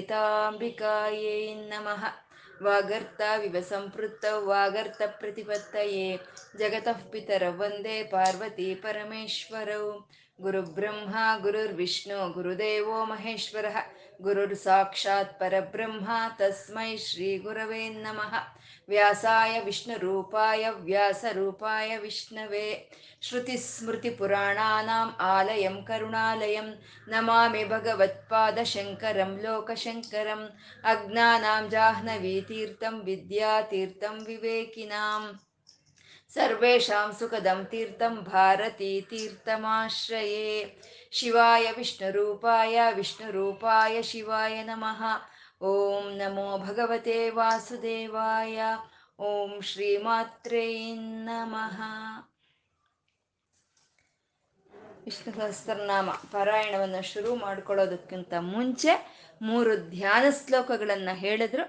ಲಲಿತಾಂಬಿಕಾಯೇ ನಮಃ. ವಾಗರ್ತಾವಿವ ಸಂಪೃತ್ತೌ ವಾಗರ್ತ ಪ್ರತಿಪತ್ತಯೇ. ಜಗತಃ ಪಿತರ ವಂದೇ ಪಾರ್ವತಿ ಪರಮೇಶ್ವರೌ. ಗುರುಬ್ರಹ್ಮ, ಗುರುರ್ವಿಷ್ಣು, ಗುರುದೇವೋ ಮಹೇಶ್ವರ. ಗುರುರ್ ಸಾಕ್ಷಾತ್ ಪರಬ್ರಹ್ಮ, ತಸ್ಮೈ ಶ್ರೀ ಗುರವೇ ನಮಃ. ವ್ಯಾಸಾಯ ವಿಷ್ಣುರೂಪಾಯ ವ್ಯಾಸರೂಪಾಯ ವಿಷ್ಣವೇ. ಶ್ರುತಿಸ್ಮೃತಿಪುರಾಣಾನಾम् ಆಲಯಂ ಕರುಣಾಲಯಂ. ನಮಾಮಿ ಭಗವತ್ಪಾದಶಂಕರಂ ಲೋಕಶಂಕರಂ. ಅಜ್ಞಾನಾಂ ಜಾಹ್ನವೀತೀರ್ಥಂ ವಿದ್ಯಾತೀರ್ಥಂ ವಿವೇಕಿನಾಂ. ಸರ್ವೇಷಾಂ ಸುಖದಂ ತೀರ್ಥಂ ಭಾರತೀ ತೀರ್ಥಮಾಶ್ರಯೇ ಶಿವಾಯ ವಿಷ್ಣುರೂಪಾಯ ವಿಷ್ಣುರೂಪಾಯ ಶಿವಾಯ ನಮಃ ಓಂ ನಮೋ ಭಗವತೆ ವಾಸುದೇವಾಯ ಓಂ ಶ್ರೀಮಾತ್ರೇ ನಮಃ ವಿಷ್ಣು ಸಹಸ್ರನಾಮ ಪಾರಾಯಣವನ್ನು ಶುರು ಮಾಡ್ಕೊಳ್ಳೋದಕ್ಕಿಂತ ಮುಂಚೆ ಮೂರು ಧ್ಯಾನ ಶ್ಲೋಕಗಳನ್ನು ಹೇಳಿದ್ರು.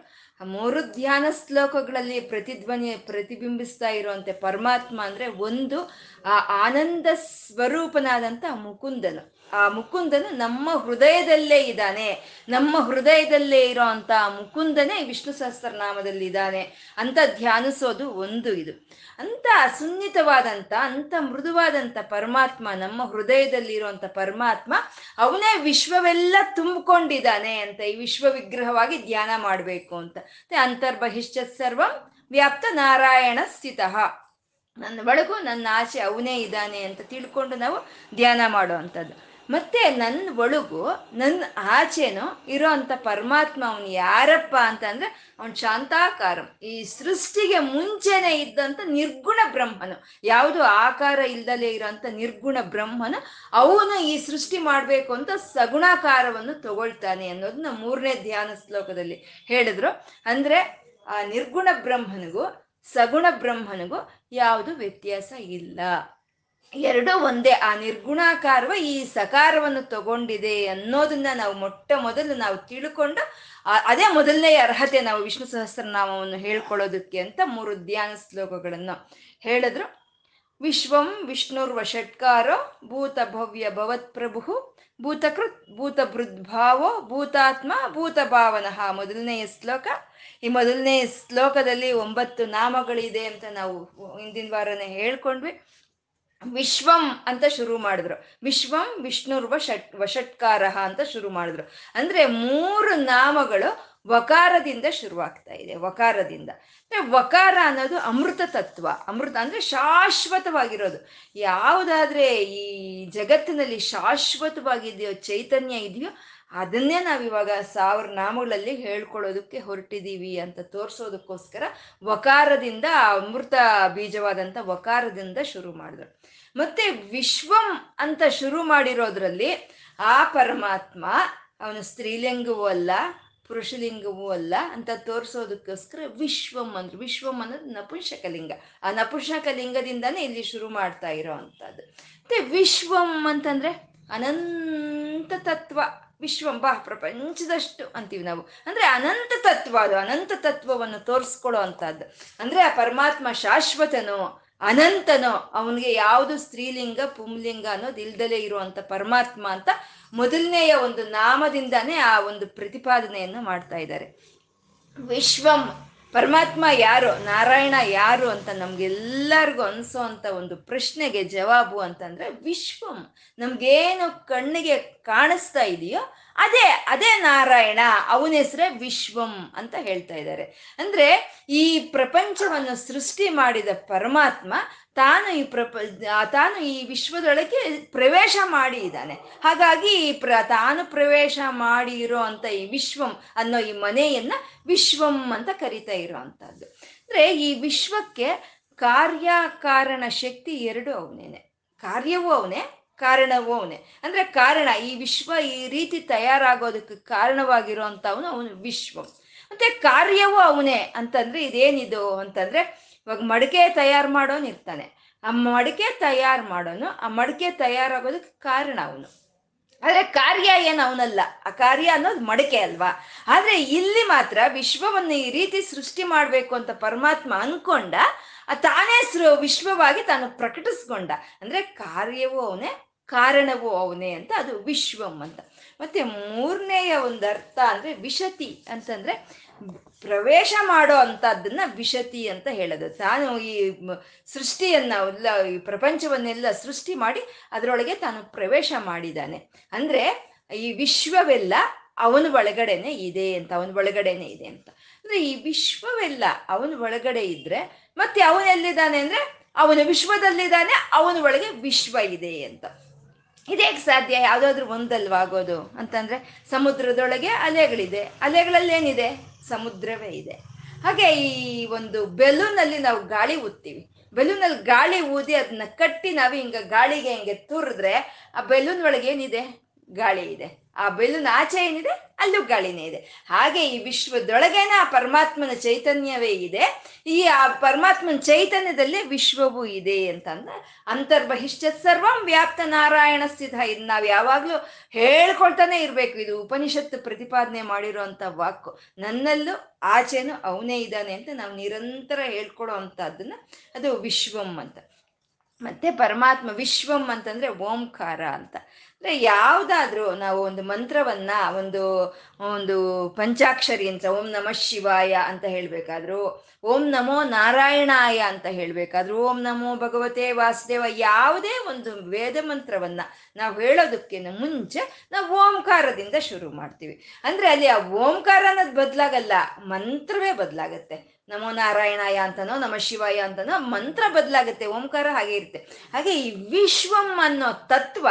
ಮೂರು ಧ್ಯಾನ ಶ್ಲೋಕಗಳಲ್ಲಿ ಪ್ರತಿಧ್ವನಿ ಪ್ರತಿಬಿಂಬಿಸ್ತಾ ಇರುವಂತೆ ಪರಮಾತ್ಮ ಅಂದ್ರೆ ಒಂದು ಆ ಆನಂದ ಸ್ವರೂಪನಾದಂಥ ಮುಕುಂದನು. ಆ ಮುಕುಂದನು ನಮ್ಮ ಹೃದಯದಲ್ಲೇ ಇದ್ದಾನೆ. ನಮ್ಮ ಹೃದಯದಲ್ಲೇ ಇರೋ ಅಂತ ಮುಕುಂದನೇ ವಿಷ್ಣು ಸಹಸ್ರನಾಮದಲ್ಲಿ ಇದ್ದಾನೆ ಅಂತ ಧ್ಯಾನಿಸೋದು ಒಂದು ಇದು. ಅಂತ ಸುನ್ನಿತವಾದಂಥ ಅಂತ ಮೃದುವಾದಂಥ ಪರಮಾತ್ಮ, ನಮ್ಮ ಹೃದಯದಲ್ಲಿ ಇರುವಂತ ಪರಮಾತ್ಮ, ಅವನೇ ವಿಶ್ವವೆಲ್ಲ ತುಂಬಿಕೊಂಡಿದ್ದಾನೆ ಅಂತ ಈ ವಿಶ್ವ ವಿಗ್ರಹವಾಗಿ ಧ್ಯಾನ ಮಾಡಬೇಕು ಅಂತ. ಅಂತರ್ಬಹಿಶ್ಚ ಸರ್ವಂ ವ್ಯಾಪ್ತ ನಾರಾಯಣ ಸ್ಥಿತಃ. ನನ್ನ ಒಳಗು ನನ್ನ ಆಸೆ ಅವನೇ ಇದ್ದಾನೆ ಅಂತ ತಿಳ್ಕೊಂಡು ನಾವು ಧ್ಯಾನ ಮಾಡುವಂಥದ್ದು ಮತ್ತೆ ನನ್ನ ಒಳಗು ನನ್ನ ಆಚೆನೋ ಇರೋ ಅಂತ ಪರಮಾತ್ಮ ಅವನು ಯಾರಪ್ಪ ಅಂತಂದ್ರೆ ಅವನು ಶಾಂತಾಕಾರಂ. ಈ ಸೃಷ್ಟಿಗೆ ಮುಂಚೆನೆ ಇದ್ದಂತ ನಿರ್ಗುಣ ಬ್ರಹ್ಮನು. ಯಾವುದು ಆಕಾರ ಇಲ್ದಲೇ ಇರೋಂಥ ನಿರ್ಗುಣ ಬ್ರಹ್ಮನು ಅವನು ಈ ಸೃಷ್ಟಿ ಮಾಡಬೇಕು ಅಂತ ಸಗುಣಾಕಾರವನ್ನು ತಗೊಳ್ತಾನೆ ಅನ್ನೋದನ್ನ ಮೂರನೇ ಧ್ಯಾನ ಶ್ಲೋಕದಲ್ಲಿ ಹೇಳಿದ್ರು. ಅಂದ್ರೆ ಆ ನಿರ್ಗುಣ ಬ್ರಹ್ಮನಿಗೂ ಸಗುಣ ಬ್ರಹ್ಮನಿಗೂ ಯಾವುದು ವ್ಯತ್ಯಾಸ ಇಲ್ಲ. ಎರಡು ಒಂದೇ ಆ ನಿರ್ಗುಣಾಕಾರವ ಈ ಸಕಾರವನ್ನು ತಗೊಂಡಿದೆ ಅನ್ನೋದನ್ನ ನಾವು ಮೊಟ್ಟ ಮೊದಲು ನಾವು ತಿಳ್ಕೊಂಡು ಅದೇ ಮೊದಲನೇ ಅರ್ಹತೆ ನಾವು ವಿಷ್ಣು ಸಹಸ್ರನಾಮವನ್ನು ಹೇಳ್ಕೊಳ್ಳೋದಕ್ಕೆ ಅಂತ ಮೂರು ಧ್ಯಾನ ಶ್ಲೋಕಗಳನ್ನು ಹೇಳಿದ್ರು. ವಿಶ್ವಂ ವಿಷ್ಣುರ್ವಷಟ್ಕಾರೋ ಭೂತ ಭವ್ಯ ಭವತ್ ಪ್ರಭು ಭೂತಕೃತ್ ಭೂತ ಬೃದ್ಭಾವೋ ಭೂತಾತ್ಮ, ಭೂತ ಭಾವನಃ ಮೊದಲನೆಯ ಶ್ಲೋಕ. ಈ ಮೊದಲನೇ ಶ್ಲೋಕದಲ್ಲಿ ಒಂಬತ್ತು ನಾಮಗಳಿದೆ ಅಂತ ನಾವು ಹಿಂದಿನ ವಾರನೇ ಹೇಳ್ಕೊಂಡ್ವಿ. ವಿಶ್ವಂ ಅಂತ ಶುರು ಮಾಡಿದ್ರು. ವಿಶ್ವಂ, ವಿಷ್ಣುರ್ವ, ಷಟ್, ವಷಟ್ಕಾರ ಅಂತ ಶುರು ಮಾಡಿದ್ರು. ಅಂದ್ರೆ ಮೂರು ನಾಮಗಳು ವಕಾರದಿಂದ ಶುರುವಾಗ್ತಾ ಇದೆ, ವಕಾರದಿಂದ. ವಕಾರ ಅನ್ನೋದು ಅಮೃತ ತತ್ವ. ಅಮೃತ ಅಂದ್ರೆ ಶಾಶ್ವತವಾಗಿರೋದು. ಯಾವುದಾದ್ರೆ ಈ ಜಗತ್ತಿನಲ್ಲಿ ಶಾಶ್ವತವಾಗಿದೆಯೋ, ಚೈತನ್ಯ ಇದೆಯೋ ಅದನ್ನೇ ನಾವಿವಾಗ ಸಾವಿರ ನಾಮಗಳಲ್ಲಿ ಹೇಳ್ಕೊಳ್ಳೋದಕ್ಕೆ ಹೊರಟಿದ್ದೀವಿ ಅಂತ ತೋರಿಸೋದಕ್ಕೋಸ್ಕರ ವಕಾರದಿಂದ ಅಮೃತ ಬೀಜವಾದಂಥ ವಕಾರದಿಂದ ಶುರು ಮಾಡಿದ್ರು. ಮತ್ತೆ ವಿಶ್ವಂ ಅಂತ ಶುರು ಮಾಡಿರೋದ್ರಲ್ಲಿ ಆ ಪರಮಾತ್ಮ ಅವನು ಸ್ತ್ರೀಲಿಂಗವೂ ಅಲ್ಲ, ಪುರುಷಲಿಂಗವೂ ಅಲ್ಲ ಅಂತ ತೋರಿಸೋದಕ್ಕೋಸ್ಕರ ವಿಶ್ವಂ ಅಂದ್ರೆ. ವಿಶ್ವಂ ಅನ್ನೋದು ನಪುಂಸಕಲಿಂಗ. ಆ ನಪುಂಸಕಲಿಂಗದಿಂದಾನೇ ಇಲ್ಲಿ ಶುರು ಮಾಡ್ತಾ ಇರೋ ಅಂತದ್ದು ಮತ್ತೆ ವಿಶ್ವಂ ಅಂತಂದ್ರೆ ಅನಂತ ತತ್ವ. ವಿಶ್ವಂ ಬಾ ಪ್ರಪಂಚದಷ್ಟು ಅಂತೀವಿ ನಾವು. ಅಂದ್ರೆ ಅನಂತ ತತ್ವ ಅದು, ಅನಂತ ತತ್ವವನ್ನು ತೋರಿಸ್ಕೊಳ್ಳೋ ಅಂತದ್ದು ಅಂದ್ರೆ ಆ ಪರಮಾತ್ಮ ಶಾಶ್ವತನೋ, ಅನಂತನೋ, ಅವನಿಗೆ ಯಾವುದು ಸ್ತ್ರೀಲಿಂಗ, ಪುಂಲಿಂಗ ಅನ್ನೋದು ಇಲ್ದಲೇ ಇರುವಂತ ಪರಮಾತ್ಮ ಅಂತ ಮೊದಲನೆಯ ಒಂದು ನಾಮದಿಂದಾನೇ ಆ ಒಂದು ಪ್ರತಿಪಾದನೆಯನ್ನು ಮಾಡ್ತಾ ಇದ್ದಾರೆ. ವಿಶ್ವಂ ಪರಮಾತ್ಮ ಯಾರು, ನಾರಾಯಣ ಯಾರು ಅಂತ ನಮ್ಗೆಲ್ಲರಿಗೂ ಅನ್ಸೋ ಅಂತ ಒಂದು ಪ್ರಶ್ನೆಗೆ ಜವಾಬು ಅಂತಂದ್ರೆ ವಿಶ್ವಂ. ನಮ್ಗೇನು ಕಣ್ಣಿಗೆ ಕಾಣಿಸ್ತಾ ಇದೆಯೋ ಅದೇ ಅದೇ ನಾರಾಯಣ, ಅವನ ಹೆಸರೇ ವಿಶ್ವಂ ಅಂತ ಹೇಳ್ತಾ ಇದ್ದಾರೆ. ಅಂದ್ರೆ ಈ ಪ್ರಪಂಚವನ್ನು ಸೃಷ್ಟಿ ಮಾಡಿದ ಪರಮಾತ್ಮ ತಾನು ಈ ಪ್ರಪ ತಾನು ಈ ವಿಶ್ವದೊಳಗೆ ಪ್ರವೇಶ ಮಾಡಿ ಇದ್ದಾನೆ ಹಾಗಾಗಿ ಈ ಪ್ರ, ತಾನು ಪ್ರವೇಶ ಮಾಡಿ ಇರೋ ಅಂತ ಈ ವಿಶ್ವಂ ಅನ್ನೋ ಈ ಮನೆಯನ್ನ ವಿಶ್ವಂ ಅಂತ ಕರಿತಾ ಇರೋ ಅಂಥದ್ದು. ಅಂದ್ರೆ ಈ ವಿಶ್ವಕ್ಕೆ ಕಾರ್ಯ ಕಾರಣ ಶಕ್ತಿ ಎರಡು ಅವನೇನೆ. ಕಾರ್ಯವೂ ಅವನೇ, ಕಾರಣವೂ ಅವನೇ. ಅಂದ್ರೆ ಕಾರಣ, ಈ ವಿಶ್ವ ಈ ರೀತಿ ತಯಾರಾಗೋದಕ್ಕೆ ಕಾರಣವಾಗಿರುವಂತವನು ಅವನು ವಿಶ್ವಂ. ಮತ್ತೆ ಕಾರ್ಯವೂ ಅವನೇ ಅಂತಂದ್ರೆ ಇದೇನಿದು ಅಂತಂದ್ರೆ ಇವಾಗ ಮಡಿಕೆ ತಯಾರು ಮಾಡೋನು ಇರ್ತಾನೆ. ಆ ಮಡಿಕೆ ತಯಾರು ಮಾಡೋನು, ಆ ಮಡಿಕೆ ತಯಾರಾಗೋದಕ್ಕೆ ಕಾರಣ ಅವನು. ಆದರೆ ಕಾರ್ಯ ಏನು ಅವನಲ್ಲ. ಆ ಕಾರ್ಯ ಅನ್ನೋದು ಮಡಿಕೆ ಅಲ್ವಾ? ಆದ್ರೆ ಇಲ್ಲಿ ಮಾತ್ರ ವಿಶ್ವವನ್ನು ಈ ರೀತಿ ಸೃಷ್ಟಿ ಮಾಡಬೇಕು ಅಂತ ಪರಮಾತ್ಮ ಅನ್ಕೊಂಡ, ಆ ತಾನೇ ಸೃ, ವಿಶ್ವವಾಗಿ ತಾನು ಪ್ರಕಟಿಸ್ಕೊಂಡ. ಅಂದ್ರೆ ಕಾರ್ಯವೂ ಅವನೇ, ಕಾರಣವೂ ಅವನೇ ಅಂತ ಅದು ವಿಶ್ವಂ ಅಂತ. ಮತ್ತೆ ಮೂರನೆಯ ಒಂದು ಅರ್ಥ ಅಂದ್ರೆ ವಿಶತಿ ಅಂತಂದ್ರೆ ಪ್ರವೇಶ ಮಾಡೋ ಅಂತದನ್ನ ವಿಶತಿ ಅಂತ ಹೇಳೋದು. ತಾನು ಈ ಸೃಷ್ಟಿಯನ್ನ ಎಲ್ಲ, ಈ ಪ್ರಪಂಚವನ್ನೆಲ್ಲ ಸೃಷ್ಟಿ ಮಾಡಿ ಅದರೊಳಗೆ ತಾನು ಪ್ರವೇಶ ಮಾಡಿದ್ದಾನೆ. ಅಂದ್ರೆ ಈ ವಿಶ್ವವೆಲ್ಲ ಅವನ ಒಳಗಡೆನೆ ಇದೆ ಅಂತ, ಅವನ ಒಳಗಡೆನೆ ಇದೆ ಅಂತ. ಅಂದ್ರೆ ಈ ವಿಶ್ವವೆಲ್ಲ ಅವನ ಒಳಗಡೆ ಇದ್ರೆ ಮತ್ತೆ ಅವನೆಲ್ಲಿದ್ದಾನೆ ಅಂದ್ರೆ ಅವನ ವಿಶ್ವದಲ್ಲಿದ್ದಾನೆ, ಅವನ ಒಳಗೆ ವಿಶ್ವ ಇದೆ ಅಂತ. ಇದೇಗೆ ಸಾಧ್ಯ, ಯಾವುದಾದ್ರೂ ಒಂದಲ್ವಾಗೋದು ಅಂತಂದ್ರೆ ಸಮುದ್ರದೊಳಗೆ ಅಲೆಗಳಿದೆ. ಅಲೆಗಳಲ್ಲಿ ಏನಿದೆ? ಸಮುದ್ರವೇ ಇದೆ. ಹಾಗೆ ಈ ಒಂದು ಬೆಲೂನಲ್ಲಿ ನಾವು ಗಾಳಿ ಊದ್ತೀವಿ. ಬೆಲೂನಲ್ಲಿ ಗಾಳಿ ಊದಿ ಅದನ್ನ ಕಟ್ಟಿ ನಾವು ಹಿಂಗ ಗಾಳಿಗೆ ಹಿಂಗೆ ತುರಿದ್ರೆ ಆ ಬೆಲೂನ್ ಒಳಗೆ ಏನಿದೆ ಗಾಳಿ ಇದೆ. ಆ ಬೆಲೂನ್ ಆಚೆ ಏನಿದೆ ಅಲ್ಲೂ ಗಾಳಿನೇ ಇದೆ. ಹಾಗೆ ಈ ವಿಶ್ವದೊಳಗೇನ ಆ ಪರಮಾತ್ಮನ ಚೈತನ್ಯವೇ ಇದೆ. ಈ ಆ ಪರಮಾತ್ಮನ ಚೈತನ್ಯದಲ್ಲೇ ವಿಶ್ವವೂ ಇದೆ ಅಂತ ಅಂದ್ರೆ ಅಂತರ್ಬಹಿಷ್ಠ ಸರ್ವಂ ವ್ಯಾಪ್ತ ನಾರಾಯಣ ಸ್ಥಿತ ಇದು ನಾವು ಯಾವಾಗ್ಲೂ ಹೇಳ್ಕೊಳ್ತಾನೆ ಇರ್ಬೇಕು. ಇದು ಉಪನಿಷತ್ತು ಪ್ರತಿಪಾದನೆ ಮಾಡಿರೋಂಥ ವಾಕು ನನ್ನಲ್ಲೂ ಆಚೆನೂ ಅವನೇ ಇದ್ದಾನೆ ಅಂತ ನಾವು ನಿರಂತರ ಹೇಳ್ಕೊಡೋ ಅಂಥದ್ದನ್ನ ಅದು ವಿಶ್ವಂ ಅಂತ. ಮತ್ತೆ ಪರಮಾತ್ಮ ವಿಶ್ವಂ ಅಂತಂದ್ರೆ ಓಂಕಾರ ಅಂತ. ಅಂದ್ರೆ ಯಾವ್ದಾದ್ರೂ ನಾವು ಒಂದು ಮಂತ್ರವನ್ನ ಒಂದು ಒಂದು ಪಂಚಾಕ್ಷರಿ ಅಂತ ಓಂ ನಮಃ ಶಿವಾಯ ಅಂತ ಹೇಳ್ಬೇಕಾದ್ರು, ಓಂ ನಮೋ ನಾರಾಯಣಾಯ ಅಂತ ಹೇಳ್ಬೇಕಾದ್ರು, ಓಂ ನಮೋ ಭಗವತೆ ವಾಸುದೇವ ಯಾವುದೇ ಒಂದು ವೇದ ಮಂತ್ರವನ್ನ ನಾವು ಹೇಳೋದಕ್ಕಿಂತ ಮುಂಚೆ ನಾವು ಓಂಕಾರದಿಂದ ಶುರು ಮಾಡ್ತೀವಿ. ಅಂದ್ರೆ ಅಲ್ಲಿ ಆ ಓಂಕಾರ ಅನ್ನೋದು ಬದಲಾಗಲ್ಲ, ಮಂತ್ರವೇ ಬದಲಾಗತ್ತೆ. ನಮೋ ನಾರಾಯಣಾಯ ಅಂತನೋ, ನಮ ಶಿವಾಯ ಅಂತನೋ, ಮಂತ್ರ ಬದಲಾಗುತ್ತೆ, ಓಂಕಾರ ಹಾಗೆ ಇರುತ್ತೆ. ಹಾಗೆ ಈ ವಿಶ್ವಂ ಅನ್ನೋ ತತ್ವ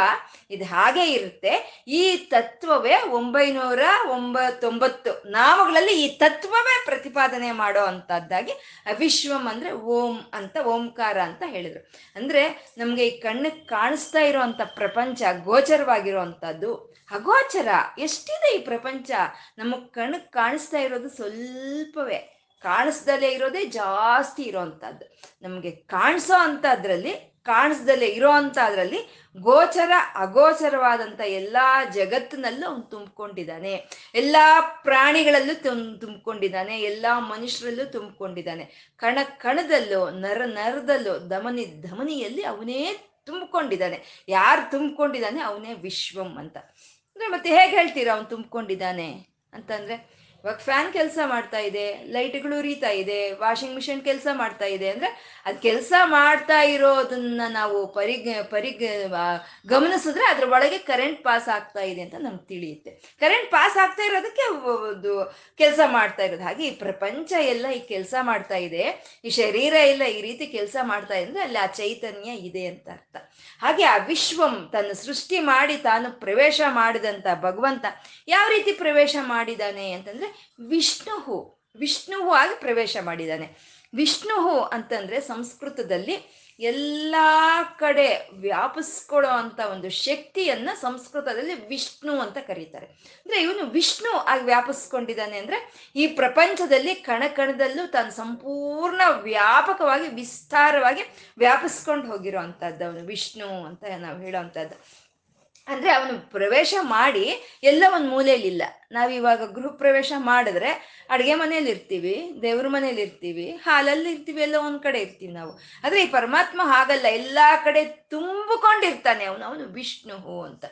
ಇದು ಹಾಗೆ ಇರುತ್ತೆ. ಈ ತತ್ವವೇ ಒಂಬೈನೂರ ಒಂಬತ್ತೊಂಬತ್ತು ನಾಮಗಳಲ್ಲಿ ಈ ತತ್ವವೇ ಪ್ರತಿಪಾದನೆ ಮಾಡೋ ಅಂತದ್ದಾಗಿ ವಿಶ್ವಂ ಅಂದ್ರೆ ಓಂ ಅಂತ, ಓಂಕಾರ ಅಂತ ಹೇಳಿದ್ರು. ಅಂದ್ರೆ ನಮ್ಗೆ ಈ ಕಣ್ಣಿಗೆ ಕಾಣಿಸ್ತಾ ಇರುವಂತ ಪ್ರಪಂಚ ಗೋಚರವಾಗಿರೋ ಅಂಥದ್ದು ಅಗೋಚರ, ಎಷ್ಟಿದೆ ಈ ಪ್ರಪಂಚ? ನಮಗ್ ಕಣ್ಣಿಗೆ ಕಾಣಿಸ್ತಾ ಇರೋದು ಸ್ವಲ್ಪವೇ. ಕಾಣಿಸ್ದಲೇ ಇರೋದೇ ಜಾಸ್ತಿ ಇರೋವಂಥದ್ದು ನಮಗೆ ಕಾಣಿಸೋ ಅಂಥದ್ರಲ್ಲಿ, ಕಾಣಿಸ್ದಲೇ ಇರೋ ಅಂಥದ್ರಲ್ಲಿ ಗೋಚರ, ಅಗೋಚರವಾದಂಥ ಎಲ್ಲ ಜಗತ್ತಿನಲ್ಲೂ ಅವನು ತುಂಬಿಕೊಂಡಿದ್ದಾನೆ. ಎಲ್ಲ ಪ್ರಾಣಿಗಳಲ್ಲೂ ತುಮ್ ತುಂಬಿಕೊಂಡಿದ್ದಾನೆ. ಎಲ್ಲ ಮನುಷ್ಯರಲ್ಲೂ ತುಂಬಿಕೊಂಡಿದ್ದಾನೆ. ಕಣ ಕಣದಲ್ಲೂ, ನರ ನರದಲ್ಲೂ, ಧಮನಿ ಧಮನಿಯಲ್ಲಿ ಅವನೇ ತುಂಬಿಕೊಂಡಿದ್ದಾನೆ. ಯಾರು ತುಂಬಿಕೊಂಡಿದ್ದಾನೆ? ಅವನೇ ವಿಶ್ವಂ ಅಂತ. ಅಂದ್ರೆ ಮತ್ತೆ ಹೇಗೆ ಹೇಳ್ತೀರಾ ಅವನು ತುಂಬಿಕೊಂಡಿದ್ದಾನೆ? ಅಂತಂದ್ರೆ ಇವಾಗ ಫ್ಯಾನ್ ಕೆಲಸ ಮಾಡ್ತಾ ಇದೆ, ಲೈಟ್ಗಳು ಉರಿತಾ ಇದೆ, ವಾಷಿಂಗ್ ಮಿಷಿನ್ ಕೆಲಸ ಮಾಡ್ತಾ ಇದೆ ಅಂದ್ರೆ ಅದು ಕೆಲಸ ಮಾಡ್ತಾ ಇರೋದನ್ನ ನಾವು ಪರಿಗ ಪರಿಗ ಗಮನಿಸಿದ್ರೆ ಅದ್ರ ಒಳಗೆ ಕರೆಂಟ್ ಪಾಸ್ ಆಗ್ತಾ ಇದೆ ಅಂತ ನಮ್ಗೆ ತಿಳಿಯುತ್ತೆ. ಕರೆಂಟ್ ಪಾಸ್ ಆಗ್ತಾ ಇರೋದಕ್ಕೆ ಒಂದು ಕೆಲಸ ಮಾಡ್ತಾ ಇರೋದು. ಹಾಗೆ ಈ ಪ್ರಪಂಚ ಎಲ್ಲ ಈ ಕೆಲಸ ಮಾಡ್ತಾ ಇದೆ, ಈ ಶರೀರ ಎಲ್ಲ ಈ ರೀತಿ ಕೆಲಸ ಮಾಡ್ತಾ ಇದೆ ಅಂದ್ರೆ ಅಲ್ಲಿ ಆ ಚೈತನ್ಯ ಇದೆ ಅಂತ ಅರ್ಥ. ಹಾಗೆ ಆ ವಿಶ್ವಂ ತನ್ನ ಸೃಷ್ಟಿ ಮಾಡಿ ತಾನು ಪ್ರವೇಶ ಮಾಡಿದಂತ ಭಗವಂತ ಯಾವ ರೀತಿ ಪ್ರವೇಶ ಮಾಡಿದಾನೆ ಅಂತಂದ್ರೆ ವಿಷ್ಣುಹು ವಿಷ್ಣುವಾಗಿ ಪ್ರವೇಶ ಮಾಡಿದ್ದಾನೆ. ವಿಷ್ಣುಹು ಅಂತಂದ್ರೆ ಸಂಸ್ಕೃತದಲ್ಲಿ ಎಲ್ಲ ಕಡೆ ವ್ಯಾಪಿಸ್ಕೊಳ್ಳೋ ಅಂತ ಒಂದು ಶಕ್ತಿಯನ್ನ ಸಂಸ್ಕೃತದಲ್ಲಿ ವಿಷ್ಣು ಅಂತ ಕರೀತಾರೆ. ಅಂದ್ರೆ ಇವನು ವಿಷ್ಣು ಆಗಿ ವ್ಯಾಪಿಸ್ಕೊಂಡಿದ್ದಾನೆ ಅಂದ್ರೆ ಈ ಪ್ರಪಂಚದಲ್ಲಿ ಕಣ ಕಣದಲ್ಲೂ ತಾನು ಸಂಪೂರ್ಣ ವ್ಯಾಪಕವಾಗಿ ವಿಸ್ತಾರವಾಗಿ ವ್ಯಾಪಿಸ್ಕೊಂಡು ಹೋಗಿರೋ ಅಂತದ್ದು ಅವನು ವಿಷ್ಣು ಅಂತ ನಾವು ಹೇಳೋ ಅಂದ್ರೆ ಅವನು ಪ್ರವೇಶ ಮಾಡಿ ಎಲ್ಲ ಒಂದು ಮೂಲೆಯಲ್ಲಿಲ್ಲ. ನಾವಿವಾಗ ಗೃಹ ಪ್ರವೇಶ ಮಾಡಿದ್ರೆ ಅಡುಗೆ ಮನೇಲಿ ಇರ್ತೀವಿ ದೇವ್ರ ಮನೇಲಿ ಇರ್ತೀವಿ ಹಾಲಲ್ಲಿ ಇರ್ತೀವಿ ಎಲ್ಲ ಒಂದ್ ಕಡೆ ಇರ್ತೀವಿ ನಾವು. ಆದ್ರೆ ಈ ಪರಮಾತ್ಮ ಹಾಗಲ್ಲ, ಎಲ್ಲಾ ಕಡೆ ತುಂಬಿಕೊಂಡಿರ್ತಾನೆ ಅವನು. ಅವನು ವಿಷ್ಣು ಅಂತ.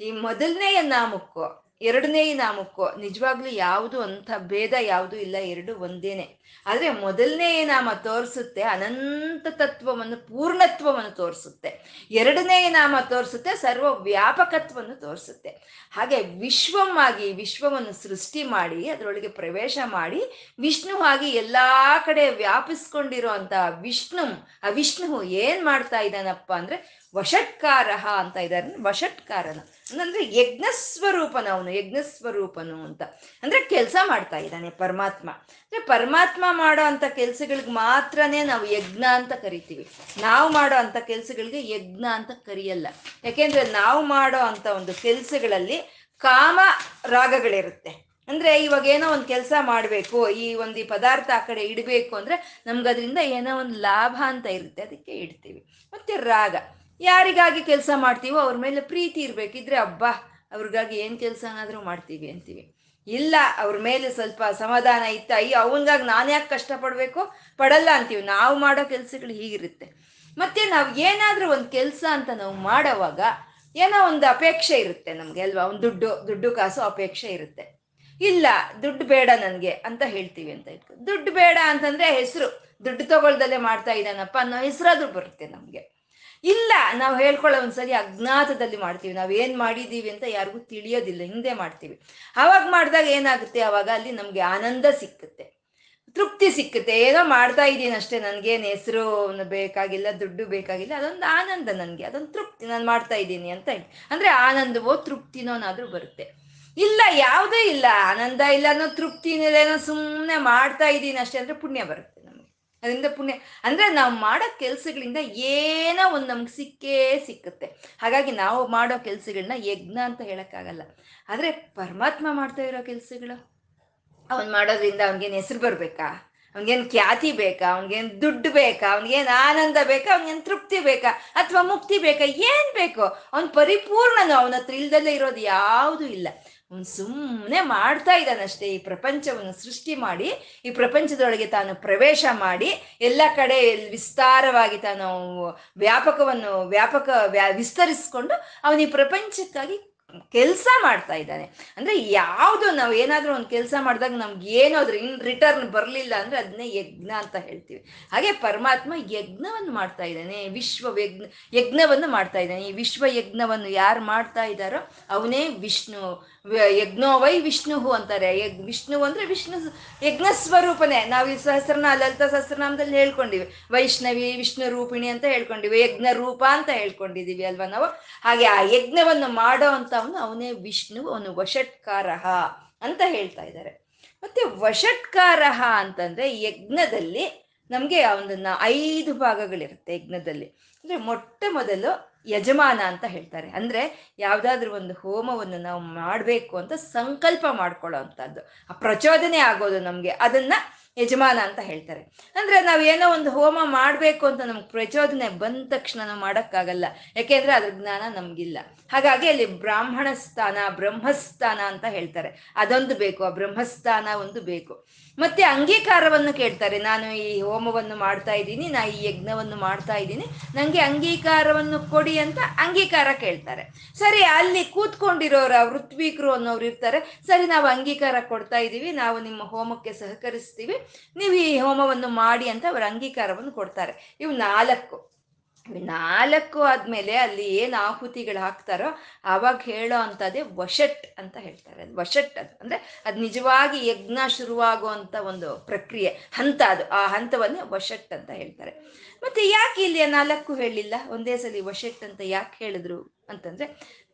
ಈ ಮೊದಲನೆಯ ನಾಮಕ್ಕೋ ಎರಡನೇ ನಾಮಕ್ಕೂ ನಿಜವಾಗ್ಲೂ ಯಾವುದು ಅಂತ ಭೇದ ಯಾವುದು ಇಲ್ಲ, ಎರಡು ಒಂದೇನೆ. ಆದ್ರೆ ಮೊದಲನೇ ನಾಮ ತೋರಿಸುತ್ತೆ, ಅನಂತ ತತ್ವವನ್ನು, ಪೂರ್ಣತ್ವವನ್ನು ತೋರಿಸುತ್ತೆ. ಎರಡನೇ ನಾಮ ತೋರಿಸುತ್ತೆ ಸರ್ವ ವ್ಯಾಪಕತ್ವವನ್ನು ತೋರಿಸುತ್ತೆ. ಹಾಗೆ ವಿಶ್ವವಾಗಿ ವಿಶ್ವವನ್ನು ಸೃಷ್ಟಿ ಮಾಡಿ, ಅದರೊಳಗೆ ಪ್ರವೇಶ ಮಾಡಿ, ವಿಷ್ಣು ಆಗಿ ಎಲ್ಲಾ ಕಡೆ ವ್ಯಾಪಿಸ್ಕೊಂಡಿರೋ ಅಂತ ವಿಷ್ಣು ಆ ವಿಷ್ಣು ಏನ್ ಮಾಡ್ತಾ ಇದ್ದಾನಪ್ಪ ಅಂದ್ರೆ ವಷಟ್ಕಾರ ಅಂತ ಇದ್ದಾರೆ. ವಷಟ್ಕಾರನ. ಅಂದ್ರೆ ಯಜ್ಞ ಸ್ವರೂಪನ ಅವನು, ಯಜ್ಞ ಸ್ವರೂಪನು ಅಂತ. ಅಂದ್ರೆ ಕೆಲಸ ಮಾಡ್ತಾ ಇದ್ದಾನೆ ಪರಮಾತ್ಮ. ಅಂದ್ರೆ ಪರಮಾತ್ಮ ಮಾಡೋ ಅಂತ ಕೆಲ್ಸಗಳಿಗೆ ಮಾತ್ರನೇ ನಾವು ಯಜ್ಞ ಅಂತ ಕರಿತೀವಿ. ನಾವು ಮಾಡೋ ಅಂತ ಕೆಲ್ಸಗಳಿಗೆ ಯಜ್ಞ ಅಂತ ಕರಿಯಲ್ಲ. ಯಾಕೆಂದ್ರೆ ನಾವು ಮಾಡೋ ಅಂತ ಒಂದು ಕೆಲ್ಸಗಳಲ್ಲಿ ಕಾಮ ರಾಗಗಳಿರುತ್ತೆ. ಅಂದ್ರೆ ಇವಾಗ ಏನೋ ಒಂದು ಕೆಲಸ ಮಾಡಬೇಕು, ಈ ಒಂದು ಈ ಪದಾರ್ಥ ಆ ಕಡೆ ಇಡಬೇಕು ಅಂದ್ರೆ ನಮ್ಗೆ ಅದರಿಂದ ಏನೋ ಒಂದು ಲಾಭ ಅಂತ ಇರುತ್ತೆ, ಅದಕ್ಕೆ ಇಡ್ತೀವಿ. ಮತ್ತೆ ರಾಗ. ಯಾರಿಗಾಗಿ ಕೆಲಸ ಮಾಡ್ತೀವೋ ಅವ್ರ ಮೇಲೆ ಪ್ರೀತಿ ಇರಬೇಕಿದ್ರೆ ಅಬ್ಬಾ, ಅವ್ರಿಗಾಗಿ ಏನು ಕೆಲಸನಾದರೂ ಮಾಡ್ತೀವಿ ಅಂತೀವಿ. ಇಲ್ಲ, ಅವ್ರ ಮೇಲೆ ಸ್ವಲ್ಪ ಸಮಾಧಾನ ಇತ್ತ, ಅಯ್ಯೋ, ಅವನಿಗಾಗಿ ನಾನು ಯಾಕೆ ಕಷ್ಟಪಡಬೇಕು? ಪಡಲ್ಲ ಅಂತೀವಿ. ನಾವು ಮಾಡೋ ಕೆಲಸಗಳು ಹೀಗಿರುತ್ತೆ. ಮತ್ತೆ ನಾವು ಏನಾದರೂ ಒಂದು ಕೆಲಸ ಅಂತ ನಾವು ಮಾಡೋವಾಗ ಏನೋ ಒಂದು ಅಪೇಕ್ಷೆ ಇರುತ್ತೆ ನಮಗೆ, ಅಲ್ವಾ? ಒಂದು ದುಡ್ಡು ದುಡ್ಡು ಕಾಸು ಅಪೇಕ್ಷೆ ಇರುತ್ತೆ. ಇಲ್ಲ, ದುಡ್ಡು ಬೇಡ ನನಗೆ ಅಂತ ಹೇಳ್ತೀವಿ ಅಂತ ಇಟ್ಕೊ. ದುಡ್ಡು ಬೇಡ ಅಂತಂದ್ರೆ ಹೆಸರು. ದುಡ್ಡು ತಗೊಳ್ದಲ್ಲೇ ಮಾಡ್ತಾ ಇದ್ದಾನಪ್ಪ ಅನ್ನೋ ಹೆಸರಾದ್ರೂ ಬರುತ್ತೆ ನಮಗೆ. ನಾವು ಹೇಳ್ಕೊಳ್ಳೋ ಒಂದ್ಸರಿ ಅಜ್ಞಾತದಲ್ಲಿ ಮಾಡ್ತೀವಿ. ನಾವು ಏನು ಮಾಡಿದ್ದೀವಿ ಅಂತ ಯಾರಿಗೂ ತಿಳಿಯೋದಿಲ್ಲ. ಹಿಂದೆ ಮಾಡ್ತೀವಿ. ಆವಾಗ ಮಾಡಿದಾಗ ಏನಾಗುತ್ತೆ? ಆವಾಗ ಅಲ್ಲಿ ನಮಗೆ ಆನಂದ ಸಿಕ್ಕುತ್ತೆ. ತೃಪ್ತಿ ಸಿಕ್ಕುತ್ತೆ. ಏನೋ ಮಾಡ್ತಾ ಇದ್ದೀನಿ ಅಷ್ಟೇ. ನನಗೇನು ಹೆಸರು ಬೇಕಾಗಿಲ್ಲ, ದುಡ್ಡು ಬೇಕಾಗಿಲ್ಲ. ಅದೊಂದು ಆನಂದ ನನಗೆ. ಅದೊಂದು ತೃಪ್ತಿ. ನಾನು ಮಾಡ್ತಾ ಇದ್ದೀನಿ ಅಂತ ಹೇಳಿ. ಅಂದರೆ ಆನಂದವೋ ತೃಪ್ತಿನೋನಾದರೂ ಬರುತ್ತೆ. ಇಲ್ಲ, ಯಾವುದೇ ಇಲ್ಲ. ಆನಂದ ಇಲ್ಲ ಅನ್ನೋ ತೃಪ್ತಿನೇನೋ ಸುಮ್ಮನೆ ಮಾಡ್ತಾ ಇದ್ದೀನಿ ಅಷ್ಟೇ ಅಂದರೆ ಪುಣ್ಯ ಬರುತ್ತೆ. ಅದರಿಂದ ಪುಣ್ಯ, ಅಂದ್ರೆ ನಾವು ಮಾಡೋ ಕೆಲಸಗಳಿಂದ ಏನೋ ಒಂದು ನಮ್ಗೆ ಸಿಕ್ಕೇ ಸಿಕ್ಕುತ್ತೆ. ಹಾಗಾಗಿ ನಾವು ಮಾಡೋ ಕೆಲ್ಸಗಳನ್ನ ಯಜ್ಞ ಅಂತ ಹೇಳೋಕ್ಕಾಗಲ್ಲ. ಆದರೆ ಪರಮಾತ್ಮ ಮಾಡ್ತಾ ಇರೋ ಕೆಲಸಗಳು. ಅವ್ನು ಮಾಡೋದ್ರಿಂದ ಅವ್ನಿಗೇನು ಹೆಸರು ಬರಬೇಕಾ? ಅವ್ನಿಗೇನು ಖ್ಯಾತಿ ಬೇಕಾ? ಅವ್ನಿಗೇನು ದುಡ್ಡು ಬೇಕಾ? ಅವ್ನಿಗೇನು ಆನಂದ ಬೇಕಾ? ಅವ್ನಿಗೇನು ತೃಪ್ತಿ ಬೇಕಾ? ಅಥವಾ ಮುಕ್ತಿ ಬೇಕಾ? ಏನು ಬೇಕು? ಅವ್ನು ಪರಿಪೂರ್ಣನು? ಅವನ ಹತ್ರ ಇಲ್ದಲ್ಲೇ ಇರೋದು ಯಾವುದು ಇಲ್ಲ. ಅವ್ನು ಸುಮ್ಮನೆ ಮಾಡ್ತಾ ಇದ್ದಾನಷ್ಟೇ ಈ ಪ್ರಪಂಚವನ್ನು ಸೃಷ್ಟಿ ಮಾಡಿ, ಈ ಪ್ರಪಂಚದೊಳಗೆ ತಾನು ಪ್ರವೇಶ ಮಾಡಿ, ಎಲ್ಲ ಕಡೆ ವಿಸ್ತಾರವಾಗಿ ತಾನು ವ್ಯಾಪಕವನ್ನು, ವ್ಯಾಪಕ ವ್ಯಾ ವಿಸ್ತರಿಸ್ಕೊಂಡು ಅವನು ಈ ಪ್ರಪಂಚಕ್ಕಾಗಿ ಕೆಲಸ ಮಾಡ್ತಾ ಇದ್ದಾನೆ. ಅಂದ್ರೆ ಯಾವುದು ನಾವು ಏನಾದ್ರೂ ಒಂದು ಕೆಲಸ ಮಾಡಿದಾಗ ನಮ್ಗೆ ಏನಾದ್ರು ಇನ್ ರಿಟರ್ನ್ ಬರಲಿಲ್ಲ ಅಂದ್ರೆ ಅದನ್ನೇ ಯಜ್ಞ ಅಂತ ಹೇಳ್ತೀವಿ. ಹಾಗೆ ಪರಮಾತ್ಮ ಯಜ್ಞವನ್ನು ಮಾಡ್ತಾ ಇದ್ದಾನೆ. ವಿಶ್ವ ಯಜ್ಞ, ಯಜ್ಞವನ್ನು ಮಾಡ್ತಾ ಇದ್ದಾನೆ. ಈ ವಿಶ್ವ ಯಜ್ಞವನ್ನು ಯಾರು ಮಾಡ್ತಾ ಇದ್ದಾರೋ ಅವನೇ ವಿಷ್ಣು. ಯಜ್ಞೋ ವೈ ವಿಷ್ಣು ಅಂತಾರೆ. ಯಗ್, ವಿಷ್ಣು ಅಂದ್ರೆ ವಿಷ್ಣು ಯಜ್ಞ ಸ್ವರೂಪನೇ. ನಾವು ಈ ಸಹಸ್ರನ ಲಲಿತ ಸಹಸ್ರನಾಮದಲ್ಲಿ ಹೇಳ್ಕೊಂಡಿವಿ. ವೈಷ್ಣವಿ, ವಿಷ್ಣು ರೂಪಿಣಿ ಅಂತ ಹೇಳ್ಕೊಂಡಿವಿ. ಯಜ್ಞ ರೂಪ ಅಂತ ಹೇಳ್ಕೊಂಡಿದೀವಿ ಅಲ್ವಾ ನಾವು? ಹಾಗೆ ಆ ಯಜ್ಞವನ್ನು ಮಾಡೋ ಅಂತ ಅವನು ವಿಷ್ಣು, ಅವನು ವಶಟ್ಕಾರ ಅಂತ ಹೇಳ್ತಾ ಇದ್ದಾರೆ. ಮತ್ತೆ ವಶಟ್ಕಾರ ಅಂತಂದ್ರೆ ಯಜ್ಞದಲ್ಲಿ ನಮಗೆ ಒಂದನ್ನ ಐದು ಭಾಗಗಳಿರುತ್ತೆ ಯಜ್ಞದಲ್ಲಿ. ಅಂದ್ರೆ ಮೊಟ್ಟ ಮೊದಲು ಯಜಮಾನ ಅಂತ ಹೇಳ್ತಾರೆ. ಅಂದ್ರೆ ಯಾವ್ದಾದ್ರು ಒಂದು ಹೋಮವನ್ನು ನಾವು ಮಾಡಬೇಕು ಅಂತ ಸಂಕಲ್ಪ ಮಾಡ್ಕೊಳ್ಳೋ ಅಂಥದ್ದು. ಆ ಪ್ರಚೋದನೆ ಆಗೋದು ನಮಗೆ. ಅದನ್ನ ಯಜಮಾನ ಅಂತ ಹೇಳ್ತಾರೆ. ಅಂದ್ರೆ ನಾವು ಏನೋ ಒಂದು ಹೋಮ ಮಾಡಬೇಕು ಅಂತ ನಮ್ಗೆ ಪ್ರಚೋದನೆ ಬಂದ ತಕ್ಷಣ ನಾವು ಮಾಡೋಕ್ಕಾಗಲ್ಲ. ಯಾಕೆಂದ್ರೆ ಅದ್ರ ಜ್ಞಾನ ನಮ್ಗಿಲ್ಲ. ಹಾಗಾಗಿ ಅಲ್ಲಿ ಬ್ರಾಹ್ಮಣ ಸ್ಥಾನ, ಬ್ರಹ್ಮಸ್ಥಾನ ಅಂತ ಹೇಳ್ತಾರೆ. ಅದೊಂದು ಬೇಕು, ಆ ಬ್ರಹ್ಮಸ್ಥಾನ ಒಂದು ಬೇಕು. ಮತ್ತೆ ಅಂಗೀಕಾರವನ್ನು ಕೇಳ್ತಾರೆ. ನಾನು ಈ ಹೋಮವನ್ನು ಮಾಡ್ತಾ ಇದ್ದೀನಿ, ನಾ ಈ ಯಜ್ಞವನ್ನು ಮಾಡ್ತಾ ಇದ್ದೀನಿ ನನಗೆ ಅಂಗೀಕಾರವನ್ನು ಕೊಡಿ ಅಂತ ಅಂಗೀಕಾರ ಕೇಳ್ತಾರೆ. ಸರಿ, ಅಲ್ಲಿ ಕೂತ್ಕೊಂಡಿರೋರ ವೃತ್ವೀಕರು ಅನ್ನೋರು ಇರ್ತಾರೆ. ಸರಿ, ನಾವು ಅಂಗೀಕಾರ ಕೊಡ್ತಾ ಇದ್ದೀವಿ ನಾವು ನಿಮ್ಮ ಹೋಮಕ್ಕೆ ಸಹಕರಿಸ್ತೀವಿ. ನೀವು ಈ ಹೋಮವನ್ನು ಮಾಡಿ ಅಂತ ಅವರ ಅಂಗೀಕಾರವನ್ನು ಕೊಡ್ತಾರೆ. ಇವು ನಾಲ್ಕು. ನಾಲ್ಕು ಆದ್ಮೇಲೆ ಅಲ್ಲಿ ಏನು ಆಹುತಿಗಳು ಹಾಕ್ತಾರೋ ಆವಾಗ ಹೇಳೋ ಅಂಥದ್ದೇ ವಶಟ್ ಅಂತ ಹೇಳ್ತಾರೆ. ವಶಟ್ ಅದು. ಅಂದ್ರೆ ಅದು ನಿಜವಾಗಿ ಯಜ್ಞ ಶುರುವಾಗುವಂತ ಒಂದು ಪ್ರಕ್ರಿಯೆ. ಹಂತ ಅದು. ಆ ಹಂತವನ್ನೇ ವಶಟ್ ಅಂತ ಹೇಳ್ತಾರೆ. ಮತ್ತೆ ಯಾಕೆ ಇಲ್ಲಿ ನಾಲ್ಕು ಹೇಳಿಲ್ಲ? ಒಂದೇ ಸಲ ವಶಟ್ ಅಂತ ಯಾಕೆ ಹೇಳಿದ್ರು ಅಂತಂದ್ರೆ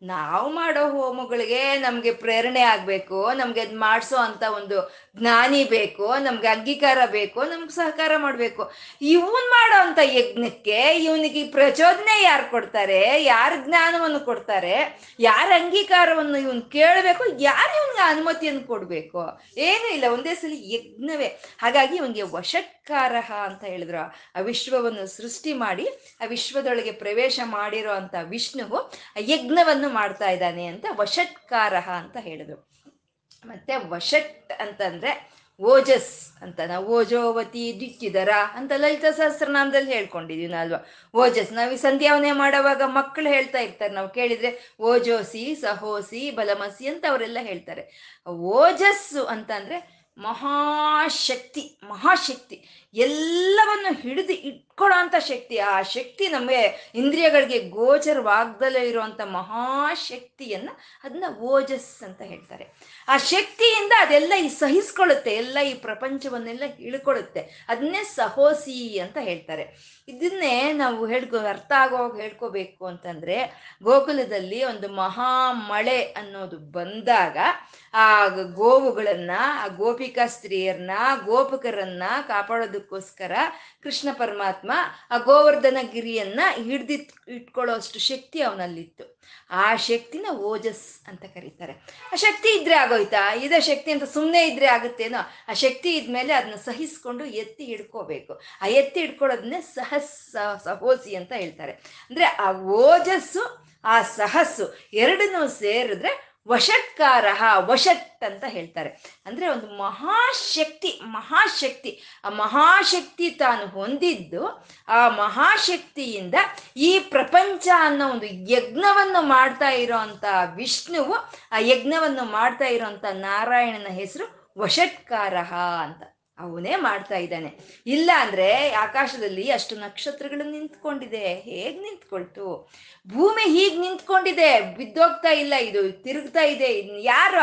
ನಾವು ಮಾಡೋ ಹೋಮಗಳಿಗೆ ನಮಗೆ ಪ್ರೇರಣೆ ಆಗಬೇಕು, ನಮ್ಗೆ ಅದು ಮಾಡಿಸೋ ಅಂತ ಒಂದು ಜ್ಞಾನಿ ಬೇಕು, ನಮ್ಗೆ ಅಂಗೀಕಾರ ಬೇಕು, ನಮ್ಗೆ ಸಹಕಾರ ಮಾಡಬೇಕು. ಇವನ್ ಮಾಡೋ ಅಂತ ಯಜ್ಞಕ್ಕೆ ಇವನಿಗೆ ಪ್ರಚೋದನೆ ಯಾರು ಕೊಡ್ತಾರೆ, ಯಾರು ಜ್ಞಾನವನ್ನು ಕೊಡ್ತಾರೆ, ಯಾರ ಅಂಗೀಕಾರವನ್ನು ಇವನ್ ಕೇಳಬೇಕು, ಯಾರು ಇವನ್ಗೆ ಅನುಮತಿಯನ್ನು ಕೊಡಬೇಕು? ಏನೂ ಇಲ್ಲ, ಒಂದೇ ಸಲ ಯಜ್ಞವೇ. ಹಾಗಾಗಿ ಇವನಿಗೆ ವಷಟ್ಕಾರ ಅಂತ ಹೇಳಿದ್ರು. ಆ ವಿಶ್ವವನ್ನು ಸೃಷ್ಟಿ ಮಾಡಿ, ಆ ವಿಶ್ವದೊಳಗೆ ಪ್ರವೇಶ ಮಾಡಿರೋ ಅಂತ ವಿಷ್ಣುವು ಆ ಯಜ್ಞವನ್ನು ಮಾಡ್ತಾ ಇದ್ದಾನೆ ಅಂತ ವಷಟ್ಕಾರ ಅಂತ ಹೇಳಿದ್ರು. ಮತ್ತೆ ವಶಟ್ ಅಂತಂದ್ರೆ ಓಜಸ್ ಅಂತ, ನಾವು ಓಜೋವತಿ ದಿಕ್ಕಿದರ ಅಂತ ಲಲಿತ ಸಹಸ್ರನಾಮದಲ್ಲಿ ಹೇಳ್ಕೊಂಡಿದೀವಿ ನಾಲ್ವಾ. ಓಜಸ್, ನಾವು ಈ ಸಂಧ್ಯಾವನೆ ಮಾಡುವಾಗ ಮಕ್ಕಳು ಹೇಳ್ತಾ ಇರ್ತಾರೆ, ನಾವು ಕೇಳಿದ್ರೆ ಓಜೋಸಿ, ಸಹೋಸಿ, ಬಲಮಸಿ ಅಂತ ಅವರೆಲ್ಲ ಹೇಳ್ತಾರೆ. ಓಜಸ್ಸು ಅಂತಂದ್ರೆ ಮಹಾಶಕ್ತಿ ಮಹಾಶಕ್ತಿ. ಎಲ್ಲವನ್ನು ಹಿಡಿದು ಇಟ್ಕೊಳ್ಳೋ ಅಂತ ಶಕ್ತಿ, ಆ ಶಕ್ತಿ ನಮಗೆ ಇಂದ್ರಿಯಗಳಿಗೆ ಗೋಚರವಾಗ್ದಲೇ ಇರುವಂತ ಮಹಾಶಕ್ತಿಯನ್ನ ಅದನ್ನ ಓಜಸ್ ಅಂತ ಹೇಳ್ತಾರೆ. ಆ ಶಕ್ತಿಯಿಂದ ಅದೆಲ್ಲ ಈ ಸಹಿಸ್ಕೊಳ್ಳುತ್ತೆ, ಎಲ್ಲ ಈ ಪ್ರಪಂಚವನ್ನೆಲ್ಲ ಇಳ್ಕೊಳ್ಳುತ್ತೆ. ಅದನ್ನೇ ಸಹೋಸಿ ಅಂತ ಹೇಳ್ತಾರೆ. ಇದನ್ನೇ ನಾವು ಹೇಳ್ಕೊ, ಅರ್ಥ ಆಗೋ ಹೇಳ್ಕೋಬೇಕು ಅಂತಂದ್ರೆ, ಗೋಕುಲದಲ್ಲಿ ಒಂದು ಮಹಾ ಮಳೆ ಅನ್ನೋದು ಬಂದಾಗ, ಆ ಗೋವುಗಳನ್ನ, ಆ ಗೋಪಿಕಾ ಸ್ತ್ರೀಯರನ್ನ, ಗೋಪಕರನ್ನ ಕಾಪಾಡೋದಕ್ಕೋಸ್ಕರ ಕೃಷ್ಣ ಪರಮಾತ್ಮ ಆ ಗೋವರ್ಧನ ಗಿರಿಯನ್ನ ಹಿಡ್ದಿತ್ ಇಟ್ಕೊಳ್ಳೋಷ್ಟು ಶಕ್ತಿ ಅವನಲ್ಲಿತ್ತು. ಆ ಶಕ್ತಿನ ಓಜಸ್ ಅಂತ ಕರೀತಾರೆ. ಆ ಶಕ್ತಿ ಇದ್ರೆ ಆಗೋಯ್ತಾ? ಇದೇ ಶಕ್ತಿ ಅಂತ ಸುಮ್ಮನೆ ಇದ್ರೆ ಆಗುತ್ತೇನೋ? ಆ ಶಕ್ತಿ ಇದ್ಮೇಲೆ ಅದನ್ನ ಸಹಿಸ್ಕೊಂಡು ಎತ್ತಿ ಹಿಡ್ಕೋಬೇಕು. ಆ ಎತ್ತಿ ಹಿಡ್ಕೊಳ್ಳೋದನ್ನೇ ಸಹಸ್, ಸಹೋಸಿ ಅಂತ ಹೇಳ್ತಾರೆ. ಅಂದ್ರೆ ಆ ಓಜಸ್ಸು, ಆ ಸಹಸ್ಸು ಎರಡನ್ನೂ ಸೇರಿದ್ರೆ ವಷಟ್ಕಾರ ವಶತ್ ಅಂತ ಹೇಳ್ತಾರೆ. ಅಂದ್ರೆ ಒಂದು ಮಹಾಶಕ್ತಿ ಮಹಾಶಕ್ತಿ. ಆ ಮಹಾಶಕ್ತಿ ತಾನು ಹೊಂದಿದ್ದು, ಆ ಮಹಾಶಕ್ತಿಯಿಂದ ಈ ಪ್ರಪಂಚ ಅನ್ನೋ ಒಂದು ಯಜ್ಞವನ್ನು ಮಾಡ್ತಾ ಇರೋಂಥ ವಿಷ್ಣುವು, ಆ ಯಜ್ಞವನ್ನು ಮಾಡ್ತಾ ಇರೋಂಥ ನಾರಾಯಣನ ಹೆಸರು ವಶತ್ಕಾರ ಅಂತ. ಅವನೇ ಮಾಡ್ತಾ ಇದ್ದಾನೆ. ಇಲ್ಲ ಅಂದ್ರೆ ಆಕಾಶದಲ್ಲಿ ಅಷ್ಟು ನಕ್ಷತ್ರಗಳು ನಿಂತ್ಕೊಂಡಿದೆ. ಹೇಗ್ ನಿಂತ್ಕೊಳ್ತು? ಭೂಮಿ ಹೀಗ್ ನಿಂತ್ಕೊಂಡಿದೆ. ಬಿದ್ದೋಗ್ತಾ ಇಲ್ಲ. ಇದು ತಿರುಗ್ತಾ ಇದೆ. ಯಾರ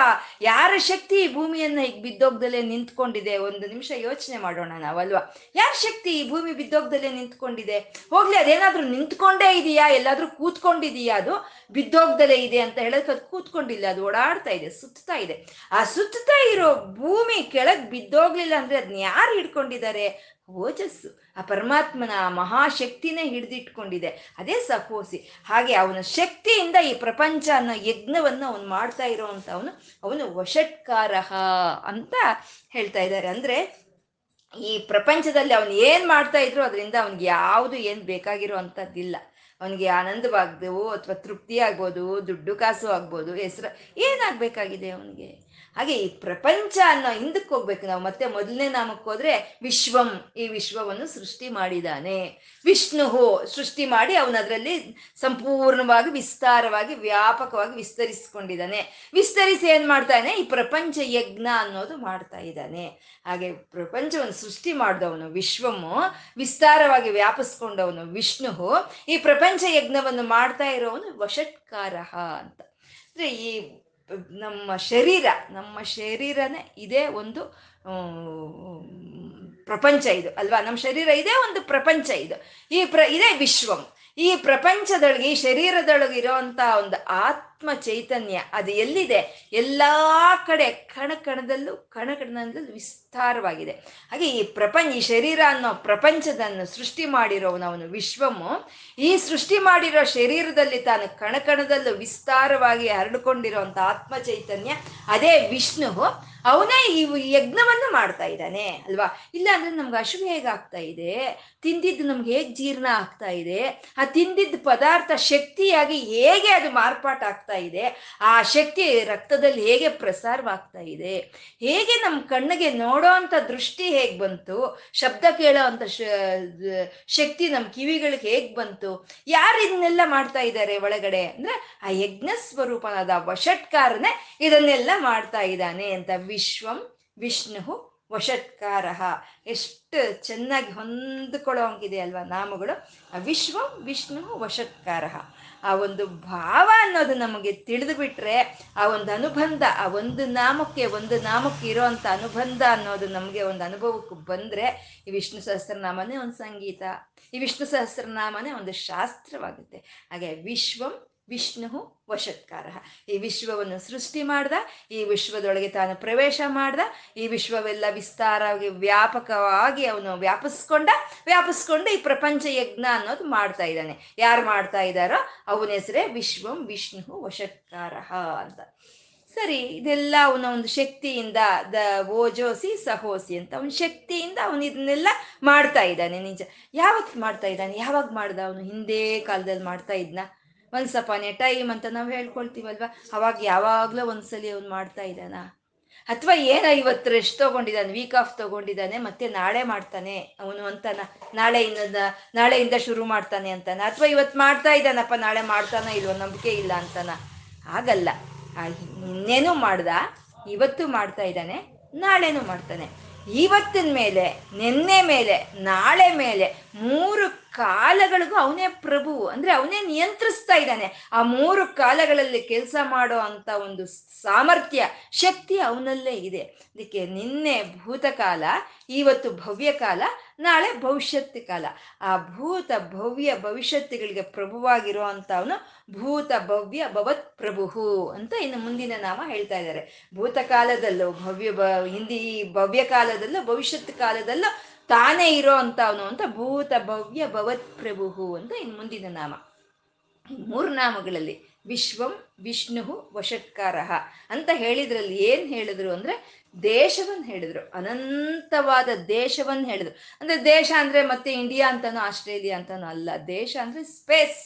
ಯಾರ ಶಕ್ತಿ ಈ ಭೂಮಿಯನ್ನ ಹೀಗ್ ಬಿದ್ದೋಗ್ದಲ್ಲೇ ನಿಂತ್ಕೊಂಡಿದೆ? ಒಂದು ನಿಮಿಷ ಯೋಚನೆ ಮಾಡೋಣ ನಾವಲ್ವಾ? ಯಾರ ಶಕ್ತಿ ಈ ಭೂಮಿ ಬಿದ್ದೋಗ್ದಲ್ಲೇ ನಿಂತ್ಕೊಂಡಿದೆ? ಹೋಗ್ಲಿ, ಅದೇನಾದ್ರೂ ನಿಂತ್ಕೊಂಡೇ ಇದೆಯಾ? ಎಲ್ಲಾದ್ರೂ ಕೂತ್ಕೊಂಡಿದೀಯಾ? ಅದು ಬಿದ್ದೋಗ್ದಲೇ ಇದೆ ಅಂತ ಹೇಳಕ್ ಅದು ಕೂತ್ಕೊಂಡಿಲ್ಲ. ಅದು ಓಡಾಡ್ತಾ ಇದೆ, ಸುತ್ತಾ ಇದೆ. ಆ ಸುತ್ತಾ ಇರೋ ಭೂಮಿ ಕೆಳಗ್ ಬಿದ್ದೋಗ್ಲಿಲ್ಲ ಅಂದ್ರೆ ಅದನ್ನ ಯಾರು ಹಿಡ್ಕೊಂಡಿದ್ದಾರೆ? ಓಜಸ್ಸು. ಆ ಪರಮಾತ್ಮನ ಮಹಾಶಕ್ತಿನೇ ಹಿಡಿದಿಟ್ಕೊಂಡಿದೆ. ಅದೇ ಸಪೋಸಿ ಹಾಗೆ ಅವನ ಶಕ್ತಿಯಿಂದ ಈ ಪ್ರಪಂಚ ಅನ್ನೋ ಯಜ್ಞವನ್ನು ಅವನು ಮಾಡ್ತಾ ಇರೋವಂಥ ಅವನು ವಷಟ್ಕಾರಹ ಅಂತ ಹೇಳ್ತಾ ಇದ್ದಾರೆ. ಅಂದರೆ ಈ ಪ್ರಪಂಚದಲ್ಲಿ ಅವನು ಏನು ಮಾಡ್ತಾ ಇದ್ರು ಅದರಿಂದ ಅವನಿಗೆ ಯಾವುದು ಏನು ಬೇಕಾಗಿರೋ ಅಂಥದ್ದಿಲ್ಲ. ಅವನಿಗೆ ಆನಂದವಾಗ್ದವು ಅಥವಾ ತೃಪ್ತಿ ಆಗ್ಬೋದು, ದುಡ್ಡು ಕಾಸು ಆಗ್ಬೋದು, ಹೆಸರು, ಏನಾಗಬೇಕಾಗಿದೆ ಅವನಿಗೆ? ಹಾಗೆ ಈ ಪ್ರಪಂಚ ಅನ್ನೋ ಹಿಂದಕ್ಕೆ ಹೋಗ್ಬೇಕು ನಾವು, ಮತ್ತೆ ಮೊದಲನೇ ನಾಮಕ್ಕೆ ಹೋದ್ರೆ ವಿಶ್ವಂ, ಈ ವಿಶ್ವವನ್ನು ಸೃಷ್ಟಿ ಮಾಡಿದಾನೆ. ವಿಷ್ಣು ಸೃಷ್ಟಿ ಮಾಡಿ ಅವನ ಅದರಲ್ಲಿ ಸಂಪೂರ್ಣವಾಗಿ ವಿಸ್ತಾರವಾಗಿ ವ್ಯಾಪಕವಾಗಿ ವಿಸ್ತರಿಸಿಕೊಂಡಿದ್ದಾನೆ. ವಿಸ್ತರಿಸಿ ಏನ್ ಮಾಡ್ತಾನೆ ಈ ಪ್ರಪಂಚ ಯಜ್ಞ ಅನ್ನೋದು ಮಾಡ್ತಾ ಇದ್ದಾನೆ. ಹಾಗೆ ಪ್ರಪಂಚವನ್ನು ಸೃಷ್ಟಿ ಮಾಡಿದವನು ವಿಶ್ವಮು ವಿಸ್ತಾರವಾಗಿ ವ್ಯಾಪಿಸ್ಕೊಂಡವನು ವಿಷ್ಣು ಈ ಪ್ರಪಂಚ ಯಜ್ಞವನ್ನು ಮಾಡ್ತಾ ಇರೋವನು ವಶತ್ಕಾರ ಅಂತ. ಅಂದ್ರೆ ಈ ನಮ್ಮ ಶರೀರ, ನಮ್ಮ ಶರೀರನೇ ಇದೇ ಒಂದು ಪ್ರಪಂಚ ಇದು ಅಲ್ವಾ? ನಮ್ಮ ಶರೀರ ಇದೇ ಒಂದು ಪ್ರಪಂಚ ಇದು. ಈ ಪ್ರ, ಇದೇ ವಿಶ್ವಂ. ಈ ಪ್ರಪಂಚದೊಳಗೆ, ಈ ಶರೀರದೊಳಗೆ ಇರೋಂತ ಒಂದು ಆತ್ಮ ಚೈತನ್ಯ ಅದು ಎಲ್ಲಿದೆ? ಎಲ್ಲಾ ಕಡೆ ಕಣ ಕಣದಲ್ಲೂ ಕಣ ಕಣದಲ್ಲೂ ವಿಸ್ತಾರವಾಗಿದೆ. ಹಾಗೆ ಈ ಪ್ರಪಂಚ, ಈ ಶರೀರ ಅನ್ನೋ ಪ್ರಪಂಚದನ್ನು ಸೃಷ್ಟಿ ಮಾಡಿರೋನು ಅವನು ವಿಶ್ವము ಈ ಸೃಷ್ಟಿ ಮಾಡಿರೋ ಶರೀರದಲ್ಲಿ ತಾನು ಕಣಕಣದಲ್ಲೂ ವಿಸ್ತಾರವಾಗಿ ಹರಡಿಕೊಂಡಿರುವಂತ ಆತ್ಮ ಚೈತನ್ಯ, ಅದೇ ವಿಷ್ಣು. ಅವನೇ ಈ ಯಜ್ಞವನ್ನು ಮಾಡ್ತಾ ಇದ್ದಾನೆ, ಅಲ್ವಾ? ಇಲ್ಲ ಅಂದ್ರೆ ನಮ್ಗೆ ಅಶುಭ ಹೇಗಾಗ್ತಾ ಇದೆ? ತಿಂದಿದ್ದು ನಮ್ಗೆ ಹೇಗೆ ಜೀರ್ಣ ಆಗ್ತಾ ಇದೆ? ಆ ತಿಂದಿದ್ದ ಪದಾರ್ಥ ಶಕ್ತಿಯಾಗಿ ಹೇಗೆ ಅದು ಮಾರ್ಪಾಟಾಗ್ತಾ ಇದೆ? ಆ ಶಕ್ತಿ ರಕ್ತದಲ್ಲಿ ಹೇಗೆ ಪ್ರಸಾರವಾಗ್ತಾ ಇದೆ? ಹೇಗೆ ನಮ್ಮ ಕಣ್ಣಿಗೆ ನೋಡೋ ಅಂತ ದೃಷ್ಟಿ ಹೇಗ್ ಬಂತು? ಶಬ್ದ ಕೇಳೋ ಅಂತ ಶಕ್ತಿ ನಮ್ಮ ಕಿವಿಗಳಿಗೆ ಹೇಗ್ ಬಂತು? ಯಾರು ಇದನ್ನೆಲ್ಲ ಮಾಡ್ತಾ ಇದ್ದಾರೆ ಒಳಗಡೆ? ಅಂದ್ರೆ ಆ ಯಜ್ಞ ಸ್ವರೂಪನಾದ ವಷಟ್ಕಾರನೇ ಇದನ್ನೆಲ್ಲ ಮಾಡ್ತಾ ಇದ್ದಾನೆ ಅಂತ ವಿಶ್ವಂ ವಿಷ್ಣು ವಷಟ್ಕಾರ ಎಷ್ಟು ಚೆನ್ನಾಗಿ ಹೊಂದಿಕೊಳ್ಳೋ ಹಂಗಿದೆ ಅಲ್ವಾ ನಾಮಗಳು? ವಿಶ್ವಂ ವಿಷ್ಣು ವಷಟ್ಕಾರ ಆ ಒಂದು ಭಾವ ಅನ್ನೋದು ನಮಗೆ ತಿಳಿದು ಬಿಟ್ರೆ, ಆ ಒಂದು ಅನುಬಂಧ, ಆ ಒಂದು ನಾಮಕ್ಕೆ ಒಂದು ನಾಮಕ್ಕೆ ಇರೋವಂಥ ಅನುಬಂಧ ಅನ್ನೋದು ನಮಗೆ ಒಂದು ಅನುಭವಕ್ಕೆ ಬಂದ್ರೆ, ಈ ವಿಷ್ಣು ಸಹಸ್ರನಾಮನೇ ಒಂದು ಸಂಗೀತ. ಈ ವಿಷ್ಣು ಸಹಸ್ರನಾಮನೇ ಒಂದು ಶಾಸ್ತ್ರವಾಗುತ್ತೆ. ಹಾಗೆ ವಿಶ್ವಂ ವಿಷ್ಣು ವಶತ್ಕಾರ. ಈ ವಿಶ್ವವನ್ನು ಸೃಷ್ಟಿ ಮಾಡ್ದ, ಈ ವಿಶ್ವದೊಳಗೆ ತಾನು ಪ್ರವೇಶ ಮಾಡ್ದ, ಈ ವಿಶ್ವವೆಲ್ಲ ವಿಸ್ತಾರವಾಗಿ ವ್ಯಾಪಕವಾಗಿ ಅವನು ವ್ಯಾಪಿಸ್ಕೊಂಡ, ವ್ಯಾಪಿಸ್ಕೊಂಡು ಈ ಪ್ರಪಂಚ ಯಜ್ಞ ಅನ್ನೋದು ಮಾಡ್ತಾ ಇದ್ದಾನೆ. ಯಾರು ಮಾಡ್ತಾ ಇದ್ದಾರೋ ಅವನ ಹೆಸರೇ ವಿಶ್ವಂ ವಿಷ್ಣು ವಶತ್ಕಾರ ಅಂತ. ಸರಿ, ಇದೆಲ್ಲ ಅವನ ಒಂದು ಶಕ್ತಿಯಿಂದ ದ ಓಜೋಸಿ ಸಹೋಸಿ ಅಂತ ಅವನ ಶಕ್ತಿಯಿಂದ ಅವನು ಇದನ್ನೆಲ್ಲ ಮಾಡ್ತಾ ಇದ್ದಾನೆ ನಿಜ. ಯಾವತ್ತು ಮಾಡ್ತಾ ಇದ್ದಾನೆ? ಯಾವಾಗ ಮಾಡ್ದ ಅವನು? ಹಿಂದೆ ಕಾಲದಲ್ಲಿ ಮಾಡ್ತಾ ಇದ್ನ? ಒನ್ಸ್ ಅಪಾನ್ ಟೈಮ್ ಅಂತ ನಾವು ಹೇಳ್ಕೊಳ್ತೀವಲ್ವ? ಅವಾಗ ಯಾವಾಗ್ಲೂ ಒಂದ್ಸಲಿ ಅವ್ನು ಮಾಡ್ತಾ ಇದ್ದಾನ? ಅಥವಾ ಏನ ಇವತ್ತು ರೆಸ್ಟ್ ತಗೊಂಡಿದ್ದಾನೆ ವೀಕ್ ಆಫ್ ತಗೊಂಡಿದ್ದಾನೆ, ಮತ್ತೆ ನಾಳೆ ಮಾಡ್ತಾನೆ ಅವನು ಅಂತಾನ? ನಾಳೆ ನಾಳೆಯಿಂದ ನಾಳೆಯಿಂದ ಶುರು ಮಾಡ್ತಾನೆ ಅಂತಾನ? ಅಥವಾ ಇವತ್ತು ಮಾಡ್ತಾ ಇದ್ದಾನಪ್ಪ, ನಾಳೆ ಮಾಡ್ತಾನ ಇಲ್ವೋ, ನಂಬಿಕೆ ಇಲ್ಲ ಅಂತಾನ? ಆಗಲ್ಲ. ನಿನ್ನೇನು ಮಾಡ್ದ, ಇವತ್ತು ಮಾಡ್ತಾ ಇದ್ದಾನೆ, ನಾಳೆನು ಮಾಡ್ತಾನೆ. ಇವತ್ತಿನ ಮೇಲೆ, ನಿನ್ನೆ ಮೇಲೆ, ನಾಳೆ ಮೇಲೆ, ಮೂರು ಕಾಲಗಳಿಗೂ ಅವನೇ ಪ್ರಭು. ಅಂದ್ರೆ ಅವನೇ ನಿಯಂತ್ರಿಸ್ತಾ ಇದ್ದಾನೆ. ಆ ಮೂರು ಕಾಲಗಳಲ್ಲಿ ಕೆಲಸ ಮಾಡೋ ಅಂತ ಒಂದು ಸಾಮರ್ಥ್ಯ, ಶಕ್ತಿ ಅವನಲ್ಲೇ ಇದೆ. ಅದಕ್ಕೆ ನಿನ್ನೆ ಭೂತಕಾಲ, ಇವತ್ತು ಭವ್ಯ ಕಾಲ ನಾಳೆ ಭವಿಷ್ಯತ್ ಕಾಲ. ಆ ಭೂತ ಭವ್ಯ ಭವಿಷ್ಯತ್ತುಗಳಿಗೆ ಪ್ರಭುವಾಗಿರೋ ಅವನು ಭೂತ ಭವ್ಯ ಭವತ್ ಪ್ರಭು ಅಂತ ಇನ್ನು ಮುಂದಿನ ನಾಮ ಹೇಳ್ತಾ ಇದ್ದಾರೆ. ಭೂತಕಾಲದಲ್ಲೂ ಭವ್ಯ ಹಿಂದಿ ಭವ್ಯ ಕಾಲದಲ್ಲೂ ಭವಿಷ್ಯತ್ ಕಾಲದಲ್ಲೂ ತಾನೇ ಇರೋ ಅಂತ ಅವನು ಅಂತ ಭೂತ ಭವ್ಯ ಭವತ್ ಪ್ರಭು ಅಂತ ಇನ್ನು ಮುಂದಿನ ನಾಮ. ಮೂರು ನಾಮಗಳಲ್ಲಿ ವಿಶ್ವಂ ವಿಷ್ಣು ವಷಟ್ಕಾರ ಅಂತ ಹೇಳಿದ್ರಲ್ಲಿ ಏನ್ ಹೇಳಿದ್ರು ಅಂದ್ರೆ ದೇಶವನ್ನು ಹೇಳಿದ್ರು, ಅನಂತವಾದ ದೇಶವನ್ನು ಹೇಳಿದ್ರು. ಅಂದ್ರೆ ದೇಶ ಅಂದ್ರೆ ಮತ್ತೆ ಇಂಡಿಯಾ ಅಂತಾನೋ ಆಸ್ಟ್ರೇಲಿಯಾ ಅಂತಾನೋ ಅಲ್ಲ, ದೇಶ ಅಂದ್ರೆ ಸ್ಪೇಸ್.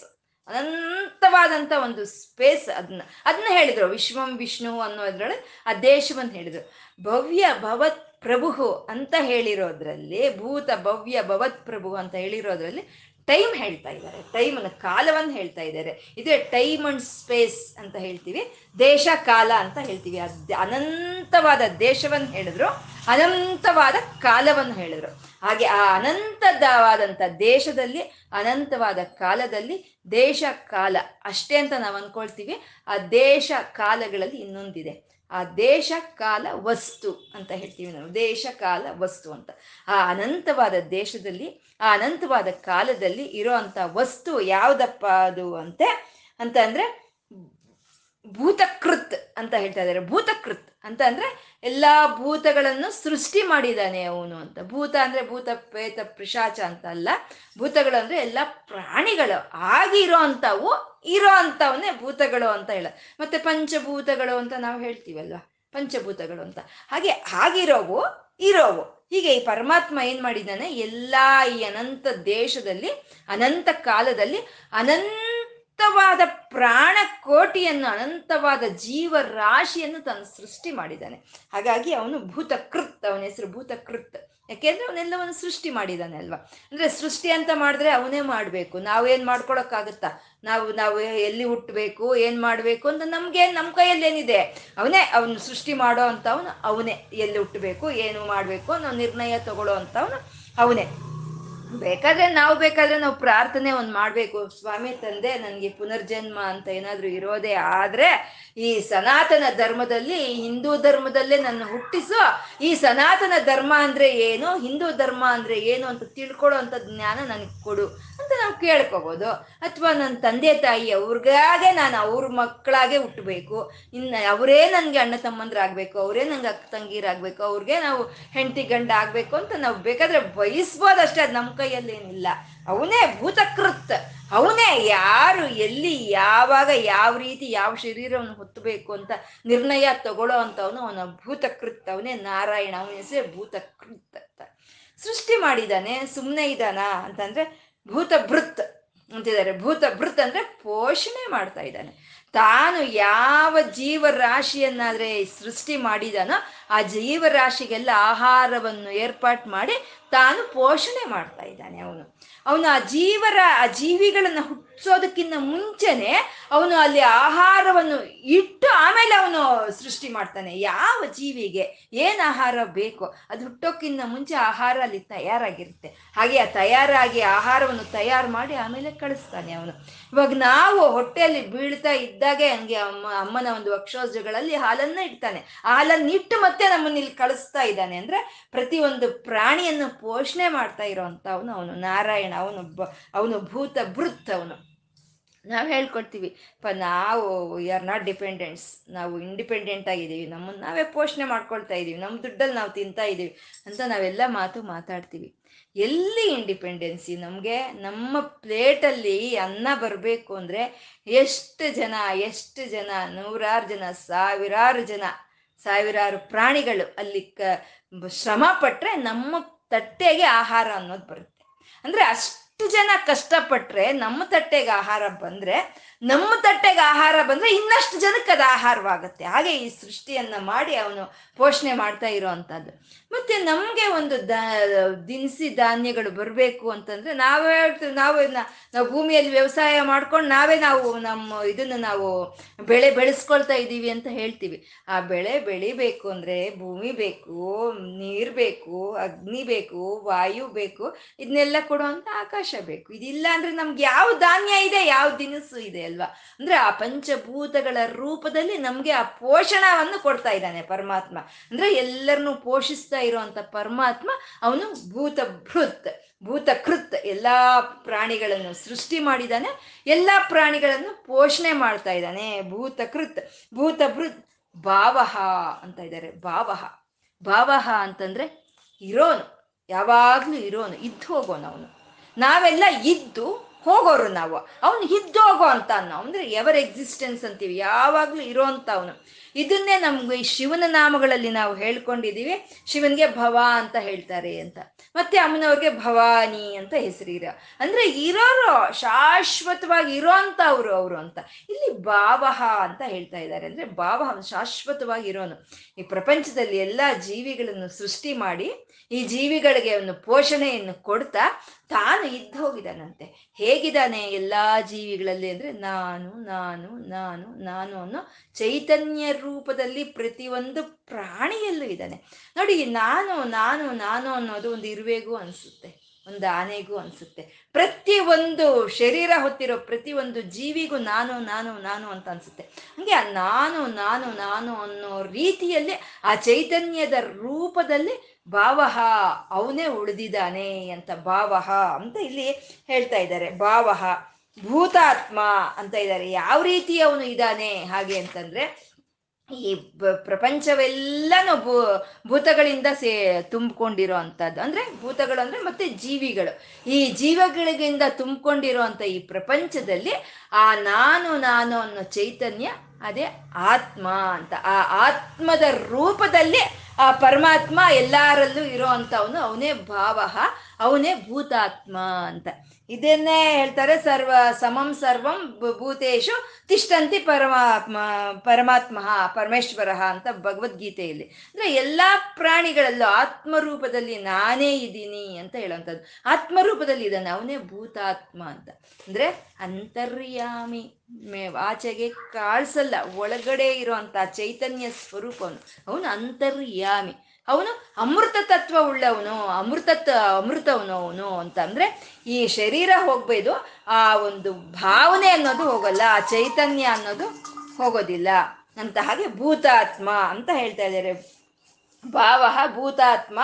ಅನಂತವಾದಂಥ ಒಂದು ಸ್ಪೇಸ್ ಅದನ್ನ ಅದನ್ನ ಹೇಳಿದ್ರು. ವಿಶ್ವಂ ವಿಷ್ಣು ಅನ್ನೋದ್ರೊಳಗೆ ಆ ದೇಶವನ್ನು ಹೇಳಿದ್ರು. ಭವ್ಯ ಭವತ್ ಪ್ರಭು ಅಂತ ಹೇಳಿರೋದ್ರಲ್ಲಿ, ಭೂತ ಭವ್ಯ ಭವತ್ ಪ್ರಭು ಅಂತ ಹೇಳಿರೋದ್ರಲ್ಲಿ ಟೈಮ್ ಹೇಳ್ತಾ ಇದ್ದಾರೆ. ಟೈಮನ್ನು ಕಾಲವನ್ನು ಹೇಳ್ತಾ ಇದ್ದಾರೆ. ಇದೇ ಟೈಮ್ ಅಂಡ್ ಸ್ಪೇಸ್ ಅಂತ ಹೇಳ್ತೀವಿ. ದೇಶ, ಕಾಲ ಅಂತ ಹೇಳ್ತೀವಿ. ಅನಂತವಾದ ದೇಶವನ್ನು ಹೇಳಿದ್ರು, ಅನಂತವಾದ ಕಾಲವನ್ನು ಹೇಳಿದ್ರು. ಹಾಗೆ ಆ ಅನಂತದವಾದಂಥ ದೇಶದಲ್ಲಿ, ಅನಂತವಾದ ಕಾಲದಲ್ಲಿ ದೇಶ, ಕಾಲ ಅಷ್ಟೇ ಅಂತ ನಾವು ಅನ್ಕೊಳ್ತೀವಿ. ಆ ದೇಶ, ಕಾಲಗಳಲ್ಲಿ ಇನ್ನೊಂದಿದೆ. ಆ ದೇಶ ಕಾಲ ವಸ್ತು ಅಂತ ಹೇಳ್ತೀವಿ ನಾವು. ದೇಶ ಕಾಲ ವಸ್ತು ಅಂತ. ಆ ಅನಂತವಾದ ದೇಶದಲ್ಲಿ, ಆ ಅನಂತವಾದ ಕಾಲದಲ್ಲಿ ಇರೋ ಅಂತ ವಸ್ತು ಯಾವ್ದಪ್ಪ ಅದು ಅಂತೆ, ಅಂತ ಅಂದ್ರೆ ಭೂತಕೃತ್ ಅಂತ ಹೇಳ್ತಾ ಇದ್ದಾರೆ. ಭೂತಕೃತ್ ಅಂತ ಅಂದ್ರೆ ಎಲ್ಲಾ ಭೂತಗಳನ್ನು ಸೃಷ್ಟಿ ಮಾಡಿದ್ದಾನೆ ಅವನು ಅಂತ. ಭೂತ ಅಂದ್ರೆ ಭೂತ, ಪ್ರೇತ, ಪಿಶಾಚ ಅಂತ ಅಲ್ಲ. ಭೂತಗಳು ಅಂದ್ರೆ ಎಲ್ಲಾ ಪ್ರಾಣಿಗಳು ಆಗಿರೋ ಅಂಥವು ಇರೋ ಅಂತವನ್ನೇ ಭೂತಗಳು ಅಂತ ಹೇಳ. ಮತ್ತೆ ಪಂಚಭೂತಗಳು ಅಂತ ನಾವು ಹೇಳ್ತೀವಲ್ವ? ಪಂಚಭೂತಗಳು ಅಂತ. ಹಾಗೆ ಆಗಿರೋವು ಇರೋವು. ಹೀಗೆ ಈ ಪರಮಾತ್ಮ ಏನ್ ಮಾಡಿದ್ದಾನೆ? ಎಲ್ಲಾ ಈ ಅನಂತ ದೇಶದಲ್ಲಿ, ಅನಂತ ಕಾಲದಲ್ಲಿ ಅನಂತವಾದ ಪ್ರಾಣ ಕೋಟಿಯನ್ನು ಅನಂತವಾದ ಜೀವ ರಾಶಿಯನ್ನು ತಾನು ಸೃಷ್ಟಿ ಮಾಡಿದ್ದಾನೆ. ಹಾಗಾಗಿ ಅವನು ಭೂತಕೃತ್, ಅವನ ಹೆಸರು ಭೂತಕೃತ್. ಯಾಕೆಂದ್ರೆ ಅವನೆಲ್ಲವನ್ನು ಸೃಷ್ಟಿ ಮಾಡಿದ್ದಾನೆ ಅಲ್ವಾ? ಅಂದ್ರೆ ಸೃಷ್ಟಿ ಅಂತ ಮಾಡಿದ್ರೆ ಅವನೇ ಮಾಡ್ಬೇಕು. ನಾವೇನ್ ಮಾಡ್ಕೊಳಕ್ಕಾಗತ್ತಾ? ನಾವು ನಾವು ಎಲ್ಲಿ ಹುಟ್ಟಬೇಕು ಏನ್ ಮಾಡ್ಬೇಕು ಅಂತ ನಮ್ಗೆ ನಮ್ಮ ಕೈಯಲ್ಲಿ ಏನಿದೆ ಅವನೇ ಅವನು ಸೃಷ್ಟಿ ಮಾಡೋ ಅಂತವನು ಅವನೇ. ಎಲ್ಲಿ ಹುಟ್ಟಬೇಕು ಏನು ಮಾಡ್ಬೇಕು ಅನ್ನೋ ನಿರ್ಣಯ ತಗೊಳ್ಳೋ ಅಂತವನು ಅವನೇ. ಬೇಕಾದ್ರೆ ನಾವು ಬೇಕಾದ್ರೆ ನಾವು ಪ್ರಾರ್ಥನೆ ಒಂದು ಮಾಡಬೇಕು. ಸ್ವಾಮಿ ತಂದೆ, ನನಗೆ ಪುನರ್ಜನ್ಮ ಅಂತ ಏನಾದರೂ ಇರೋದೇ ಆದ್ರೆ ಈ ಸನಾತನ ಧರ್ಮದಲ್ಲಿ, ಹಿಂದೂ ಧರ್ಮದಲ್ಲೇ ನನ್ನ ಹುಟ್ಟಿಸು ಈ ಸನಾತನ ಧರ್ಮ ಅಂದ್ರೆ ಏನು, ಹಿಂದೂ ಧರ್ಮ ಅಂದ್ರೆ ಏನು ಅಂತ ತಿಳ್ಕೊಳ್ಳೋ ಅಂತ ಜ್ಞಾನ ನನಗೆ ಕೊಡು ಅಂತ ನಾವು ಕೇಳ್ಕೋಬೋದು. ಅಥವಾ ನನ್ನ ತಂದೆ ತಾಯಿ ಅವ್ರಿಗಾಗೆ ನಾನು ಅವ್ರ ಮಕ್ಕಳಾಗೆ ಹುಟ್ಟಬೇಕು ಇನ್ನು ಅವರೇ ನನಗೆ ಅಣ್ಣ ತಮ್ಮಂದ್ರಾಗಬೇಕು, ಅವರೇ ನಂಗೆ ಅಕ್ಕ ತಂಗೀರಾಗಬೇಕು, ಅವ್ರಿಗೆ ನಾವು ಹೆಂಡತಿ ಗಂಡ ಆಗಬೇಕು ಅಂತ ನಾವು ಬೇಕಾದ್ರೆ ಬಯಸ್ಬೋದು ಅಷ್ಟೇ ಅದು ನಮ್ಮ ಕೈಯಲ್ಲಿ ಏನಿಲ್ಲ ಅವನೇ ಭೂತಕೃತ್. ಅವನೇ ಯಾರು, ಎಲ್ಲಿ, ಯಾವಾಗ, ಯಾವ ರೀತಿ, ಯಾವ ಶರೀರವನ್ನು ಹೊತ್ತಬೇಕು ಅಂತ ನಿರ್ಣಯ ತಗೊಳ್ಳೋ ಅಂತವನು ಅವನ ಭೂತಕೃತ್. ಅವನೇ ನಾರಾಯಣ, ಅವನ ಹೆಸರೇ ಭೂತಕೃತ್ ಅಂತ. ಸೃಷ್ಟಿ ಮಾಡಿದಾನೆ ಸುಮ್ಮನೆ ಇದ್ದಾನ ಅಂತಂದ್ರೆ ಭೂತಭೃತ್ ಅಂತಿದ್ದಾರೆ. ಭೂತಭೃತ್ ಅಂದ್ರೆ ಪೋಷಣೆ ಮಾಡ್ತಾ ಇದ್ದಾನೆ. ತಾನು ಯಾವ ಜೀವರಾಶಿಯನ್ನಾದ್ರೆ ಸೃಷ್ಟಿ ಮಾಡಿದಾನೋ ಆ ಜೀವರಾಶಿಗೆಲ್ಲ ಆಹಾರವನ್ನು ಏರ್ಪಾಟ್ ಮಾಡಿ ತಾನು ಪೋಷಣೆ ಮಾಡ್ತಾ ಇದ್ದಾನೆ ಅವನು. ಅವನು ಆ ಜೀವರ, ಆ ಜೀವಿಗಳನ್ನ ಹುಟ್ಟಿಸೋದಕ್ಕಿಂತ ಮುಂಚೆನೆ ಅವನು ಅಲ್ಲಿ ಆಹಾರವನ್ನು ಇಟ್ಟು ಆಮೇಲೆ ಅವನು ಸೃಷ್ಟಿ ಮಾಡ್ತಾನೆ. ಯಾವ ಜೀವಿಗೆ ಏನು ಆಹಾರ ಬೇಕೋ, ಅದು ಹುಟ್ಟೋಕ್ಕಿಂತ ಮುಂಚೆ ಆಹಾರ ಅಲ್ಲಿ ತಯಾರಾಗಿರುತ್ತೆ. ಹಾಗೆ ಆ ತಯಾರಾಗಿ ಆಹಾರವನ್ನು ತಯಾರು ಮಾಡಿ ಆಮೇಲೆ ಕಳಿಸ್ತಾನೆ ಅವನು. ಇವಾಗ ನಾವು ಹೊಟ್ಟೆಯಲ್ಲಿ ಬೀಳ್ತಾ ಇದ್ದಾಗೆ ಹಂಗೆ ಅಮ್ಮ, ಅಮ್ಮನ ಒಂದು ವಕ್ಷೋಜಗಳಲ್ಲಿ ಹಾಲನ್ನ ಇಡ್ತಾನೆ. ಹಾಲನ್ನು ಇಟ್ಟು ಮತ್ತೆ ನಮ್ಮನ್ನ ಇಲ್ಲಿ ಕಳಿಸ್ತಾ ಇದ್ದಾನೆ. ಅಂದ್ರೆ ಪ್ರತಿಯೊಂದು ಪ್ರಾಣಿಯನ್ನು ಪೋಷಣೆ ಮಾಡ್ತಾ ಇರೋಂತ ಅವನು. ಅವನು ನಾರಾಯಣ, ಅವನು ಅವನು ಭೂತ ಭೃತ್ ಅವನು. ನಾವು ಹೇಳ್ಕೊಡ್ತೀವಿ, ಪ, ನಾವು ಆರ್ ನಾಟ್ ಡಿಪೆಂಡೆಂಟ್ಸ್ ನಾವು ಇಂಡಿಪೆಂಡೆಂಟ್ ಆಗಿದ್ದೀವಿ. ನಮ್ಮನ್ನು ನಾವೇ ಪೋಷಣೆ ಮಾಡ್ಕೊಳ್ತಾ ಇದ್ದೀವಿ. ನಮ್ಮ ದುಡ್ಡಲ್ಲಿ ನಾವು ತಿಂತಾ ಇದ್ದೀವಿ. ಅಂತ ನಾವೆಲ್ಲ ಮಾತು ಮಾತಾಡ್ತೀವಿ. ಎಲ್ಲಿ ಇಂಡಿಪೆಂಡೆನ್ಸಿ ನಮಗೆ ನಮ್ಮ ಪ್ಲೇಟಲ್ಲಿ ಅನ್ನ ಬರಬೇಕು ಅಂದರೆ ಎಷ್ಟು ಜನ ಎಷ್ಟು ಜನ, ನೂರಾರು ಜನ, ಸಾವಿರಾರು ಜನ, ಸಾವಿರಾರು ಪ್ರಾಣಿಗಳು ಅಲ್ಲಿ ಕ, ಶ್ರಮ ಪಟ್ಟರೆ ನಮ್ಮ ತಟ್ಟೆಗೆ ಆಹಾರ ಅನ್ನೋದು ಬರುತ್ತೆ. ಅಂದರೆ ಅಷ್ಟು ಜನ ಕಷ್ಟಪಟ್ಟರೆ ನಮ್ಮ ತಟ್ಟೆಗೆ ಆಹಾರ ಬಂದರೆ ನಮ್ಮ ತಟ್ಟೆಗೆ ಆಹಾರ ಬಂದರೆ ಇನ್ನಷ್ಟು ಜನಕ್ಕೆ ಅದು ಆಹಾರವಾಗುತ್ತೆ. ಹಾಗೆ ಈ ಸೃಷ್ಟಿಯನ್ನ ಮಾಡಿ ಅವನು ಪೋಷಣೆ ಮಾಡ್ತಾ ಇರೋವಂಥದ್ದು. ಮತ್ತೆ ನಮಗೆ ಒಂದು ದ, ದಿನಸಿ ಧಾನ್ಯಗಳು ಬರಬೇಕು ಅಂತಂದ್ರೆ ನಾವೇ ಹೇಳ್ತೀವಿ, ನಾವು ನಾವು ಭೂಮಿಯಲ್ಲಿ ವ್ಯವಸಾಯ ಮಾಡ್ಕೊಂಡು ನಾವೇ ನಾವು ನಮ್ಮ ಇದನ್ನು ನಾವು ಬೆಳೆ ಬೆಳೆಸ್ಕೊಳ್ತಾ ಇದ್ದೀವಿ ಅಂತ ಹೇಳ್ತೀವಿ. ಆ ಬೆಳೆ ಬೆಳಿಬೇಕು ಅಂದ್ರೆ ಭೂಮಿ ಬೇಕು, ನೀರು ಬೇಕು, ಅಗ್ನಿ ಬೇಕು, ವಾಯು ಬೇಕು, ಇದನ್ನೆಲ್ಲ ಕೊಡುವಂತ ಆಕಾಶ ಬೇಕು. ಇದಿಲ್ಲ ಅಂದ್ರೆ ನಮ್ಗೆ ಯಾವ ಧಾನ್ಯ ಇದೆ, ಯಾವ ದಿನಸು ಇದೆ? ಅಲ್ವಾ? ಅಂದ್ರೆ ಆ ಪಂಚಭೂತಗಳ ರೂಪದಲ್ಲಿ ನಮ್ಗೆ ಆ ಪೋಷಣವನ್ನು ಕೊಡ್ತಾ ಇದ್ದಾನೆ ಪರಮಾತ್ಮ. ಅಂದ್ರೆ ಎಲ್ಲರನ್ನೂ ಪೋಷಿಸ್ತಾ ಇರುವಂತ ಪರಮಾತ್ಮ ಅವನು ಭೂತಭೃತ್ ಭೂತಕೃತ್, ಎಲ್ಲಾ ಪ್ರಾಣಿಗಳನ್ನು ಸೃಷ್ಟಿ ಮಾಡಿದಾನೆ ಎಲ್ಲಾ ಪ್ರಾಣಿಗಳನ್ನು ಪೋಷಣೆ ಮಾಡ್ತಾ ಇದ್ದಾನೆ. ಭೂತಕೃತ್, ಭೂತಭೃತ್, ಭಾವಹ ಅಂತ ಇದ್ದಾರೆ. ಭಾವಹ. ಭಾವಹ ಅಂತಂದ್ರೆ ಇರೋನು. ಯಾವಾಗ್ಲೂ ಇರೋನು. ಇದ್ದು ಹೋಗೋನು ಅವನು. ನಾವೆಲ್ಲ ಇದ್ದು ಹೋಗೋರು ನಾವು. ಅವನು ಇದ್ದೋಗೋ ಅಂತ ಅಂದ್ರೆ ಎವರ್ ಎಕ್ಸಿಸ್ಟೆನ್ಸ್ ಅಂತೀವಿ. ಯಾವಾಗ್ಲೂ ಇರೋ ಅವನು. ಇದನ್ನೇ ನಮ್ಗೆ ಈ ಶಿವನ ನಾಮಗಳಲ್ಲಿ ನಾವು ಹೇಳ್ಕೊಂಡಿದೀವಿ. ಶಿವನ್ಗೆ ಭವ ಅಂತ ಹೇಳ್ತಾರೆ ಅಂತ. ಮತ್ತೆ ಅಮ್ಮನವ್ರಿಗೆ ಭವಾನಿ ಅಂತ ಹೆಸರಿರ. ಅಂದ್ರೆ ಇರೋರು, ಶಾಶ್ವತವಾಗಿ ಇರೋ ಅವರು ಅವರು ಅಂತ. ಇಲ್ಲಿ ಭಾವಹ ಅಂತ ಹೇಳ್ತಾ ಇದ್ದಾರೆ. ಅಂದ್ರೆ ಭಾವ ಶಾಶ್ವತವಾಗಿ ಇರೋನು. ಈ ಪ್ರಪಂಚದಲ್ಲಿ ಎಲ್ಲಾ ಜೀವಿಗಳನ್ನು ಸೃಷ್ಟಿ ಮಾಡಿ ಈ ಜೀವಿಗಳಿಗೆ ಒಂದು ಪೋಷಣೆಯನ್ನು ಕೊಡ್ತಾ ತಾನು ಇದ್ದು ಹೋಗಿದ್ದಾನಂತೆ ಹೇಗಿದ್ದಾನೆ ಎಲ್ಲ ಜೀವಿಗಳಲ್ಲಿ ಅಂದರೆ ನಾನು ನಾನು ನಾನು ನಾನು ಅನ್ನೋ ಚೈತನ್ಯ ರೂಪದಲ್ಲಿ ಪ್ರತಿಯೊಂದು ಪ್ರಾಣಿಯಲ್ಲೂ ಇದ್ದಾನೆ. ನೋಡಿ ನಾನು ನಾನು ನಾನು ಅನ್ನೋದು ಒಂದು ಇರುವೆಗೂ ಅನ್ಸುತ್ತೆ. ಒಂದು ಆನೆಗೂ ಅನ್ಸುತ್ತೆ. ಪ್ರತಿ ಒಂದು ಶರೀರ ಹೊತ್ತಿರೋ ಪ್ರತಿ ಒಂದು ಜೀವಿಗೂ ನಾನು ನಾನು ನಾನು ಅಂತ ಅನ್ಸುತ್ತೆ. ಹಂಗೆ ಆ ನಾನು ನಾನು ನಾನು ಅನ್ನೋ ರೀತಿಯಲ್ಲಿ ಆ ಚೈತನ್ಯದ ರೂಪದಲ್ಲಿ ಭಾವಹ ಅವನೇ ಉಳಿದಿದ್ದಾನೆ ಅಂತ ಭಾವಹ ಅಂತ ಇಲ್ಲಿ ಹೇಳ್ತಾ ಇದ್ದಾರೆ. ಭಾವಹ ಭೂತಾತ್ಮ ಅಂತ ಇದ್ದಾರೆ. ಯಾವ ರೀತಿ ಅವನು ಇದ್ದಾನೆ ಹಾಗೆ ಅಂತಂದ್ರೆ ಈ ಪ್ರಪಂಚವೆಲ್ಲನೂ ಭೂ, ಭೂತಗಳಿಂದ ಸೇ ತುಂಬಿಕೊಂಡಿರೋ ಅಂಥದ್ದು ಅಂದರೆ ಭೂತಗಳು ಅಂದರೆ ಮತ್ತೆ ಜೀವಿಗಳು. ಈ ಜೀವಗಳಿಗಿಂದ ತುಂಬಿಕೊಂಡಿರೋ ಅಂತ ಈ ಪ್ರಪಂಚದಲ್ಲಿ ಆ ನಾನು ನಾನು ಅನ್ನೋ ಚೈತನ್ಯ, ಅದೇ ಆತ್ಮ ಅಂತ. ಆ ಆತ್ಮದ ರೂಪದಲ್ಲಿ ಆ ಪರಮಾತ್ಮ ಎಲ್ಲರಲ್ಲೂ ಇರೋ ಅಂಥವನು ಅವನೇ ಭಾವ, ಅವನೇ ಭೂತಾತ್ಮ ಅಂತ. ಇದನ್ನೇ ಹೇಳ್ತಾರೆ ಸರ್ವ ಸಮಂ ಸರ್ವಂ ಭೂತೇಶು ತಿಷ್ಟಂತಿ ಪರಮಾತ್ಮ ಪರಮಾತ್ಮ ಪರಮೇಶ್ವರ ಅಂತ ಭಗವದ್ಗೀತೆಯಲ್ಲಿ. ಅಂದ್ರೆ ಎಲ್ಲಾ ಪ್ರಾಣಿಗಳಲ್ಲೂ ಆತ್ಮರೂಪದಲ್ಲಿ ನಾನೇ ಇದ್ದೀನಿ ಅಂತ ಹೇಳುವಂಥದ್ದು. ಆತ್ಮರೂಪದಲ್ಲಿ ಇದ್ದಾನೆ, ಅವನೇ ಭೂತಾತ್ಮ ಅಂತ. ಅಂದ್ರೆ ಅಂತರ್ಯಾಮಿ, ಮೇ ಆಚೆಗೆ ಕಾಳ್ಸಲ್ಲ ಒಳಗಡೆ ಇರುವಂತ ಚೈತನ್ಯ ಸ್ವರೂಪವನು ಅವನು ಅಂತರ್ಯಾಮಿ. ಅವನು ಅಮೃತ ತತ್ವ ಉಳ್ಳವನು ಅಮೃತ ಅಮೃತವನು ಅವನು ಅಂತ ಅಂದ್ರೆ ಈ ಶರೀರ ಹೋಗ್ಬೇದು, ಆ ಒಂದು ಭಾವನೆ ಅನ್ನೋದು ಹೋಗಲ್ಲ, ಆ ಚೈತನ್ಯ ಅನ್ನೋದು ಹೋಗೋದಿಲ್ಲ. ಅಂತ ಹಾಗೆ ಭೂತಾತ್ಮ ಅಂತ ಹೇಳ್ತಾ ಇದ್ದಾರೆ. ಭಾವ ಭೂತಾತ್ಮ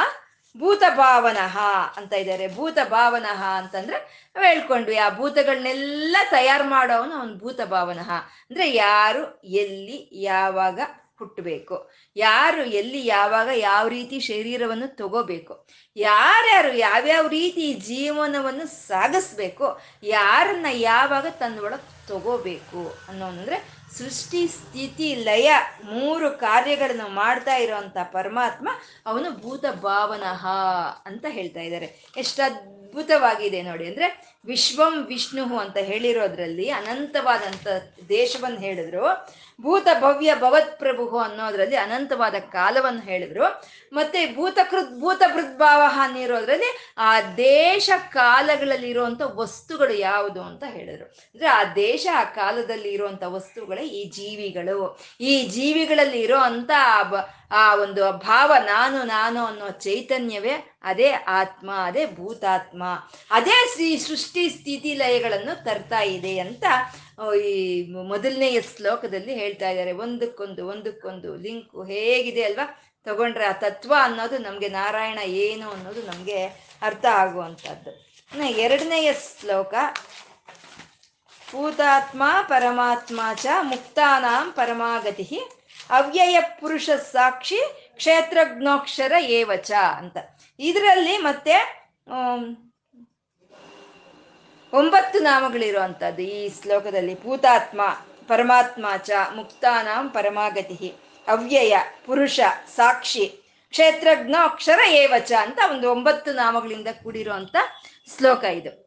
ಭೂತ ಭಾವನಃ ಅಂತ ಇದ್ದಾರೆ. ಭೂತ ಭಾವನಃ ಅಂತಂದ್ರೆ ಹೇಳ್ಕೊಂಡ್ವಿ, ಆ ಭೂತಗಳನ್ನೆಲ್ಲ ತಯಾರು ಮಾಡೋವನು ಅವನು ಭೂತ ಭಾವನಃ ಅಂದ್ರೆ ಯಾರು, ಎಲ್ಲಿ, ಯಾವಾಗ ಹುಟ್ಟಬೇಕು. ಯಾರು ಎಲ್ಲಿ ಯಾವಾಗ ಯಾವ ರೀತಿ ಶರೀರವನ್ನು ತಗೋಬೇಕು. ಯಾರ್ಯಾರು ಯಾವ್ಯಾವ ರೀತಿ ಜೀವನವನ್ನು ಸಾಗಿಸ್ಬೇಕು. ಯಾರನ್ನ ಯಾವಾಗ ತನ್ನೊಳಗೆ ತಗೋಬೇಕು ಅನ್ನೋನಂದ್ರೆ ಸೃಷ್ಟಿ, ಸ್ಥಿತಿ, ಲಯ ಮೂರು ಕಾರ್ಯಗಳನ್ನು ಮಾಡ್ತಾ ಇರೋವಂಥ ಪರಮಾತ್ಮ ಅವನು ಭೂತ ಭಾವನಃ ಅಂತ ಹೇಳ್ತಾ ಇದ್ದಾರೆ. ಎಷ್ಟು ಅದ್ಭುತವಾಗಿದೆ ನೋಡಿ. ಅಂದ್ರೆ ವಿಶ್ವಂ ವಿಷ್ಣು ಅಂತ ಹೇಳಿರೋದ್ರಲ್ಲಿ ಅನಂತವಾದಂತ ದೇಶವನ್ನು ಹೇಳಿದ್ರು. ಭೂತ ಭವ್ಯ ಭವತ್ ಪ್ರಭು ಅನ್ನೋದ್ರಲ್ಲಿ ಅನಂತವಾದ ಕಾಲವನ್ನು ಹೇಳಿದ್ರು. ಮತ್ತೆ ಭೂತಕೃತ್ ಭೂತ ಭೃದ್ಭಾವ ಅನ್ನಿರೋದ್ರಲ್ಲಿ ಆ ದೇಶ ಕಾಲಗಳಲ್ಲಿ ಇರುವಂತ ವಸ್ತುಗಳು ಯಾವುದು ಅಂತ ಹೇಳಿದ್ರು. ಅಂದ್ರೆ ಆ ದೇಶ ಆ ಕಾಲದಲ್ಲಿ ಇರುವಂತ ವಸ್ತುಗಳೇ ಈ ಜೀವಿಗಳು. ಈ ಜೀವಿಗಳಲ್ಲಿ ಇರೋ ಅಂತ ಆ ಒಂದು ಭಾವ ನಾನು ನಾನು ಅನ್ನೋ ಚೈತನ್ಯವೇ ಅದೇ ಆತ್ಮ, ಅದೇ ಭೂತಾತ್ಮ. ಅದೇ ಶ್ರೀ ಸೃಷ್ಟಿ ಸ್ಥಿತಿ ಲಯಗಳನ್ನು ತರ್ತಾ ಇದೆ ಅಂತ ಈ ಮೊದಲನೆಯ ಶ್ಲೋಕದಲ್ಲಿ ಹೇಳ್ತಾ ಇದ್ದಾರೆ. ಒಂದಕ್ಕೊಂದು ಒಂದಕ್ಕೊಂದು ಲಿಂಕು ಹೇಗಿದೆ ಅಲ್ವಾ? ತಗೊಂಡ್ರೆ ಆ ತತ್ವ ಅನ್ನೋದು ನಮಗೆ ನಾರಾಯಣ ಏನು ಅನ್ನೋದು ನಮಗೆ ಅರ್ಥ ಆಗುವಂಥದ್ದು. ಎರಡನೆಯ ಶ್ಲೋಕ, ಭೂತಾತ್ಮ ಪರಮಾತ್ಮ ಚ ಮುಕ್ತಾನಾಂ ಪರಮಾಗತಿ, ಅವ್ಯಯ ಪುರುಷ ಸಾಕ್ಷಿ ಕ್ಷೇತ್ರಜ್ಞೋಕ್ಷರ ಏವಚ ಅಂತ. ಇದರಲ್ಲಿ ಮತ್ತೆ ಒಂಬತ್ತು ನಾಮಗಳಿರುವಂಥದ್ದು ಈ ಶ್ಲೋಕದಲ್ಲಿ. ಭೂತಾತ್ಮ, ಪರಮಾತ್ಮ ಚ, ಮುಕ್ತಾನಾಂ ಪರಮಾಗತಿ. ಅವ್ಯಯ, ಪುರುಷ, ಸಾಕ್ಷಿ, ಕ್ಷೇತ್ರಜ್ಞ, ಅಕ್ಷರ ಏವಚ ಅಂತ ಒಂದು ಒಂಬತ್ತು ನಾಮಗಳಿಂದ ಕೂಡಿರುವಂಥ ಶ್ಲೋಕ ಇದು.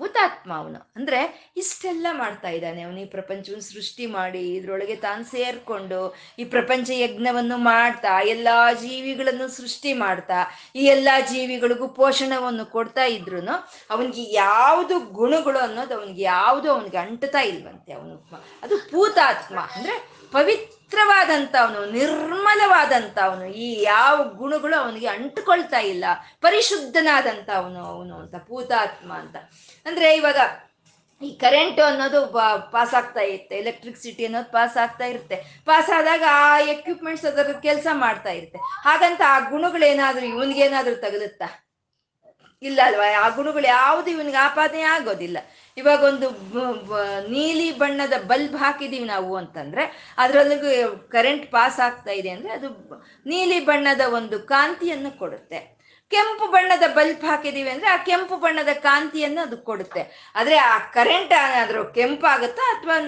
ಭೂತಾತ್ಮ ಅವನು ಅಂದ್ರೆ ಇಷ್ಟೆಲ್ಲ ಮಾಡ್ತಾ ಇದ್ದಾನೆ ಅವನು ಈ ಪ್ರಪಂಚವನ್ನು ಸೃಷ್ಟಿ ಮಾಡಿ, ಇದ್ರೊಳಗೆ ತಾನು ಸೇರ್ಕೊಂಡು ಈ ಪ್ರಪಂಚ ಯಜ್ಞವನ್ನು ಮಾಡ್ತಾ, ಎಲ್ಲಾ ಜೀವಿಗಳನ್ನು ಸೃಷ್ಟಿ ಮಾಡ್ತಾ, ಈ ಎಲ್ಲಾ ಜೀವಿಗಳಿಗೂ ಪೋಷಣವನ್ನು ಕೊಡ್ತಾ ಇದ್ರು ಅವನಿಗೆ ಯಾವುದು ಗುಣಗಳು ಅನ್ನೋದು ಅವನಿಗೆ ಯಾವುದು ಅವನಿಗೆ ಅಂಟತಾ ಇಲ್ವಂತೆ ಅವನು. ಅದು ಪೂತಾತ್ಮ ಅಂದ್ರೆ ಪವಿತ್ರವಾದಂತ ಅವನು ನಿರ್ಮಲವಾದಂಥವನು ಈ ಯಾವ ಗುಣಗಳು ಅವನಿಗೆ ಅಂಟುಕೊಳ್ತಾ ಇಲ್ಲ. ಪರಿಶುದ್ಧನಾದಂತ ಅವನು ಅವನು ಅಂತ ಪೂತಾತ್ಮ ಅಂತ. ಅಂದ್ರೆ ಇವಾಗ ಈ ಕರೆಂಟು ಅನ್ನೋದು ಪಾಸ್ ಆಗ್ತಾ ಇರುತ್ತೆ ಎಲೆಕ್ಟ್ರಿಸಿಟಿ ಅನ್ನೋದು ಪಾಸ್ ಆಗ್ತಾ ಇರುತ್ತೆ. ಪಾಸ್ ಆದಾಗ ಆ ಎಕ್ವಿಪ್ಮೆಂಟ್ಸ್ ಅದರ ಕೆಲಸ ಮಾಡ್ತಾ ಇರುತ್ತೆ. ಹಾಗಂತ ಆ ಗುಣಗಳೇನಾದ್ರೂ, ಇವನ್ಗೇನಾದ್ರೂ ತಗಲುತ್ತಾ? ಇಲ್ಲ ಅಲ್ವಾ ಆ ಗುಣಗಳು ಯಾವುದು ಇವನಿಗೆ ಆಪಾದನೆ ಆಗೋದಿಲ್ಲ. ಇವಾಗ ಒಂದು ನೀಲಿ ಬಣ್ಣದ ಬಲ್ಬ್ ಹಾಕಿದೀವಿ ನಾವು ಅಂತಂದ್ರೆ ಅದರಲ್ಲಿ ಕರೆಂಟ್ ಪಾಸ್ ಆಗ್ತಾ ಇದೆ ಅಂದ್ರೆ ಅದು ನೀಲಿ ಬಣ್ಣದ ಒಂದು ಕಾಂತಿಯನ್ನು ಕೊಡುತ್ತೆ. ಕೆಂಪು ಬಣ್ಣದ ಬಲ್ಬ್ ಹಾಕಿದೀವಿ ಅಂದ್ರೆ ಆ ಕೆಂಪು ಬಣ್ಣದ ಕಾಂತಿಯನ್ನು ಅದು ಕೊಡುತ್ತೆ. ಆದ್ರೆ ಆ ಕರೆಂಟ್ ಏನಾದ್ರೂ ಕೆಂಪಾಗುತ್ತಾ ಅಥವಾ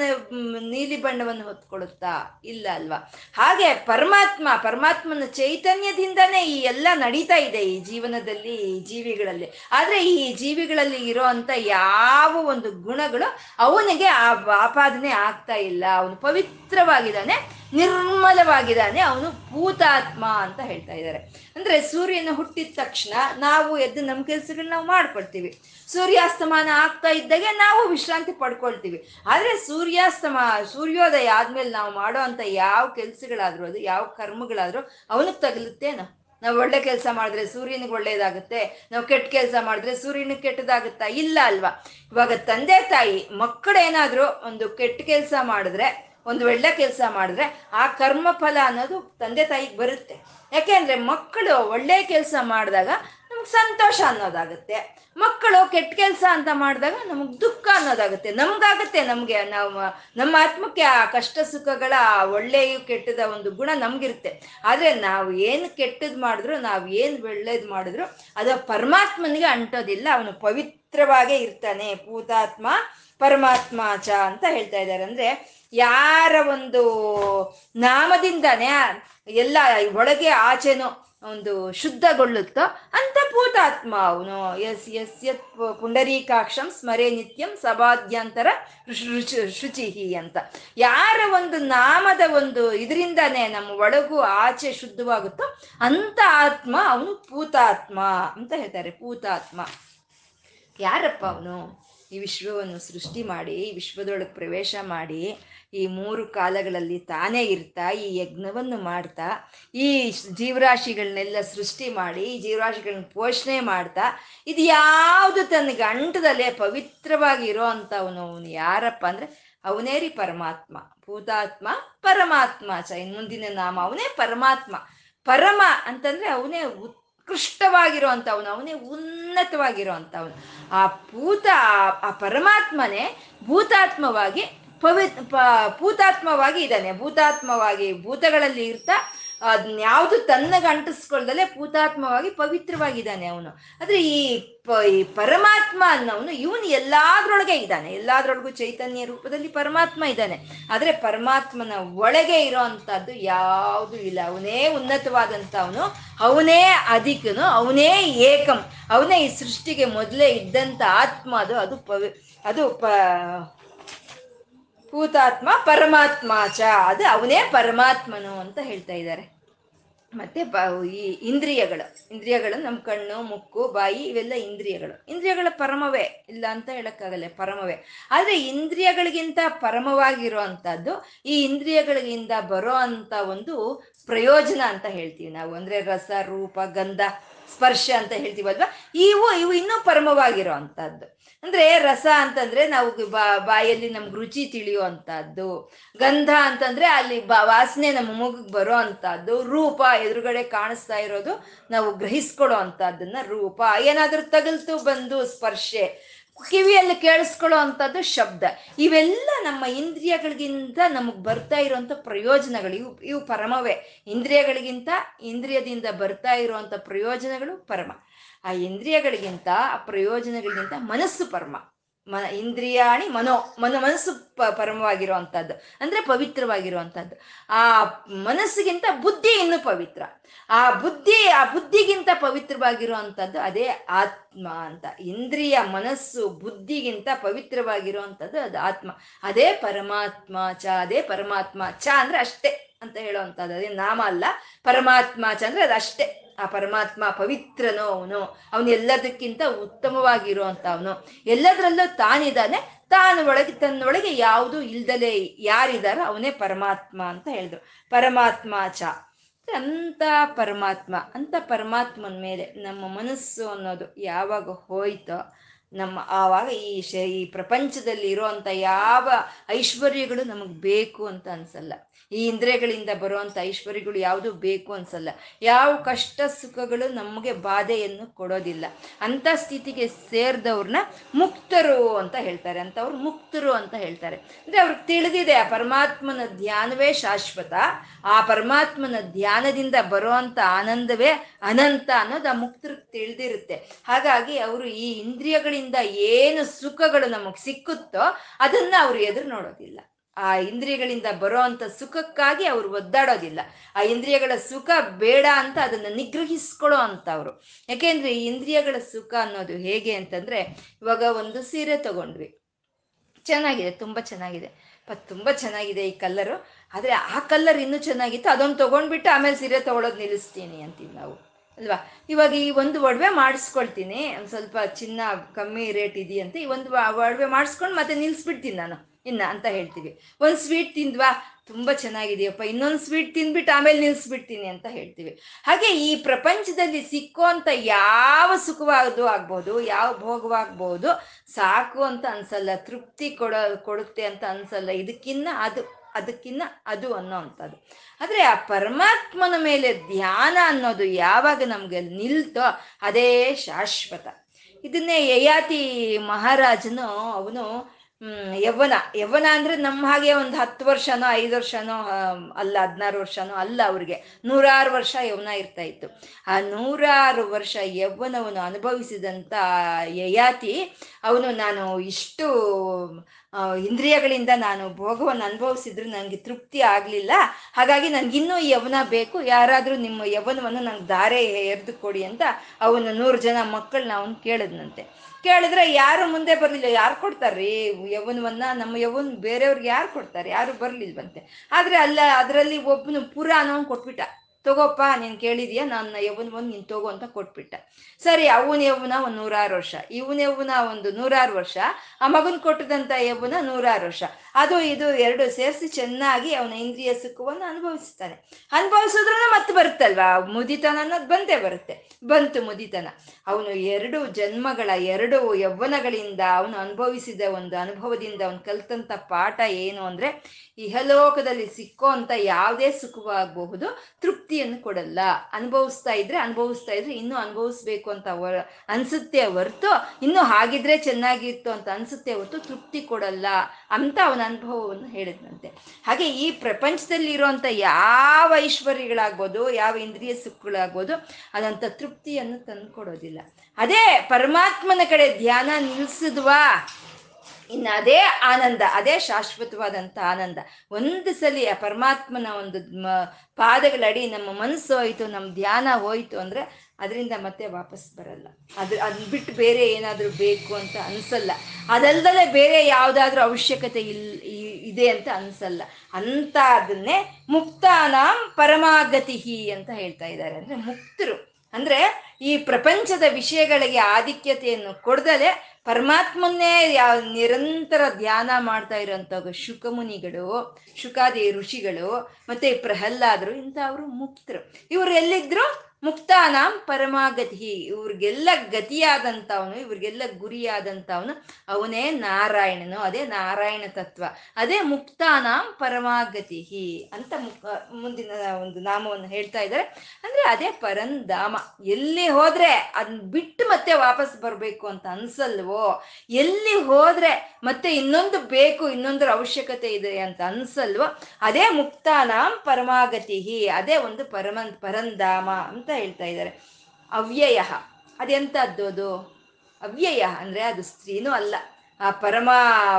ನೀಲಿ ಬಣ್ಣವನ್ನು ಹೊತ್ಕೊಡುತ್ತಾ ಇಲ್ಲ ಅಲ್ವಾ? ಹಾಗೆ ಪರಮಾತ್ಮ, ಪರಮಾತ್ಮನ ಚೈತನ್ಯದಿಂದನೇ ಈ ಎಲ್ಲ ನಡೀತಾ ಇದೆ ಈ ಜೀವನದಲ್ಲಿ, ಈ ಜೀವಿಗಳಲ್ಲಿ. ಆದ್ರೆ ಈ ಜೀವಿಗಳಲ್ಲಿ ಇರೋಂತ ಯಾವ ಒಂದು ಗುಣಗಳು ಅವನಿಗೆ ಆ ಆಪಾದನೆ ಆಗ್ತಾ ಇಲ್ಲ. ಅವನು ಪವಿತ್ರವಾಗಿದ್ದಾನೆ, ನಿರ್ಮಲವಾಗಿದ್ದಾನೆ, ಅವನು ಭೂತಾತ್ಮ ಅಂತ ಹೇಳ್ತಾ ಇದ್ದಾರೆ. ಅಂದ್ರೆ ಸೂರ್ಯನ ಹುಟ್ಟಿದ ತಕ್ಷಣ ನಾವು ಎದ್ದು ನಮ್ಮ ಕೆಲ್ಸಗಳನ್ನ ನಾವು ಮಾಡ್ಕೊಳ್ತೀವಿ. ಸೂರ್ಯಾಸ್ತಮಾನ ಆಗ್ತಾ ಇದ್ದಾಗೆ ನಾವು ವಿಶ್ರಾಂತಿ ಪಡ್ಕೊಳ್ತೀವಿ. ಆದ್ರೆ ಸೂರ್ಯಾಸ್ತಮ, ಸೂರ್ಯೋದಯ ಆದ್ಮೇಲೆ ನಾವು ಮಾಡೋ ಅಂತ ಯಾವ ಕೆಲ್ಸಗಳಾದ್ರೂ ಅದು, ಯಾವ ಕರ್ಮಗಳಾದರೂ ಅವನಿಗೆ ತಗಲುತ್ತೇನೋ? ನಾವು ಒಳ್ಳೆ ಕೆಲಸ ಮಾಡಿದ್ರೆ ಸೂರ್ಯನಿಗೆ ಒಳ್ಳೇದಾಗುತ್ತೆ. ನಾವು ಕೆಟ್ಟ ಕೆಲಸ ಮಾಡಿದ್ರೆ ಸೂರ್ಯನಿಗೆ ಕೆಟ್ಟದಾಗುತ್ತಾ? ಇಲ್ಲ ಅಲ್ವಾ? ಇವಾಗ ತಂದೆ ತಾಯಿ ಮಕ್ಕಳೇನಾದರೂ ಒಂದು ಕೆಟ್ಟ ಕೆಲಸ ಮಾಡಿದ್ರೆ ಒಂದು ಒಳ್ಳೆ ಕೆಲಸ ಮಾಡಿದ್ರೆ ಆ ಕರ್ಮ ಫಲ ಅನ್ನೋದು ತಂದೆ ತಾಯಿಗೆ ಬರುತ್ತೆ. ಯಾಕೆಂದ್ರೆ ಮಕ್ಕಳು ಒಳ್ಳೆ ಕೆಲಸ ಮಾಡಿದಾಗ ನಮ್ಗೆ ಸಂತೋಷ ಅನ್ನೋದಾಗುತ್ತೆ. ಮಕ್ಕಳು ಕೆಟ್ಟ ಕೆಲಸ ಅಂತ ಮಾಡಿದಾಗ ನಮಗೆ ದುಃಖ ಅನ್ನೋದಾಗುತ್ತೆ. ನಮ್ಗಾಗುತ್ತೆ ನಮಗೆ, ನಾವು, ನಮ್ಮ ಆತ್ಮಕ್ಕೆ ಆ ಕಷ್ಟ ಸುಖಗಳ ಒಳ್ಳೆಯ ಕೆಟ್ಟದ ಒಂದು ಗುಣ ನಮಗಿರುತ್ತೆ. ಆದರೆ ನಾವು ಏನು ಕೆಟ್ಟದ್ದು ಮಾಡಿದ್ರು, ನಾವು ಏನು ಒಳ್ಳೇದು ಮಾಡಿದ್ರು, ಅದು ಪರಮಾತ್ಮನಿಗೆ ಅಂಟೋದಿಲ್ಲ. ಅವನು ಪವಿತ್ರವಾಗೇ ಇರ್ತಾನೆ. ಭೂತಾತ್ಮ ಪರಮಾತ್ಮ ಚ ಅಂತ ಹೇಳ್ತಾ ಇದ್ದಾರೆ. ಅಂದ್ರೆ ಯಾರ ಒಂದು ನಾಮದಿಂದಾನೇ ಎಲ್ಲ ಒಳಗೆ ಆಚೆನೋ ಒಂದು ಶುದ್ಧಗೊಳ್ಳುತ್ತೋ ಅಂತ ಭೂತಾತ್ಮ ಅವನು. ಎಸ್ ಎಸ್ ಎತ್ ಪುಂಡರೀಕಾಕ್ಷಂ ಸ್ಮರೇ ನಿತ್ಯಂ ಸಭಾದ್ಯಂತರ ಶುಚಿ ಶುಚಿಹಿ ಅಂತ. ಯಾರ ಒಂದು ನಾಮದ ಒಂದು ಇದರಿಂದನೇ ನಮ್ಮ ಒಳಗು ಆಚೆ ಶುದ್ಧವಾಗುತ್ತೋ ಅಂತ ಆತ್ಮ ಅವನು ಪೂತಾತ್ಮ ಅಂತ ಹೇಳ್ತಾರೆ. ಪೂತಾತ್ಮ ಯಾರಪ್ಪ ಅವನು? ಈ ವಿಶ್ವವನ್ನು ಸೃಷ್ಟಿ ಮಾಡಿ, ಈ ವಿಶ್ವದೊಳಗೆ ಪ್ರವೇಶ ಮಾಡಿ, ಈ ಮೂರು ಕಾಲಗಳಲ್ಲಿ ತಾನೇ ಇರ್ತಾ, ಈ ಯಜ್ಞವನ್ನು ಮಾಡ್ತಾ, ಈ ಜೀವರಾಶಿಗಳನ್ನೆಲ್ಲ ಸೃಷ್ಟಿ ಮಾಡಿ, ಈ ಜೀವರಾಶಿಗಳನ್ನ ಪೋಷಣೆ ಮಾಡ್ತಾ, ಇದು ಯಾವುದು ತನ್ನ ಗಂಟದಲ್ಲೇ ಪವಿತ್ರವಾಗಿ ಇರೋ ಅಂಥವನು ಅವನು. ಯಾರಪ್ಪ ಅಂದರೆ ಅವನೇ ರೀ ಪರಮಾತ್ಮ. ಭೂತಾತ್ಮ, ಪರಮಾತ್ಮ. ಚ ಇನ್ ಮುಂದಿನ ನಾಮ ಅವನೇ ಪರಮಾತ್ಮ. ಪರಮ ಅಂತಂದರೆ ಅವನೇ ಉತ್ಕೃಷ್ಟವಾಗಿರೋ ಅಂಥವನು ಅವನೇ, ಉನ್ನತವಾಗಿರುವಂಥವನು. ಆ ಭೂತ, ಆ ಪರಮಾತ್ಮನೇ ಭೂತಾತ್ಮವಾಗಿ ಪವಿ ಪ, ಭೂತಾತ್ಮವಾಗಿ ಇದ್ದಾನೆ. ಭೂತಾತ್ಮವಾಗಿ ಭೂತಗಳಲ್ಲಿ ಇರ್ತಾ ಅದ್ನ್ಯಾವುದು ತನ್ನಗೆ ಅಂಟಿಸ್ಕೊಳ್ದಲೆ ಭೂತಾತ್ಮವಾಗಿ ಪವಿತ್ರವಾಗಿದ್ದಾನೆ ಅವನು. ಆದ್ರೆ ಈ ಈ ಪರಮಾತ್ಮ ಅನ್ನೋನು ಇವನು ಎಲ್ಲಾದ್ರೊಳಗೆ ಇದ್ದಾನೆ. ಎಲ್ಲಾದ್ರೊಳಗೂ ಚೈತನ್ಯ ರೂಪದಲ್ಲಿ ಪರಮಾತ್ಮ ಇದ್ದಾನೆ. ಆದ್ರೆ ಪರಮಾತ್ಮನ ಒಳಗೆ ಇರೋ ಅಂತದ್ದು ಯಾವುದು ಇಲ್ಲ. ಅವನೇ ಉನ್ನತವಾದಂತ ಅವನು ಅಧಿಕನು. ಅವನೇ ಏಕಂ. ಅವನೇ ಈ ಸೃಷ್ಟಿಗೆ ಮೊದಲೇ ಇದ್ದಂತ ಆತ್ಮ ಅದು. ಅದು ಪವಿ, ಅದು ಪ ಭೂತಾತ್ಮ ಪರಮಾತ್ಮ ಚ ಅದು ಅವನೇ ಪರಮಾತ್ಮನು ಅಂತ ಹೇಳ್ತಾ ಇದ್ದಾರೆ. ಮತ್ತೆ ಬ, ಈ ಇಂದ್ರಿಯಗಳು. ಇಂದ್ರಿಯಗಳು ನಮ್ಮ ಕಣ್ಣು, ಮುಕ್ಕು, ಬಾಯಿ, ಇವೆಲ್ಲ ಇಂದ್ರಿಯಗಳು. ಇಂದ್ರಿಯಗಳ ಪರಮವೇ ಇಲ್ಲ ಅಂತ ಹೇಳಕ್ಕಾಗಲ್ಲ, ಪರಮವೇ. ಆದ್ರೆ ಇಂದ್ರಿಯಗಳಿಗಿಂತ ಪರಮವಾಗಿರೋ ಅಂಥದ್ದು ಈ ಇಂದ್ರಿಯಗಳಿಗಿಂತ ಬರೋ ಅಂತ ಒಂದು ಪ್ರಯೋಜನ ಅಂತ ಹೇಳ್ತೀವಿ ನಾವು. ಅಂದ್ರೆ ರಸ, ರೂಪ, ಗಂಧ ಸ್ಪರ್ಶ ಅಂತ ಹೇಳ್ತೀವಲ್ವಾ ಇವು ಇವು ಇನ್ನೂ ಪರಮವಾಗಿರೋ ಅಂಥದ್ದು ಅಂದ್ರೆ ರಸ ಅಂತಂದ್ರೆ ನಾವು ಬಾ, ಬಾಯಲ್ಲಿ ನಮ್ಗೆ ರುಚಿ ತಿಳಿಯೋ ಅಂತದ್ದು ಗಂಧ ಅಂತಂದ್ರೆ ಅಲ್ಲಿ ವಾಸನೆ ನಮ್ಮ ಮೂಗಿಗೆ ಬರೋ ಅಂತದ್ದು ರೂಪ ಎದುರುಗಡೆ ಕಾಣಿಸ್ತಾ ಇರೋದು ನಾವು ಗ್ರಹಿಸ್ಕೊಡೋ ಅಂತದನ್ನ ರೂಪ. ಏನಾದ್ರೂ ತಗಲ್ತು ಬಂದು ಸ್ಪರ್ಶೆ. ಕಿವಿಯಲ್ಲಿ ಕೇಳಿಸ್ಕೊಳ್ಳೋ ಅಂಥದ್ದು ಶಬ್ದ. ಇವೆಲ್ಲ ನಮ್ಮ ಇಂದ್ರಿಯಗಳಿಗಿಂತ ನಮಗೆ ಬರ್ತಾ ಇರುವಂತ ಪ್ರಯೋಜನಗಳು. ಇವು ಇವು ಪರಮವೇ. ಇಂದ್ರಿಯಗಳಿಗಿಂತ ಇಂದ್ರಿಯದಿಂದ ಬರ್ತಾ ಇರುವಂತ ಪ್ರಯೋಜನಗಳು ಪರಮ. ಆ ಇಂದ್ರಿಯಗಳಿಗಿಂತ, ಆ ಪ್ರಯೋಜನಗಳಿಗಿಂತ ಮನಸ್ಸು ಪರಮ. ಮ ಇಂದ್ರಿಯಾಣಿ ಮನೋ, ಮನ ಮನಸ್ಸು ಪ ಪರಮವಾಗಿರುವಂಥದ್ದು ಅಂದ್ರೆ ಪವಿತ್ರವಾಗಿರುವಂಥದ್ದು ಆ ಮನಸ್ಸಿಗಿಂತ ಬುದ್ಧಿ ಇನ್ನೂ ಪವಿತ್ರ. ಆ ಬುದ್ಧಿ, ಆ ಬುದ್ಧಿಗಿಂತ ಪವಿತ್ರವಾಗಿರುವಂಥದ್ದು ಅದೇ ಆತ್ಮ ಅಂತ. ಇಂದ್ರಿಯ ಮನಸ್ಸು ಬುದ್ಧಿಗಿಂತ ಪವಿತ್ರವಾಗಿರುವಂಥದ್ದು ಅದು ಆತ್ಮ. ಅದೇ ಪರಮಾತ್ಮ ಚ, ಅದೇ ಪರಮಾತ್ಮ ಚ ಅಂದ್ರೆ ಅಷ್ಟೇ ಅಂತ ಹೇಳುವಂಥದ್ದು ಅದೇ ನಾಮ ಅಲ್ಲ, ಪರಮಾತ್ಮ ಚ ಅಂದರೆ ಅದು ಅಷ್ಟೇ. ಆ ಪರಮಾತ್ಮ ಪವಿತ್ರನೋ ಅವನು ಅವನು ಎಲ್ಲದಕ್ಕಿಂತ ಉತ್ತಮವಾಗಿರುವಂತ ಅವನು ಎಲ್ಲದರಲ್ಲೂ ತಾನಿದ್ದಾನೆ, ತಾನು ಒಳಗೆ ತನ್ನೊಳಗೆ ಯಾವುದು ಇಲ್ದಲೆ ಯಾರಿದಾರೋ ಅವನೇ ಪರಮಾತ್ಮ ಅಂತ ಹೇಳಿದ್ರು. ಪರಮಾತ್ಮ ಚ ಅಂತ ಪರಮಾತ್ಮ ಅಂತ ಪರಮಾತ್ಮನ ಮೇಲೆ ನಮ್ಮ ಮನಸ್ಸು ಅನ್ನೋದು ಯಾವಾಗ ಹೋಯ್ತೋ ನಮ್ಮ ಆವಾಗ ಈ ಶ, ಈ ಪ್ರಪಂಚದಲ್ಲಿ ಇರುವಂತ ಯಾವ ಐಶ್ವರ್ಯಗಳು ನಮಗೆ ಬೇಕು ಅಂತ ಅನ್ಸಲ್ಲ. ಈ ಇಂದ್ರಿಯಗಳಿಂದ ಬರುವಂತ ಐಶ್ವರ್ಯಗಳು ಯಾವುದು ಬೇಕು ಅನ್ಸಲ್ಲ. ಯಾವ ಕಷ್ಟ ಸುಖಗಳು ನಮಗೆ ಬಾಧೆಯನ್ನು ಕೊಡೋದಿಲ್ಲ. ಅಂತ ಸ್ಥಿತಿಗೆ ಸೇರಿದವ್ರನ್ನ ಮುಕ್ತರು ಅಂತ ಹೇಳ್ತಾರೆ. ಅಂಥವ್ರು ಮುಕ್ತರು ಅಂತ ಹೇಳ್ತಾರೆ. ಅಂದ್ರೆ ಅವ್ರಿಗೆ ತಿಳಿದಿದೆ, ಆ ಪರಮಾತ್ಮನ ಧ್ಯಾನವೇ ಶಾಶ್ವತ. ಆ ಪರಮಾತ್ಮನ ಧ್ಯಾನದಿಂದ ಬರುವಂತ ಆನಂದವೇ ಅನಂತ ಅನ್ನೋದು ಆ ಮುಕ್ತರಿಗೆ ತಿಳಿದಿರುತ್ತೆ. ಹಾಗಾಗಿ ಅವರು ಈ ಇಂದ್ರಿಯಗಳಿಂದ ಏನು ಸುಖಗಳು ನಮಗ್ ಸಿಕ್ಕುತ್ತೋ ಅದನ್ನ ಅವ್ರು ಎದುರು ನೋಡೋದಿಲ್ಲ. ಆ ಇಂದ್ರಿಯಗಳಿಂದ ಬರೋವಂಥ ಸುಖಕ್ಕಾಗಿ ಅವ್ರು ಒದ್ದಾಡೋದಿಲ್ಲ. ಆ ಇಂದ್ರಿಯಗಳ ಸುಖ ಬೇಡ ಅಂತ ಅದನ್ನ ನಿಗ್ರಹಿಸ್ಕೊಳ್ಳೋ ಅಂತವ್ರು ಯಾಕೆಂದ್ರೆ ಈ ಇಂದ್ರಿಯಗಳ ಸುಖ ಅನ್ನೋದು ಹೇಗೆ ಅಂತಂದ್ರೆ ಇವಾಗ ಒಂದು ಸೀರೆ ತಗೊಂಡ್ವಿ. ಚೆನ್ನಾಗಿದೆ, ತುಂಬಾ ಚೆನ್ನಾಗಿದೆ. ತುಂಬ ಚೆನ್ನಾಗಿದೆ ಈ ಕಲ್ಲರು. ಆದರೆ ಆ ಕಲ್ಲರ್ ಇನ್ನೂ ಚೆನ್ನಾಗಿತ್ತು, ಅದೊಂದು ತಗೊಂಡ್ಬಿಟ್ಟು ಆಮೇಲೆ ಸೀರೆ ತೊಗೊಳೋದು ನಿಲ್ಲಿಸ್ತೀನಿ ಅಂತೀವಿ ನಾವು. ಅಲ್ವಾ? ಇವಾಗ ಈ ಒಂದು ಒಡವೆ ಮಾಡಿಸ್ಕೊಳ್ತೀನಿ. ಒಂದು ಸ್ವಲ್ಪ ಚಿನ್ನ ಕಮ್ಮಿ ರೇಟ್ ಇದೆಯಂತೆ, ಈ ಒಂದು ಒಡವೆ ಮಾಡಿಸ್ಕೊಂಡು ಮತ್ತೆ ನಿಲ್ಲಿಸ್ಬಿಡ್ತೀನಿ ನಾನು. ಇನ್ನ ಅಂತ ಹೇಳ್ತೀವಿ. ಒಂದು ಸ್ವೀಟ್ ತಿಂದ್ವಾ? ತುಂಬ ಚೆನ್ನಾಗಿದೆಯಪ್ಪ. ಇನ್ನೊಂದು ಸ್ವೀಟ್ ತಿಂದ್ಬಿಟ್ಟು ಆಮೇಲೆ ನಿಲ್ಲಿಸ್ಬಿಡ್ತೀನಿ ಅಂತ ಹೇಳ್ತೀವಿ. ಹಾಗೆ ಈ ಪ್ರಪಂಚದಲ್ಲಿ ಸಿಕ್ಕುವಂತ ಯಾವ ಸುಖವಾಗದು ಆಗ್ಬೋದು, ಯಾವ ಭೋಗವಾಗ್ಬೋದು ಸಾಕು ಅಂತ ಅನ್ಸಲ್ಲ, ತೃಪ್ತಿ ಕೊಡ, ಕೊಡುತ್ತೆ ಅಂತ ಅನ್ಸಲ್ಲ. ಇದಕ್ಕಿನ್ನ ಅದು ಅದಕ್ಕಿನ್ನ ಅದು ಅನ್ನೋ ಅಂಥದ್ದು ಆದರೆ ಆ ಪರಮಾತ್ಮನ ಮೇಲೆ ಧ್ಯಾನ ಅನ್ನೋದು ಯಾವಾಗ ನಮಗೆ ನಿಲ್ತೋ ಅದೇ ಶಾಶ್ವತ. ಇದನ್ನೇ ಯಯಾತಿ ಮಹಾರಾಜನು ಅವನು ಯವ್ವನ ಯವ್ವನ ಅಂದ್ರೆ ನಮ್ಮ ಹಾಗೆ ಒಂದು ಹತ್ತು ವರ್ಷನೋ, ಐದು ವರ್ಷನೋ ಅಲ್ಲ, ಹದಿನಾರು ವರ್ಷನೋ ಅಲ್ಲ ಅವ್ರಿಗೆ. ನೂರಾರು ವರ್ಷ ಯವನ ಇರ್ತಾ ಇತ್ತು. ಆ ನೂರಾರು ವರ್ಷ ಯವ್ವನವನ್ನು ಅನುಭವಿಸಿದಂಥ ಯಯಾತಿ ಅವನು, ನಾನು ಇಷ್ಟು ಇಂದ್ರಿಯಗಳಿಂದ ನಾನು ಭೋಗವನ್ನು ಅನುಭವಿಸಿದ್ರು ನನಗೆ ತೃಪ್ತಿ ಆಗಲಿಲ್ಲ. ಹಾಗಾಗಿ ನನಗಿನ್ನೂ ಯವನ ಬೇಕು. ಯಾರಾದರೂ ನಿಮ್ಮ ಯವನವನ್ನು ನಂಗೆ ದಾರೆ ಎರೆದು ಕೊಡಿ ಅಂತ ಅವನು ನೂರು ಜನ ಮಕ್ಕಳನ್ನ ಅವನು ಕೇಳಿದ್ನಂತೆ. ಕೇಳಿದ್ರೆ ಯಾರು ಮುಂದೆ ಬರಲಿಲ್ಲ. ಯಾರು ಕೊಡ್ತಾರ್ರಿ? ಯವನವನ್ನ ನಮ್ಮ ಯವನ್ ಬೇರೆಯವ್ರಿಗೆ ಯಾರು ಕೊಡ್ತಾರೆ? ಯಾರು ಬರಲಿಲ್ವಂತೆ. ಆದರೆ ಅಲ್ಲ, ಅದರಲ್ಲಿ ಒಬ್ಬನು ಪುರಾಣವನ್ನು ಕೊಟ್ಬಿಟ್ಟ. ತಗೋಪ್ಪ, ನೀನು ಕೇಳಿದೀಯ? ನನ್ನ ಯವ್ವನ ಬಂದು ನೀನು ತಗೋ ಅಂತ ಕೊಟ್ಬಿಟ್ಟ. ಸರಿ ಅವನ ಯವ್ವನ ಒಂದು ನೂರಾರು ವರ್ಷ. ಇವನ ಯವ್ವನ ಒಂದು ನೂರಾರು ವರ್ಷ. ಆ ಮಗನ್ ಕೊಟ್ಟದಂತ ಯವ್ವನ ನೂರಾರು ವರ್ಷ. ಅದು ಇದು ಎರಡು ಸೇರಿಸಿ ಚೆನ್ನಾಗಿ ಅವನ ಇಂದ್ರಿಯ ಸುಖವನ್ನು ಅನುಭವಿಸ್ತಾನೆ. ಅನುಭವಿಸಿದ್ರೂ ಮತ್ತೆ ಬರುತ್ತಲ್ವಾ? ಮುದಿತನ ಅನ್ನೋದು ಬಂದೇ ಬರುತ್ತೆ. ಬಂತು ಮುದಿತನ. ಅವನು ಎರಡು ಜನ್ಮಗಳ, ಎರಡು ಯೌವನಗಳಿಂದ ಅವನು ಅನುಭವಿಸಿದ ಒಂದು ಅನುಭವದಿಂದ ಅವನು ಕಲ್ತಂತ ಪಾಠ ಏನು ಅಂದ್ರೆ, ಇಹಲೋಕದಲ್ಲಿ ಸಿಕ್ಕೋ ಅಂತ ಯಾವುದೇ ಸುಖವಾಗಬಹುದು ತೃಪ್ತಿಯನ್ನು ಕೊಡಲ್ಲ. ಅನುಭವಿಸ್ತಾ ಇದ್ರೆ ಅನುಭವಿಸ್ತಾ ಇದ್ರೆ ಇನ್ನೂ ಅನುಭವಿಸ್ಬೇಕು ಅಂತ ಅನ್ಸುತ್ತೆ ಹೊರ್ತು ಇನ್ನು ಹಾಗಿದ್ರೆ ಚೆನ್ನಾಗಿತ್ತು ಅಂತ ಅನ್ಸುತ್ತೆ ಹೊರ್ತು ತೃಪ್ತಿ ಕೊಡಲ್ಲ ಅಂತ ಅವನ ಅನುಭವವನ್ನು ಹೇಳಿದ್ನಂತೆ. ಹಾಗೆ ಈ ಪ್ರಪಂಚದಲ್ಲಿ ಇರುವಂತ ಯಾವ ಐಶ್ವರ್ಯಗಳಾಗ್ಬೋದು, ಯಾವ ಇಂದ್ರಿಯ ಸುಖಗಳಾಗ್ಬೋದು ಅದಂತ ತೃಪ್ತಿಯನ್ನು ತಂದ್ಕೊಡೋದಿಲ್ಲ. ಅದೇ ಪರಮಾತ್ಮನ ಕಡೆ ಧ್ಯಾನ ನಿಲ್ಸಿದ್ವಾ? ಇನ್ನು ಅದೇ ಆನಂದ, ಅದೇ ಶಾಶ್ವತವಾದಂಥ ಆನಂದ. ಒಂದು ಸಲ ಆ ಪರಮಾತ್ಮನ ಒಂದು ಪಾದಗಳಡಿ ನಮ್ಮ ಮನಸ್ಸು ಹೋಯಿತು, ನಮ್ಮ ಧ್ಯಾನ ಹೋಯಿತು ಅಂದರೆ ಅದರಿಂದ ಮತ್ತೆ ವಾಪಸ್ ಬರಲ್ಲ. ಅದು ಅದನ್ನ ಬಿಟ್ಟು ಬೇರೆ ಏನಾದರೂ ಬೇಕು ಅಂತ ಅನ್ಸಲ್ಲ. ಅದಲ್ದಲೆ ಬೇರೆ ಯಾವುದಾದ್ರೂ ಅವಶ್ಯಕತೆ ಇಲ್ ಇದೆ ಅಂತ ಅನ್ಸಲ್ಲ. ಅಂತ ಅದನ್ನೇ ಮುಕ್ತಾನಾಂ ಪರಮಾಗತಿ ಅಂತ ಹೇಳ್ತಾ ಇದ್ದಾರೆ. ಅಂದರೆ ಮುಕ್ತರು. ಅಂದರೆ ಈ ಪ್ರಪಂಚದ ವಿಷಯಗಳಿಗೆ ಆಧಿಕ್ಯತೆಯನ್ನು ಕೊಡದಲೆ ಪರಮಾತ್ಮನ್ನೇ ಯಾವ ನಿರಂತರ ಧ್ಯಾನ ಮಾಡ್ತಾ ಇರೋಂಥ ಶುಕಮುನಿಗಳು, ಶುಕಾದಿ ಋಷಿಗಳು, ಮತ್ತೆ ಪ್ರಹ್ಲಾದರು ಅವರು ಮುಕ್ತರು ಇವರು ಎಲ್ಲಿದ್ರು ಮುಕ್ತಾನಾಂ ಪರಮಾಗತಿ. ಇವ್ರಿಗೆಲ್ಲ ಗತಿಯಾದಂಥವನು, ಇವ್ರಿಗೆಲ್ಲ ಗುರಿಯಾದಂಥವನು ಅವನೇ ನಾರಾಯಣನು, ಅದೇ ನಾರಾಯಣ ತತ್ವ. ಅದೇ ಮುಕ್ತಾನಾಂ ಪರಮಾಗತಿ. ಅಂತ ಮುಂದಿನ ಒಂದು ನಾಮವನ್ನು ಹೇಳ್ತಾ ಇದ್ದಾರೆ. ಅಂದ್ರೆ ಅದೇ ಪರಂಧಾಮ. ಎಲ್ಲಿ ಹೋದ್ರೆ ಅದನ್ನ ಬಿಟ್ಟು ಮತ್ತೆ ವಾಪಸ್ ಬರಬೇಕು ಅಂತ ಅನ್ಸಲ್ವೋ? ಎಲ್ಲಿ ಹೋದ್ರೆ ಮತ್ತೆ ಇನ್ನೊಂದು ಬೇಕು, ಇನ್ನೊಂದರ ಅವಶ್ಯಕತೆ ಇದೆ ಅಂತ ಅನ್ಸಲ್ವೋ? ಅದೇ ಮುಕ್ತಾನಾಂ ಪರಮಾಗತಿ. ಅದೇ ಒಂದು ಪರಮ ಪರಂಧಾಮ ಅಂತ ಹೇಳ್ತಾ ಇದ್ದಾರೆ. ಅವ್ಯಯ. ಅದೆಂಥದ್ದು ಅದು? ಅವ್ಯಯ ಅಂದ್ರೆ ಅದು ಸ್ತ್ರೀನೂ ಅಲ್ಲ. ಆ ಪರಮ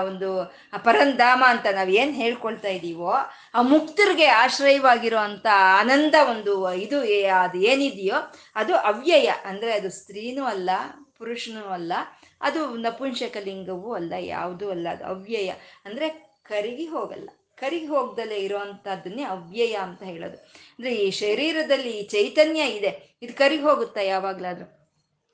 ಒಂದು, ಆ ಪರಂಧಾಮ ಅಂತ ನಾವು ಏನು ಹೇಳ್ಕೊಳ್ತಾ ಇದ್ದೀವೋ ಆ ಮುಕ್ತರಿಗೆ ಆಶ್ರಯವಾಗಿರೋ ಅಂತ ಆನಂದ ಒಂದು ಇದು ಅದು ಏನಿದೆಯೋ, ಅದು ಅವ್ಯಯ ಅಂದ್ರೆ ಅದು ಸ್ತ್ರೀನೂ ಅಲ್ಲ, ಪುರುಷನೂ ಅಲ್ಲ, ಅದು ನಪುಂಸಕಲಿಂಗವೂ ಅಲ್ಲ, ಯಾವುದೂ ಅಲ್ಲ, ಅದು ಅವ್ಯಯ ಅಂದ್ರೆ ಕರಗಿ ಹೋಗಲ್ಲ. ಕರಿಗೆ ಹೋಗ್ದಲೇ ಇರೋವಂಥದ್ದನ್ನೇ ಅವ್ಯಯ ಅಂತ ಹೇಳೋದು. ಅಂದ್ರೆ ಈ ಶರೀರದಲ್ಲಿ ಚೈತನ್ಯ ಇದೆ, ಇದು ಕರಿಗೆ ಹೋಗುತ್ತಾ ಯಾವಾಗ್ಲಾದ್ರೂ?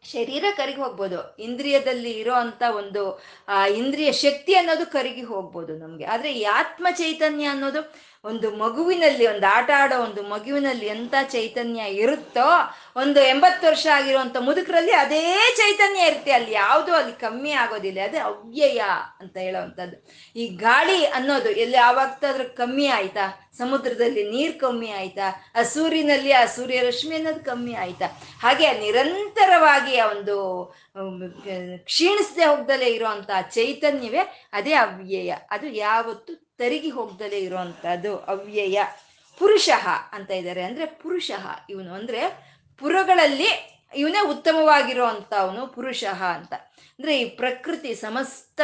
ಶರೀರ ಕರಿಗೆ ಹೋಗ್ಬೋದು, ಇಂದ್ರಿಯದಲ್ಲಿ ಇರೋ ಅಂತ ಒಂದು, ಆ, ಇಂದ್ರಿಯ ಶಕ್ತಿ ಅನ್ನೋದು ಕರಿಗಿ ಹೋಗ್ಬೋದು ನಮಗೆ. ಆದರೆ ಈ ಆತ್ಮ ಚೈತನ್ಯ ಅನ್ನೋದು ಒಂದು ಮಗುವಿನಲ್ಲಿ, ಒಂದು ಆಟ ಆಡೋ ಒಂದು ಮಗುವಿನಲ್ಲಿ ಎಂಥ ಚೈತನ್ಯ ಇರುತ್ತೋ, ಒಂದು ಎಂಬತ್ತು ವರ್ಷ ಆಗಿರುವಂತ ಮುದುಕರಲ್ಲಿ ಅದೇ ಚೈತನ್ಯ ಇರುತ್ತೆ. ಅಲ್ಲಿ ಯಾವುದು ಅಲ್ಲಿ ಕಮ್ಮಿ ಆಗೋದಿಲ್ಲ. ಅದೇ ಅವ್ಯಯ ಅಂತ ಹೇಳೋವಂಥದ್ದು. ಈ ಗಾಳಿ ಅನ್ನೋದು ಎಲ್ಲಿ ಯಾವಾಗ್ತಾದ್ರೂ ಕಮ್ಮಿ ಆಯ್ತಾ? ಸಮುದ್ರದಲ್ಲಿ ನೀರು ಕಮ್ಮಿ ಆಯ್ತಾ? ಆ ಸೂರ್ಯನಲ್ಲಿ ಆ ಸೂರ್ಯ ರಶ್ಮಿ ಅನ್ನೋದು ಕಮ್ಮಿ ಆಯ್ತಾ? ಹಾಗೆ ನಿರಂತರವಾಗಿ ಆ ಒಂದು ಕ್ಷೀಣಿಸದೆ ಹೋಗ್ದಲೇ ಇರುವಂತಹ ಚೈತನ್ಯವೇ ಅದೇ ಅವ್ಯಯ. ಅದು ಯಾವತ್ತು ತರಿಗಿ ಹೋಗ್ದಲೇ ಇರುವಂತಹದ್ದು ಅವ್ಯಯ. ಪುರುಷಃ ಅಂತ ಇದ್ದಾರೆ ಅಂದ್ರೆ ಪುರುಷಃ ಇವನು. ಅಂದ್ರೆ ಪುರಗಳಲ್ಲಿ ಇವನೇ ಉತ್ತಮವಾಗಿರುವಂತ ಅವನು ಪುರುಷ ಅಂತ. ಅಂದ್ರೆ ಈ ಪ್ರಕೃತಿ ಸಮಸ್ತ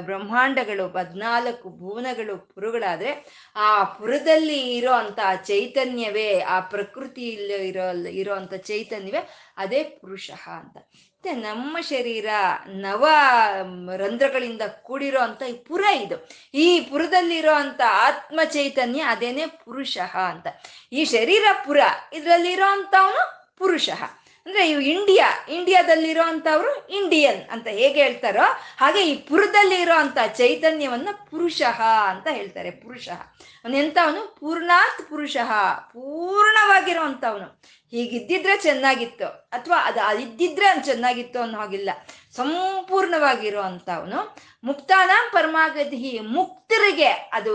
ಬ್ರಹ್ಮಾಂಡಗಳು ಹದ್ನಾಲ್ಕು ಭುವನಗಳು ಪುರುಗಳಾದ್ರೆ ಆ ಪುರದಲ್ಲಿ ಇರೋ ಅಂತ ಚೈತನ್ಯವೇ, ಆ ಪ್ರಕೃತಿಯಲ್ಲಿ ಇರೋ ಇರೋ ಅಂತ ಚೈತನ್ಯವೇ ಅದೇ ಪುರುಷ ಅಂತ. ಮತ್ತೆ ನಮ್ಮ ಶರೀರ ನವ ರಂಧ್ರಗಳಿಂದ ಕೂಡಿರೋ ಅಂತ ಈ ಪುರ ಇದು. ಈ ಪುರದಲ್ಲಿರೋ ಅಂತ ಆತ್ಮ ಚೈತನ್ಯ ಅದೇನೆ ಪುರುಷ ಅಂತ. ಈ ಶರೀರ ಪುರ, ಇದರಲ್ಲಿರೋ ಅಂತವನು ಪುರುಷ. ಅಂದ್ರೆ ಇವು ಇಂಡಿಯಾ ಇಂಡಿಯಾದಲ್ಲಿರೋ ಅಂತವ್ರು ಇಂಡಿಯನ್ ಅಂತ ಹೇಗೆ ಹೇಳ್ತಾರೋ ಹಾಗೆ ಈ ಪುರದಲ್ಲಿ ಇರೋ ಅಂತ ಚೈತನ್ಯವನ್ನ ಪುರುಷ ಅಂತ ಹೇಳ್ತಾರೆ, ಪುರುಷ. ಅವನು ಪೂರ್ಣಾತ್ ಪುರುಷ, ಪೂರ್ಣವಾಗಿರುವಂಥವನು. ಹೀಗಿದ್ದಿದ್ರೆ ಚೆನ್ನಾಗಿತ್ತು, ಅಥವಾ ಅದು ಇದ್ದಿದ್ರೆ ಚೆನ್ನಾಗಿತ್ತು ಅನ್ನೋ ಹಾಗಿಲ್ಲ. ಸಂಪೂರ್ಣವಾಗಿರೋ ಅಂತವನು ಮುಕ್ತಾನ ಪರಮಾಗತಿ ಮುಕ್ತರಿಗೆ ಅದು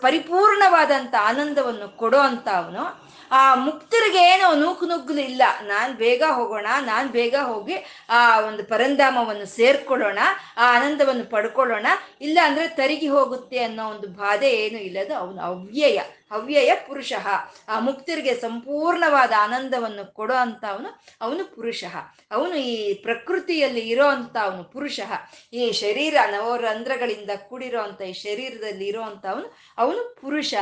ಪರಿಪೂರ್ಣವಾದಂಥ ಆನಂದವನ್ನು ಕೊಡೋ ಅಂತ ಅವನು ಆ, ಮುಕ್ತರಿಗೆ ಏನೋ ನೂಕು ನುಗ್ಗಲು ಇಲ್ಲ. ನಾನು ಬೇಗ ಹೋಗೋಣ, ನಾನು ಬೇಗ ಹೋಗಿ, ಆ, ಒಂದು ಪರಂಧಾಮವನ್ನು ಸೇರ್ಕೊಳ್ಳೋಣ, ಆ ಆನಂದವನ್ನು ಪಡ್ಕೊಳ್ಳೋಣ. ಇಲ್ಲ ಅಂದರೆ ತರಿಗಿ ಹೋಗುತ್ತೆ ಅನ್ನೋ ಒಂದು ಬಾಧೆ ಏನು ಇಲ್ಲದು ಅವನು ಅವ್ಯಯ ಅವ್ಯಯ ಪುರುಷ. ಆ ಮುಕ್ತರಿಗೆ ಸಂಪೂರ್ಣವಾದ ಆನಂದವನ್ನು ಕೊಡೋ ಅಂತ ಅವನು ಅವನು ಪುರುಷ. ಅವನು ಈ ಪ್ರಕೃತಿಯಲ್ಲಿ ಇರೋ ಅಂತ ಅವನು ಪುರುಷ. ಈ ಶರೀರ ನವರಂಧ್ರಗಳಿಂದ ಕೂಡಿರೋ ಅಂತ ಈ ಶರೀರದಲ್ಲಿ ಇರೋಂತ ಅವನು ಅವನು ಪುರುಷ.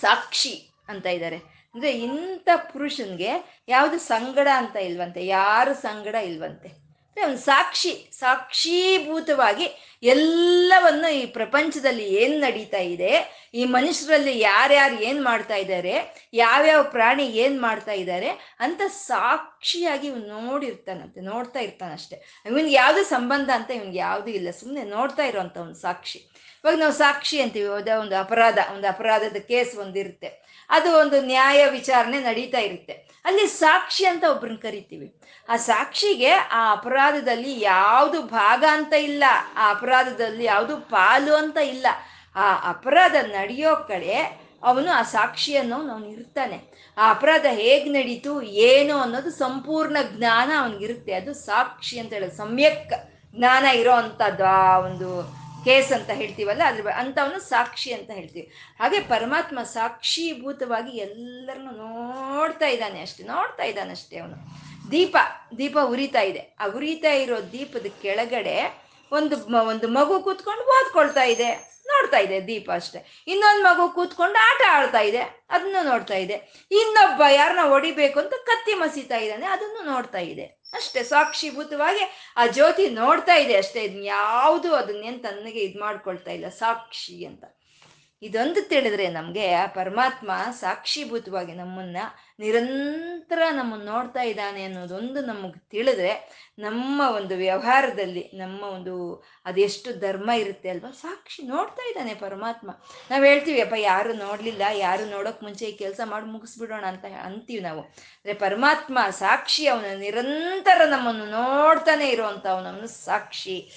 ಸಾಕ್ಷಿ ಅಂತ ಇದ್ದಾರೆ. ಅಂದ್ರೆ ಇಂಥ ಪುರುಷನ್ಗೆ ಯಾವುದು ಸಂಗಡ ಅಂತ ಇಲ್ವಂತೆ, ಯಾರು ಸಂಗಡ ಇಲ್ವಂತೆ. ಒಂದು ಸಾಕ್ಷಿ, ಸಾಕ್ಷೀಭೂತವಾಗಿ ಎಲ್ಲವನ್ನು ಈ ಪ್ರಪಂಚದಲ್ಲಿ ಏನು ನಡೀತಾ ಇದೆ, ಈ ಮನುಷ್ಯರಲ್ಲಿ ಯಾರ್ಯಾರು ಏನು ಮಾಡ್ತಾ ಇದ್ದಾರೆ, ಯಾವ್ಯಾವ ಪ್ರಾಣಿ ಏನು ಮಾಡ್ತಾ ಇದ್ದಾರೆ ಅಂತ ಸಾಕ್ಷಿಯಾಗಿ ಇವ್ನು ನೋಡಿರ್ತಾನಂತೆ ನೋಡ್ತಾ ಇರ್ತಾನಷ್ಟೆ ಇವನ್ಗೆ ಯಾವ್ದು ಸಂಬಂಧ ಅಂತ ಇವ್ನಿಗೆ ಯಾವ್ದು ಇಲ್ಲ ಸುಮ್ಮನೆ ನೋಡ್ತಾ ಇರೋವಂಥ ಒಂದು ಸಾಕ್ಷಿ. ಇವಾಗ ನಾವು ಸಾಕ್ಷಿ ಅಂತೀವಿ ಒಂದು ಅಪರಾಧ, ಒಂದು ಅಪರಾಧದ ಕೇಸ್ ಒಂದಿರುತ್ತೆ. ಅದು ಒಂದು ನ್ಯಾಯ ವಿಚಾರಣೆ ನಡೀತಾ ಇರುತ್ತೆ. ಅಲ್ಲಿ ಸಾಕ್ಷಿ ಅಂತ ಒಬ್ರನ್ನ ಕರಿತೀವಿ. ಆ ಸಾಕ್ಷಿಗೆ ಆ ಅಪರಾಧದಲ್ಲಿ ಯಾವುದು ಭಾಗ ಅಂತ ಇಲ್ಲ. ಆ ಅಪರಾಧದಲ್ಲಿ ಯಾವುದು ಪಾಲು ಅಂತ ಇಲ್ಲ. ಆ ಅಪರಾಧ ನಡೆಯೋ ಕಡೆ ಅವನು ಆ ಸಾಕ್ಷಿಯನ್ನು ಅವನು ಇರ್ತಾನೆ. ಆ ಅಪರಾಧ ಹೇಗ್ ನಡೀತು, ಏನು ಅನ್ನೋದು ಸಂಪೂರ್ಣ ಜ್ಞಾನ ಅವನಿಗಿರುತ್ತೆ. ಅದು ಸಾಕ್ಷಿ ಅಂತ ಹೇಳೋದು. ಸಮ್ಯಕ್ ಜ್ಞಾನ ಇರೋ ಅಂಥದ್ದು ಆ ಒಂದು ಕೇಸ್ ಅಂತ ಹೇಳ್ತೀವಲ್ಲ, ಅದ್ರ ಅಂತವನು ಸಾಕ್ಷಿ ಅಂತ ಹೇಳ್ತೀವಿ. ಹಾಗೆ ಪರಮಾತ್ಮ ಸಾಕ್ಷೀಭೂತವಾಗಿ ಎಲ್ಲರನ್ನು ನೋಡ್ತಾ ಇದ್ದಾನೆ ಅಷ್ಟೇ, ನೋಡ್ತಾ ಇದ್ದಾನೆ ಅಷ್ಟೇ ಅವನು. ದೀಪ ದೀಪ ಉರಿತಾ ಇದೆ. ಆ ಉರಿತಾ ಇರೋ ದೀಪದ ಕೆಳಗಡೆ ಒಂದು ಒಂದು ಮಗು ಕೂತ್ಕೊಂಡು ಓದ್ಕೊಳ್ತಾ ಇದೆ. ನೋಡ್ತಾ ಇದೆ ದೀಪ ಅಷ್ಟೇ. ಇನ್ನೊಂದು ಮಗು ಕೂತ್ಕೊಂಡು ಆಟ ಆಡ್ತಾ ಇದೆ, ಅದನ್ನು ನೋಡ್ತಾ ಇದೆ. ಇನ್ನೊಬ್ಬ ಯಾರನ್ನ ಹೊಡಿಬೇಕು ಅಂತ ಕತ್ತಿ ಮಸೀತಾ ಇದ್ದಾನೆ, ಅದನ್ನು ನೋಡ್ತಾ ಇದೆ. ಅಷ್ಟೇ ಸಾಕ್ಷಿಭೂತವಾಗಿ ಆ ಜ್ಯೋತಿ ನೋಡ್ತಾ ಇದೆ ಅಷ್ಟೇ. ಇದನ್ನ ಯಾವುದು ಅದನ್ನೇನು ತನ್ನಗೆ ಇದು ಮಾಡ್ಕೊಳ್ತಾ ಇಲ್ಲ. ಸಾಕ್ಷಿ ಅಂತ. ಇದೊಂದು ತಿಳಿದ್ರೆ ನಮಗೆ ಆ ಪರಮಾತ್ಮ ಸಾಕ್ಷೀಭೂತವಾಗಿ ನಮ್ಮನ್ನ ನಿರಂತರ ನಮ್ಮನ್ನು ನೋಡ್ತಾ ಇದ್ದಾನೆ ಅನ್ನೋದೊಂದು ನಮಗೆ ತಿಳಿದ್ರೆ ನಮ್ಮ ಒಂದು ವ್ಯವಹಾರದಲ್ಲಿ, ನಮ್ಮ ಒಂದು ಅದೆಷ್ಟು ಧರ್ಮ ಇರುತ್ತೆ ಅಲ್ವಾ, ಸಾಕ್ಷಿ ನೋಡ್ತಾ ಇದ್ದಾನೆ ಪರಮಾತ್ಮ. ನಾವು ಹೇಳ್ತೀವಿ, ಅಪ್ಪ, ಯಾರು ನೋಡಲಿಲ್ಲ, ಯಾರು ನೋಡೋಕೆ ಮುಂಚೆ ಈ ಕೆಲಸ ಮಾಡಿ ಮುಗಿಸ್ಬಿಡೋಣ ಅಂತ ಅಂತೀವಿ ನಾವು. ಅಂದರೆ ಪರಮಾತ್ಮ ಸಾಕ್ಷಿ ಅವನು ನಿರಂತರ ನಮ್ಮನ್ನು ನೋಡ್ತಾನೆ ಇರುವಂಥ ಅವನವನು ಸಾಕ್ಷಿ.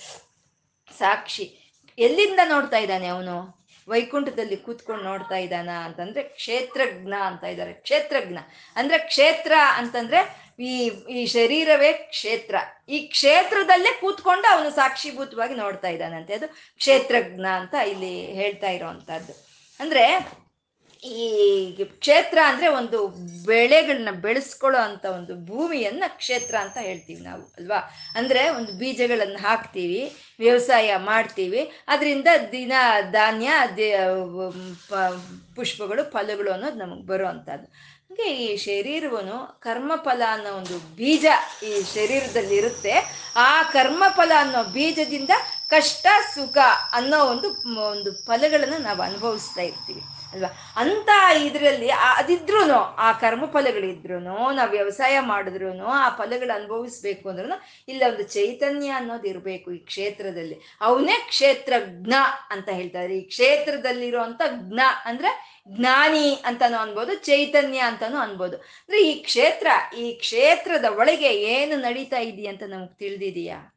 ಸಾಕ್ಷಿ. ಎಲ್ಲಿಂದ ನೋಡ್ತಾ ಇದ್ದಾನೆ ಅವನು? ವೈಕುಂಠದಲ್ಲಿ ಕೂತ್ಕೊಂಡು ನೋಡ್ತಾ ಇದ್ದಾನ ಅಂತಂದ್ರೆ ಕ್ಷೇತ್ರಜ್ಞ ಅಂತ ಇದ್ದಾರೆ. ಕ್ಷೇತ್ರಜ್ಞ. ಅಂದ್ರೆ ಕ್ಷೇತ್ರ ಅಂತಂದ್ರೆ ಈ ಈ ಶರೀರವೇ ಕ್ಷೇತ್ರ. ಈ ಕ್ಷೇತ್ರದಲ್ಲೇ ಕೂತ್ಕೊಂಡು ಅವನು ಸಾಕ್ಷಿಭೂತವಾಗಿ ನೋಡ್ತಾ ಇದ್ದಾನಂತೆ. ಅದು ಕ್ಷೇತ್ರಜ್ಞ ಅಂತ ಇಲ್ಲಿ ಹೇಳ್ತಾ ಇರೋವಂಥದ್ದು. ಅಂದ್ರೆ ಈ ಕ್ಷೇತ್ರ ಅಂದ್ರೆ ಒಂದು ಬೆಳೆಗಳನ್ನ ಬೆಳೆಸ್ಕೊಳ್ಳೋ ಅಂತ ಒಂದು ಭೂಮಿಯನ್ನ ಕ್ಷೇತ್ರ ಅಂತ ಹೇಳ್ತೀವಿ ನಾವು, ಅಲ್ವಾ? ಅಂದ್ರೆ ಒಂದು ಬೀಜಗಳನ್ನು ಹಾಕ್ತೀವಿ, ವ್ಯವಸಾಯ ಮಾಡ್ತೀವಿ. ಅದರಿಂದ ದಿನ ಧಾನ್ಯ ಪುಷ್ಪಗಳು, ಫಲಗಳು ಅನ್ನೋದು ನಮಗೆ ಬರೋ ಅಂಥದ್ದು. ಹಾಗೆ ಈ ಶರೀರವನ್ನು ಕರ್ಮಫಲ ಅನ್ನೋ ಒಂದು ಬೀಜ ಈ ಶರೀರದಲ್ಲಿ ಇರುತ್ತೆ. ಆ ಕರ್ಮಫಲ ಅನ್ನೋ ಬೀಜದಿಂದ ಕಷ್ಟ, ಸುಖ ಅನ್ನೋ ಒಂದು ಒಂದು ಫಲಗಳನ್ನು ನಾವು ಅನುಭವಿಸ್ತಾ ಇರ್ತೀವಿ. ಅಲ್ವಾ? ಅಂತ ಇದರಲ್ಲಿ ಅದಿದ್ರು ಆ ಕರ್ಮಫಲಗಳಿದ್ರು ನಾವು ವ್ಯವಸಾಯ ಮಾಡಿದ್ರು ಆ ಫಲಗಳು ಅನುಭವಿಸ್ಬೇಕು ಅಂದ್ರೂ ಇಲ್ಲ ಒಂದು ಚೈತನ್ಯ ಅನ್ನೋದು ಇರಬೇಕು ಈ ಕ್ಷೇತ್ರದಲ್ಲಿ. ಅವನೇ ಕ್ಷೇತ್ರಜ್ಞ ಅಂತ ಹೇಳ್ತಾರೆ. ಈ ಕ್ಷೇತ್ರದಲ್ಲಿರುವಂತ ಜ್ಞ ಅಂದ್ರೆ ಜ್ಞಾನಿ ಅಂತಾನು ಅನ್ಬೋದು, ಚೈತನ್ಯ ಅಂತಾನು ಅನ್ಬೋದು. ಅಂದ್ರೆ ಈ ಕ್ಷೇತ್ರ, ಈ ಕ್ಷೇತ್ರದ ಒಳಗೆ ಏನು ನಡೀತಾ ಇದೆಯಂತ ನಮ್ಗೆ ತಿಳಿದಿದೆಯಾ?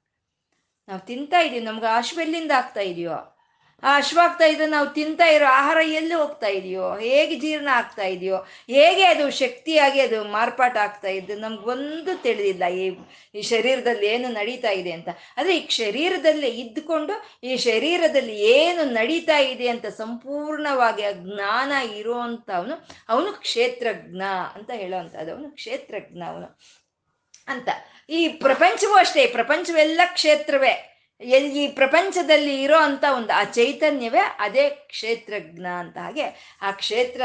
ನಾವು ತಿಂತಾ ಇದೀವಿ. ನಮ್ಗೆ ಅಶ್ವೆಲ್ಲಿಂದ ಆಗ್ತಾ ಇದೆಯೋ? ಆ ಅಶ್ವಾಗ್ತಾ ಇದ್ರೆ ನಾವು ತಿಂತಾ ಇರೋ ಆಹಾರ ಎಲ್ಲಿ ಹೋಗ್ತಾ ಇದೆಯೋ, ಹೇಗೆ ಜೀರ್ಣ ಆಗ್ತಾ ಇದೆಯೋ, ಹೇಗೆ ಅದು ಶಕ್ತಿಯಾಗಿ ಅದು ಮಾರ್ಪಾಟ ಆಗ್ತಾ ಇದ್ದು ನಮ್ಗೊಂದು ತಿಳಿದಿಲ್ಲ ಈ ಈ ಶರೀರದಲ್ಲಿ ಏನು ನಡೀತಾ ಇದೆ ಅಂತ. ಆದರೆ ಈ ಶರೀರದಲ್ಲೇ ಇದ್ದುಕೊಂಡು ಈ ಶರೀರದಲ್ಲಿ ಏನು ನಡೀತಾ ಇದೆ ಅಂತ ಸಂಪೂರ್ಣವಾಗಿ ಆ ಜ್ಞಾನ ಇರುವಂಥವನು ಅವನು ಕ್ಷೇತ್ರಜ್ಞ ಅಂತ ಹೇಳೋವಂಥದ್ದು. ಅವನು ಕ್ಷೇತ್ರಜ್ಞ ಅವನು ಅಂತ. ಈ ಪ್ರಪಂಚವೂ ಅಷ್ಟೇ, ಪ್ರಪಂಚವೆಲ್ಲ ಕ್ಷೇತ್ರವೇ. ಈ ಪ್ರಪಂಚದಲ್ಲಿ ಇರೋ ಅಂತ ಒಂದು ಆ ಚೈತನ್ಯವೇ ಅದೇ ಕ್ಷೇತ್ರಜ್ಞ ಅಂತ ಹಾಗೆ ಆ ಕ್ಷೇತ್ರ,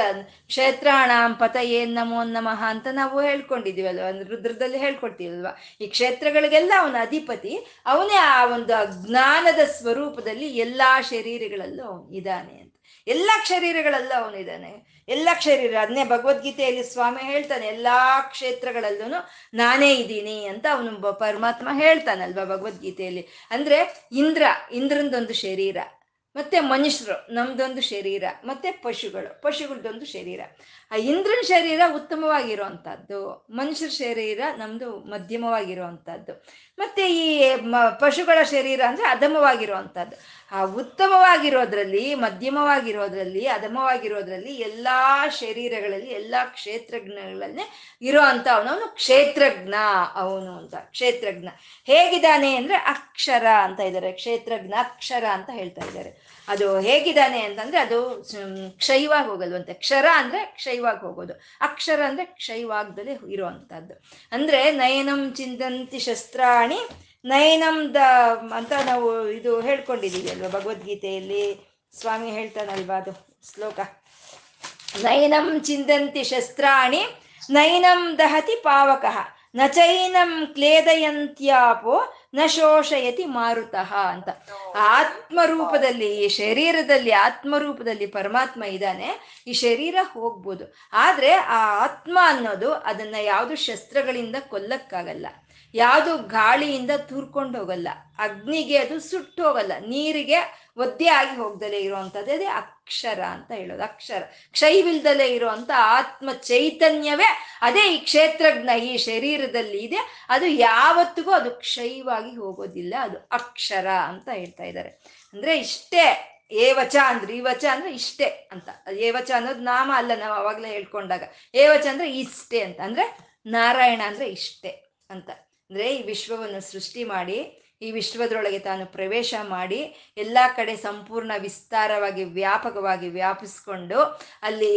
ಕ್ಷೇತ್ರಾಣಾಂ ಪತ ಏನ್ ನಮೋ ನಮಃ ಅಂತ ನಾವು ಹೇಳ್ಕೊಂಡಿದೀವಲ್ವ ರುದ್ರದಲ್ಲಿ ಹೇಳ್ಕೊಡ್ತೀವಲ್ವಾ? ಈ ಕ್ಷೇತ್ರಗಳಿಗೆಲ್ಲ ಅವನ ಅಧಿಪತಿ, ಅವನೇ ಆ ಒಂದು ಜ್ಞಾನದ ಸ್ವರೂಪದಲ್ಲಿ ಎಲ್ಲಾ ಶರೀರಗಳಲ್ಲೂ ಇದ್ದಾನೆ ಎಲ್ಲ ಶರೀರಗಳಲ್ಲೂ ಅವನಿದ್ದಾನೆ ಎಲ್ಲ ಶರೀರ ಅದನ್ನೇ ಭಗವದ್ಗೀತೆಯಲ್ಲಿ ಸ್ವಾಮಿ ಹೇಳ್ತಾನೆ, ಎಲ್ಲಾ ಕ್ಷೇತ್ರಗಳಲ್ಲೂ ನಾನೇ ಇದ್ದೀನಿ ಅಂತ ಅವನು ಪರಮಾತ್ಮ ಹೇಳ್ತಾನಲ್ವಾ ಭಗವದ್ಗೀತೆಯಲ್ಲಿ. ಅಂದ್ರೆ ಇಂದ್ರ ಇಂದ್ರಂದೊಂದು ಶರೀರ, ಮತ್ತೆ ಮನುಷ್ಯರು, ನಮ್ದೊಂದು ಶರೀರ, ಮತ್ತೆ ಪಶುಗಳು, ಪಶುಗಳದೊಂದು ಶರೀರ. ಆ ಇಂದ್ರನ ಶರೀರ ಉತ್ತಮವಾಗಿರುವಂಥದ್ದು, ಮನುಷ್ಯರ ಶರೀರ ನಮ್ದು ಮಧ್ಯಮವಾಗಿರುವಂಥದ್ದು, ಮತ್ತೆ ಈ ಪಶುಗಳ ಶರೀರ ಅಂದ್ರೆ ಅಧಮವಾಗಿರುವಂಥದ್ದು. ಆ ಉತ್ತಮವಾಗಿರೋದ್ರಲ್ಲಿ, ಮಧ್ಯಮವಾಗಿರೋದ್ರಲ್ಲಿ, ಅಧಮವಾಗಿರೋದ್ರಲ್ಲಿ ಎಲ್ಲಾ ಶರೀರಗಳಲ್ಲಿ, ಎಲ್ಲಾ ಕ್ಷೇತ್ರಜ್ಞಗಳಲ್ಲಿ ಇರೋ ಅಂತ ಅವನವನು ಕ್ಷೇತ್ರಜ್ಞ, ಅವನು ಅಂತ, ಕ್ಷೇತ್ರಜ್ಞ. ಹೇಗಿದ್ದಾನೆ ಅಂದ್ರೆ ಅಕ್ಷರ ಅಂತ ಇದ್ದಾರೆ, ಕ್ಷೇತ್ರಜ್ಞ, ಅಕ್ಷರ ಅಂತ ಹೇಳ್ತಾ ಇದ್ದಾರೆ. ಅದು ಹೇಗಿದ್ದಾನೆ ಅಂತಂದ್ರೆ ಅದು ಕ್ಷಯವಾಗಿ ಹೋಗಲ್ವಂತೆ. ಕ್ಷರ ಅಂದ್ರೆ ಕ್ಷಯವಾಗಿ ಹೋಗೋದು. ಅಕ್ಷರ ಅಂದ್ರೆ ಕ್ಷಯವಾಗದಲ್ಲೇ ಇರುವಂತಹದ್ದು ಅಂದ್ರೆ ನಯನಂ ಚಿಂತಂತಿ ಶಸ್ತ್ರಾಣಿ ನಯನಂ ದ ಅಂತ ನಾವು ಇದು ಹೇಳ್ಕೊಂಡಿದ್ದೀವಿ ಅಲ್ವಾ, ಭಗವದ್ಗೀತೆಯಲ್ಲಿ? ಸ್ವಾಮಿ ಹೇಳ್ತಾನಲ್ವಾ ಅದು ಶ್ಲೋಕ? ನಯನಂ ಚಿಂದಂತಿ ಶಸ್ತ್ರಾಣಿ ನಯನಂ ದಹತಿ ಪಾವಕ, ನ ಚೈನಂ ಕ್ಲೇದಯಂತ್ಯಾಪೋ, ನ ಶೋಷಯತಿ ಮಾರುತಃ ಅಂತ. ಆತ್ಮರೂಪದಲ್ಲಿ, ಈ ಶರೀರದಲ್ಲಿ ಆತ್ಮರೂಪದಲ್ಲಿ ಪರಮಾತ್ಮ ಇದ್ದಾನೆ, ಈ ಶರೀರ ಹೋಗ್ಬೋದು. ಆದ್ರೆ ಆ ಆತ್ಮ ಅನ್ನೋದು ಅದನ್ನ ಯಾವುದು ಶಸ್ತ್ರಗಳಿಂದ ಕೊಲ್ಲಕ್ಕಾಗಲ್ಲ. ಯಾವುದು ಗಾಳಿಯಿಂದ ತೂರ್ಕೊಂಡು ಹೋಗಲ್ಲ, ಅಗ್ನಿಗೆ ಅದು ಸುಟ್ಟು ಹೋಗಲ್ಲ, ನೀರಿಗೆ ಒದ್ದೆ ಆಗಿ ಹೋಗ್ದಲೇ ಇರುವಂಥದ್ದೇ. ಅದೇ ಅಕ್ಷರ ಅಂತ ಹೇಳೋದು, ಅಕ್ಷರ. ಕ್ಷಯವಿಲ್ದಲೇ ಇರುವಂಥ ಆತ್ಮ ಚೈತನ್ಯವೇ ಅದೇ ಈ ಕ್ಷೇತ್ರಜ್ಞ, ಈ ಶರೀರದಲ್ಲಿ ಇದೆ. ಅದು ಯಾವತ್ತಿಗೂ ಅದು ಕ್ಷಯವಾಗಿ ಹೋಗೋದಿಲ್ಲ, ಅದು ಅಕ್ಷರ ಅಂತ ಹೇಳ್ತಾ ಇದ್ದಾರೆ. ಅಂದ್ರೆ ಇಷ್ಟೇ, ಏವಚ ಅಂದ್ರೆ ಈ ವಚ ಅಂದ್ರೆ ಇಷ್ಟೇ ಅಂತ. ಏವಚ ಅನ್ನೋದು ನಾಮ ಅಲ್ಲ ನಾವು ಅವಾಗಲೇ ಹೇಳ್ಕೊಂಡಾಗ. ಏವಚ ಅಂದ್ರೆ ಇಷ್ಟೇ ಅಂತ. ಅಂದ್ರೆ ನಾರಾಯಣ ಅಂದ್ರೆ ಇಷ್ಟೇ ಅಂತ. ಅಂದರೆ ಈ ವಿಶ್ವವನ್ನು ಸೃಷ್ಟಿ ಮಾಡಿ, ಈ ವಿಶ್ವದೊಳಗೆ ತಾನು ಪ್ರವೇಶ ಮಾಡಿ, ಎಲ್ಲ ಕಡೆ ಸಂಪೂರ್ಣ ವಿಸ್ತಾರವಾಗಿ, ವ್ಯಾಪಕವಾಗಿ ವ್ಯಾಪಿಸ್ಕೊಂಡು ಅಲ್ಲಿ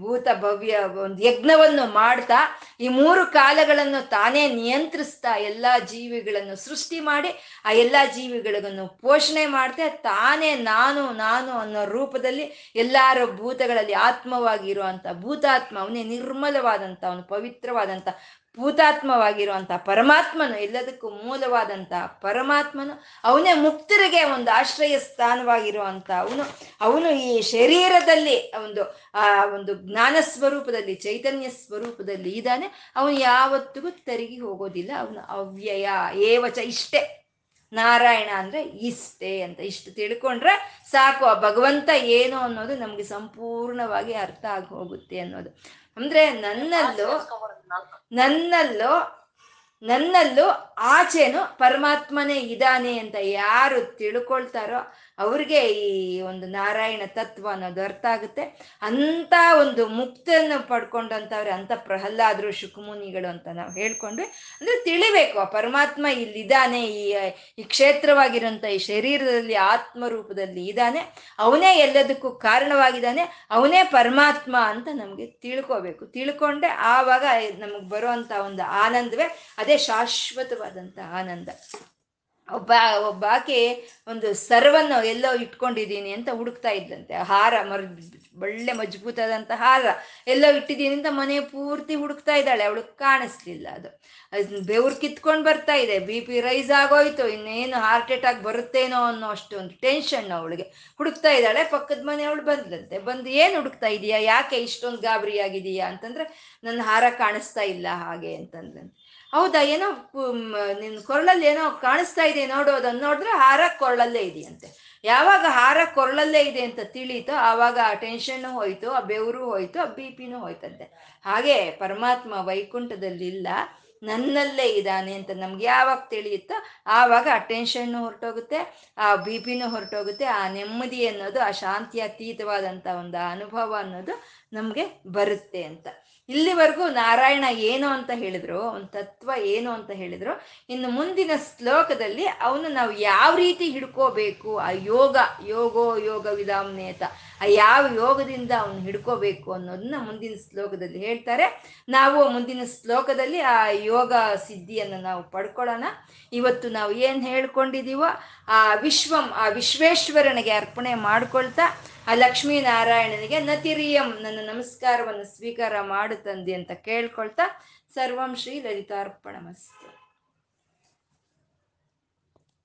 ಭೂತ ಭವ್ಯ ಒಂದು ಯಜ್ಞವನ್ನು ಮಾಡ್ತಾ, ಈ ಮೂರು ಕಾಲಗಳನ್ನು ತಾನೇ ನಿಯಂತ್ರಿಸ್ತಾ, ಎಲ್ಲ ಜೀವಿಗಳನ್ನು ಸೃಷ್ಟಿ ಮಾಡಿ, ಆ ಎಲ್ಲ ಜೀವಿಗಳನ್ನು ಪೋಷಣೆ ಮಾಡ್ತಾ, ತಾನೇ ನಾನು ನಾನು ಅನ್ನೋ ರೂಪದಲ್ಲಿ ಎಲ್ಲರ ಭೂತಗಳಲ್ಲಿ ಆತ್ಮವಾಗಿರುವಂಥ ಭೂತಾತ್ಮ ಅವನೇ ನಿರ್ಮಲವಾದಂಥ, ಅವನು ಪವಿತ್ರವಾದಂಥ ಭೂತಾತ್ಮವಾಗಿರುವಂತಹ ಪರಮಾತ್ಮನು ಎಲ್ಲದಕ್ಕೂ ಮೂಲವಾದಂತ ಪರಮಾತ್ಮನು, ಅವನೇ ಮುಕ್ತರಿಗೆ ಒಂದು ಆಶ್ರಯ ಸ್ಥಾನವಾಗಿರುವಂತ ಅವನು. ಅವನು ಈ ಶರೀರದಲ್ಲಿ ಒಂದು, ಆ ಒಂದು ಜ್ಞಾನ ಸ್ವರೂಪದಲ್ಲಿ, ಚೈತನ್ಯ ಸ್ವರೂಪದಲ್ಲಿ ಇದ್ದಾನೆ. ಅವನು ಯಾವತ್ತಿಗೂ ತೆರಿಗೆ ಹೋಗೋದಿಲ್ಲ. ಅವನು ಅವ್ಯಯ, ಏವಚ, ಇಷ್ಟೇ. ನಾರಾಯಣ ಅಂದ್ರೆ ಇಷ್ಟೇ ಅಂತ ಇಷ್ಟು ತಿಳ್ಕೊಂಡ್ರೆ ಸಾಕು. ಆ ಭಗವಂತ ಏನು ಅನ್ನೋದು ನಮಗೆ ಸಂಪೂರ್ಣವಾಗಿ ಅರ್ಥ ಆಗಿ ಹೋಗುತ್ತೆ ಅನ್ನೋದು. ಅಂದ್ರೆ ನನ್ನಲ್ಲೂ ನನ್ನಲ್ಲೂ ನನ್ನಲ್ಲೂ ಆಚೆನು ಪರಮಾತ್ಮನೇ ಇದ್ದಾನೆ ಅಂತ ಯಾರು ತಿಳ್ಕೊಳ್ತಾರೋ ಅವ್ರಿಗೆ ಈ ಒಂದು ನಾರಾಯಣ ತತ್ವ ಅನ್ನೋದು ಅರ್ಥ ಆಗುತ್ತೆ. ಅಂತ ಒಂದು ಮುಕ್ತನ್ನು ಪಡ್ಕೊಂಡಂಥವ್ರೆ ಅಂತ ಪ್ರಹ್ಲಾದರು, ಶುಕುಮುನಿಗಳು ಅಂತ ನಾವು ಹೇಳ್ಕೊಂಡ್ವಿ. ಅಂದ್ರೆ ತಿಳಿಬೇಕು, ಆ ಪರಮಾತ್ಮ ಇಲ್ಲಿದ್ದಾನೆ, ಈ ಈ ಕ್ಷೇತ್ರವಾಗಿರೋಂಥ ಈ ಶರೀರದಲ್ಲಿ, ಆತ್ಮರೂಪದಲ್ಲಿ ಇದ್ದಾನೆ. ಅವನೇ ಎಲ್ಲದಕ್ಕೂ ಕಾರಣವಾಗಿದ್ದಾನೆ. ಅವನೇ ಪರಮಾತ್ಮ ಅಂತ ನಮಗೆ ತಿಳ್ಕೋಬೇಕು. ತಿಳ್ಕೊಂಡೆ ಆವಾಗ ನಮಗೆ ಬರುವಂತ ಒಂದು ಆನಂದವೇ, ಅದೇ ಶಾಶ್ವತವಾದಂಥ ಆನಂದ. ಒಬ್ಬ, ಒಬ್ಬಾಕೆ ಒಂದು ಸರ್ವನ್ನು ಎಲ್ಲೋ ಇಟ್ಕೊಂಡಿದ್ದೀನಿ ಅಂತ ಹುಡುಕ್ತಾ ಇದ್ದಂತೆ. ಹಾರ ಮರ್, ಒಳ್ಳೆ ಮಜಬೂತಾದಂಥ ಹಾರ ಎಲ್ಲೋ ಇಟ್ಟಿದ್ದೀನಿ ಅಂತ ಮನೆ ಪೂರ್ತಿ ಹುಡುಕ್ತಾ ಇದ್ದಾಳೆ. ಅವಳು ಕಾಣಿಸ್ಲಿಲ್ಲ ಅದು. ಬೆವ್ರು ಕಿತ್ಕೊಂಡು ಬರ್ತಾ ಇದೆ. ಬಿ ಪಿ ರೈಸ್ ಆಗೋಯ್ತು. ಇನ್ನೇನು ಹಾರ್ಟ್ ಅಟ್ಯಾಕ್ ಬರುತ್ತೇನೋ ಅನ್ನೋ ಅಷ್ಟು ಒಂದು ಟೆನ್ಷನ್ ಅವಳಿಗೆ. ಹುಡುಕ್ತಾ ಇದ್ದಾಳೆ. ಪಕ್ಕದ ಮನೆಯವಳು ಬಂದ್ಲಂತೆ. ಬಂದು ಏನು ಹುಡುಕ್ತಾ ಇದೀಯಾ ಯಾಕೆ ಇಷ್ಟೊಂದು ಗಾಬರಿ ಆಗಿದೀಯಾ ಅಂತಂದ್ರೆ, ನನ್ನ ಹಾರ ಕಾಣಿಸ್ತಾ ಇಲ್ಲ ಹಾಗೆ ಅಂತಂದ್ಲಂತೆ. ಹೌದಾ? ಏನೋ ನಿನ್ನ ಕೊರಳಲ್ಲಿ ಏನೋ ಕಾಣಿಸ್ತಾ ಇದೆ ನೋಡು ಅದನ್ನ ನೋಡಿದ್ರೆ ಹಾರ ಕೊರಳಲ್ಲೇ ಇದೆಯಂತೆ. ಯಾವಾಗ ಹಾರ ಕೊರಳಲ್ಲೇ ಇದೆ ಅಂತ ತಿಳಿಯಿತೋ, ಆವಾಗ ಆ ಟೆನ್ಷನ್ನು ಹೋಯ್ತು, ಆ ಬೆವರು ಹೋಯ್ತು, ಆ ಬಿ ಪಿನೂ ಹೋಯ್ತಂತೆ. ಹಾಗೆ ಪರಮಾತ್ಮ ವೈಕುಂಠದಲ್ಲಿ ಇಲ್ಲ ನನ್ನಲ್ಲೇ ಇದ್ದಾನೆ ಅಂತ ನಮ್ಗೆ ಯಾವಾಗ ತಿಳಿಯುತ್ತೋ ಆವಾಗ ಆ ಟೆನ್ಷನ್ನು ಹೊರಟೋಗುತ್ತೆ, ಆ ಬಿ ಪಿನೂ ಹೊರಟೋಗುತ್ತೆ. ಆ ನೆಮ್ಮದಿ ಅನ್ನೋದು, ಆ ಶಾಂತಿ ಅತೀತವಾದಂಥ ಒಂದು ಅನುಭವ ಅನ್ನೋದು ನಮಗೆ ಬರುತ್ತೆ ಅಂತ. ಇಲ್ಲಿವರೆಗೂ ನಾರಾಯಣ ಏನು ಅಂತ ಹೇಳಿದ್ರು, ಅವನ ತತ್ವ ಏನು ಅಂತ ಹೇಳಿದ್ರು, ಇನ್ನು ಮುಂದಿನ ಶ್ಲೋಕದಲ್ಲಿ ಅವನು ನಾವು ಯಾವ ರೀತಿ ಹಿಡ್ಕೋಬೇಕು, ಆ ಯೋಗ, ಯೋಗೋ ಯೋಗ ವಿಧಾಮ್ನೇತ, ಆ ಯಾವ ಯೋಗದಿಂದ ಅವನು ಹಿಡ್ಕೋಬೇಕು ಅನ್ನೋದನ್ನ ಮುಂದಿನ ಶ್ಲೋಕದಲ್ಲಿ ಹೇಳ್ತಾರೆ. ನಾವು ಮುಂದಿನ ಶ್ಲೋಕದಲ್ಲಿ ಆ ಯೋಗ ಸಿದ್ಧಿಯನ್ನು ನಾವು ಪಡ್ಕೊಳ್ಳೋಣ. ಇವತ್ತು ನಾವು ಏನು ಹೇಳ್ಕೊಂಡಿದೀವೋ, ಆ ವಿಶ್ವಂ, ಆ ವಿಶ್ವೇಶ್ವರನಿಗೆ ಅರ್ಪಣೆ ಮಾಡ್ಕೊಳ್ತಾ ಆ ಲಕ್ಷ್ಮೀನಾರಾಯಣನಿಗೆ ನತಿರಿಯಂ ನನ್ನ ನಮಸ್ಕಾರವನ್ನು ಸ್ವೀಕಾರ ಮಾಡು ತಂದೆ ಅಂತ ಕೇಳ್ಕೊಳ್ತಾ ಸರ್ವಂ ಶ್ರೀ ಲಲಿತಾರ್ಪಣಮಸ್ತು.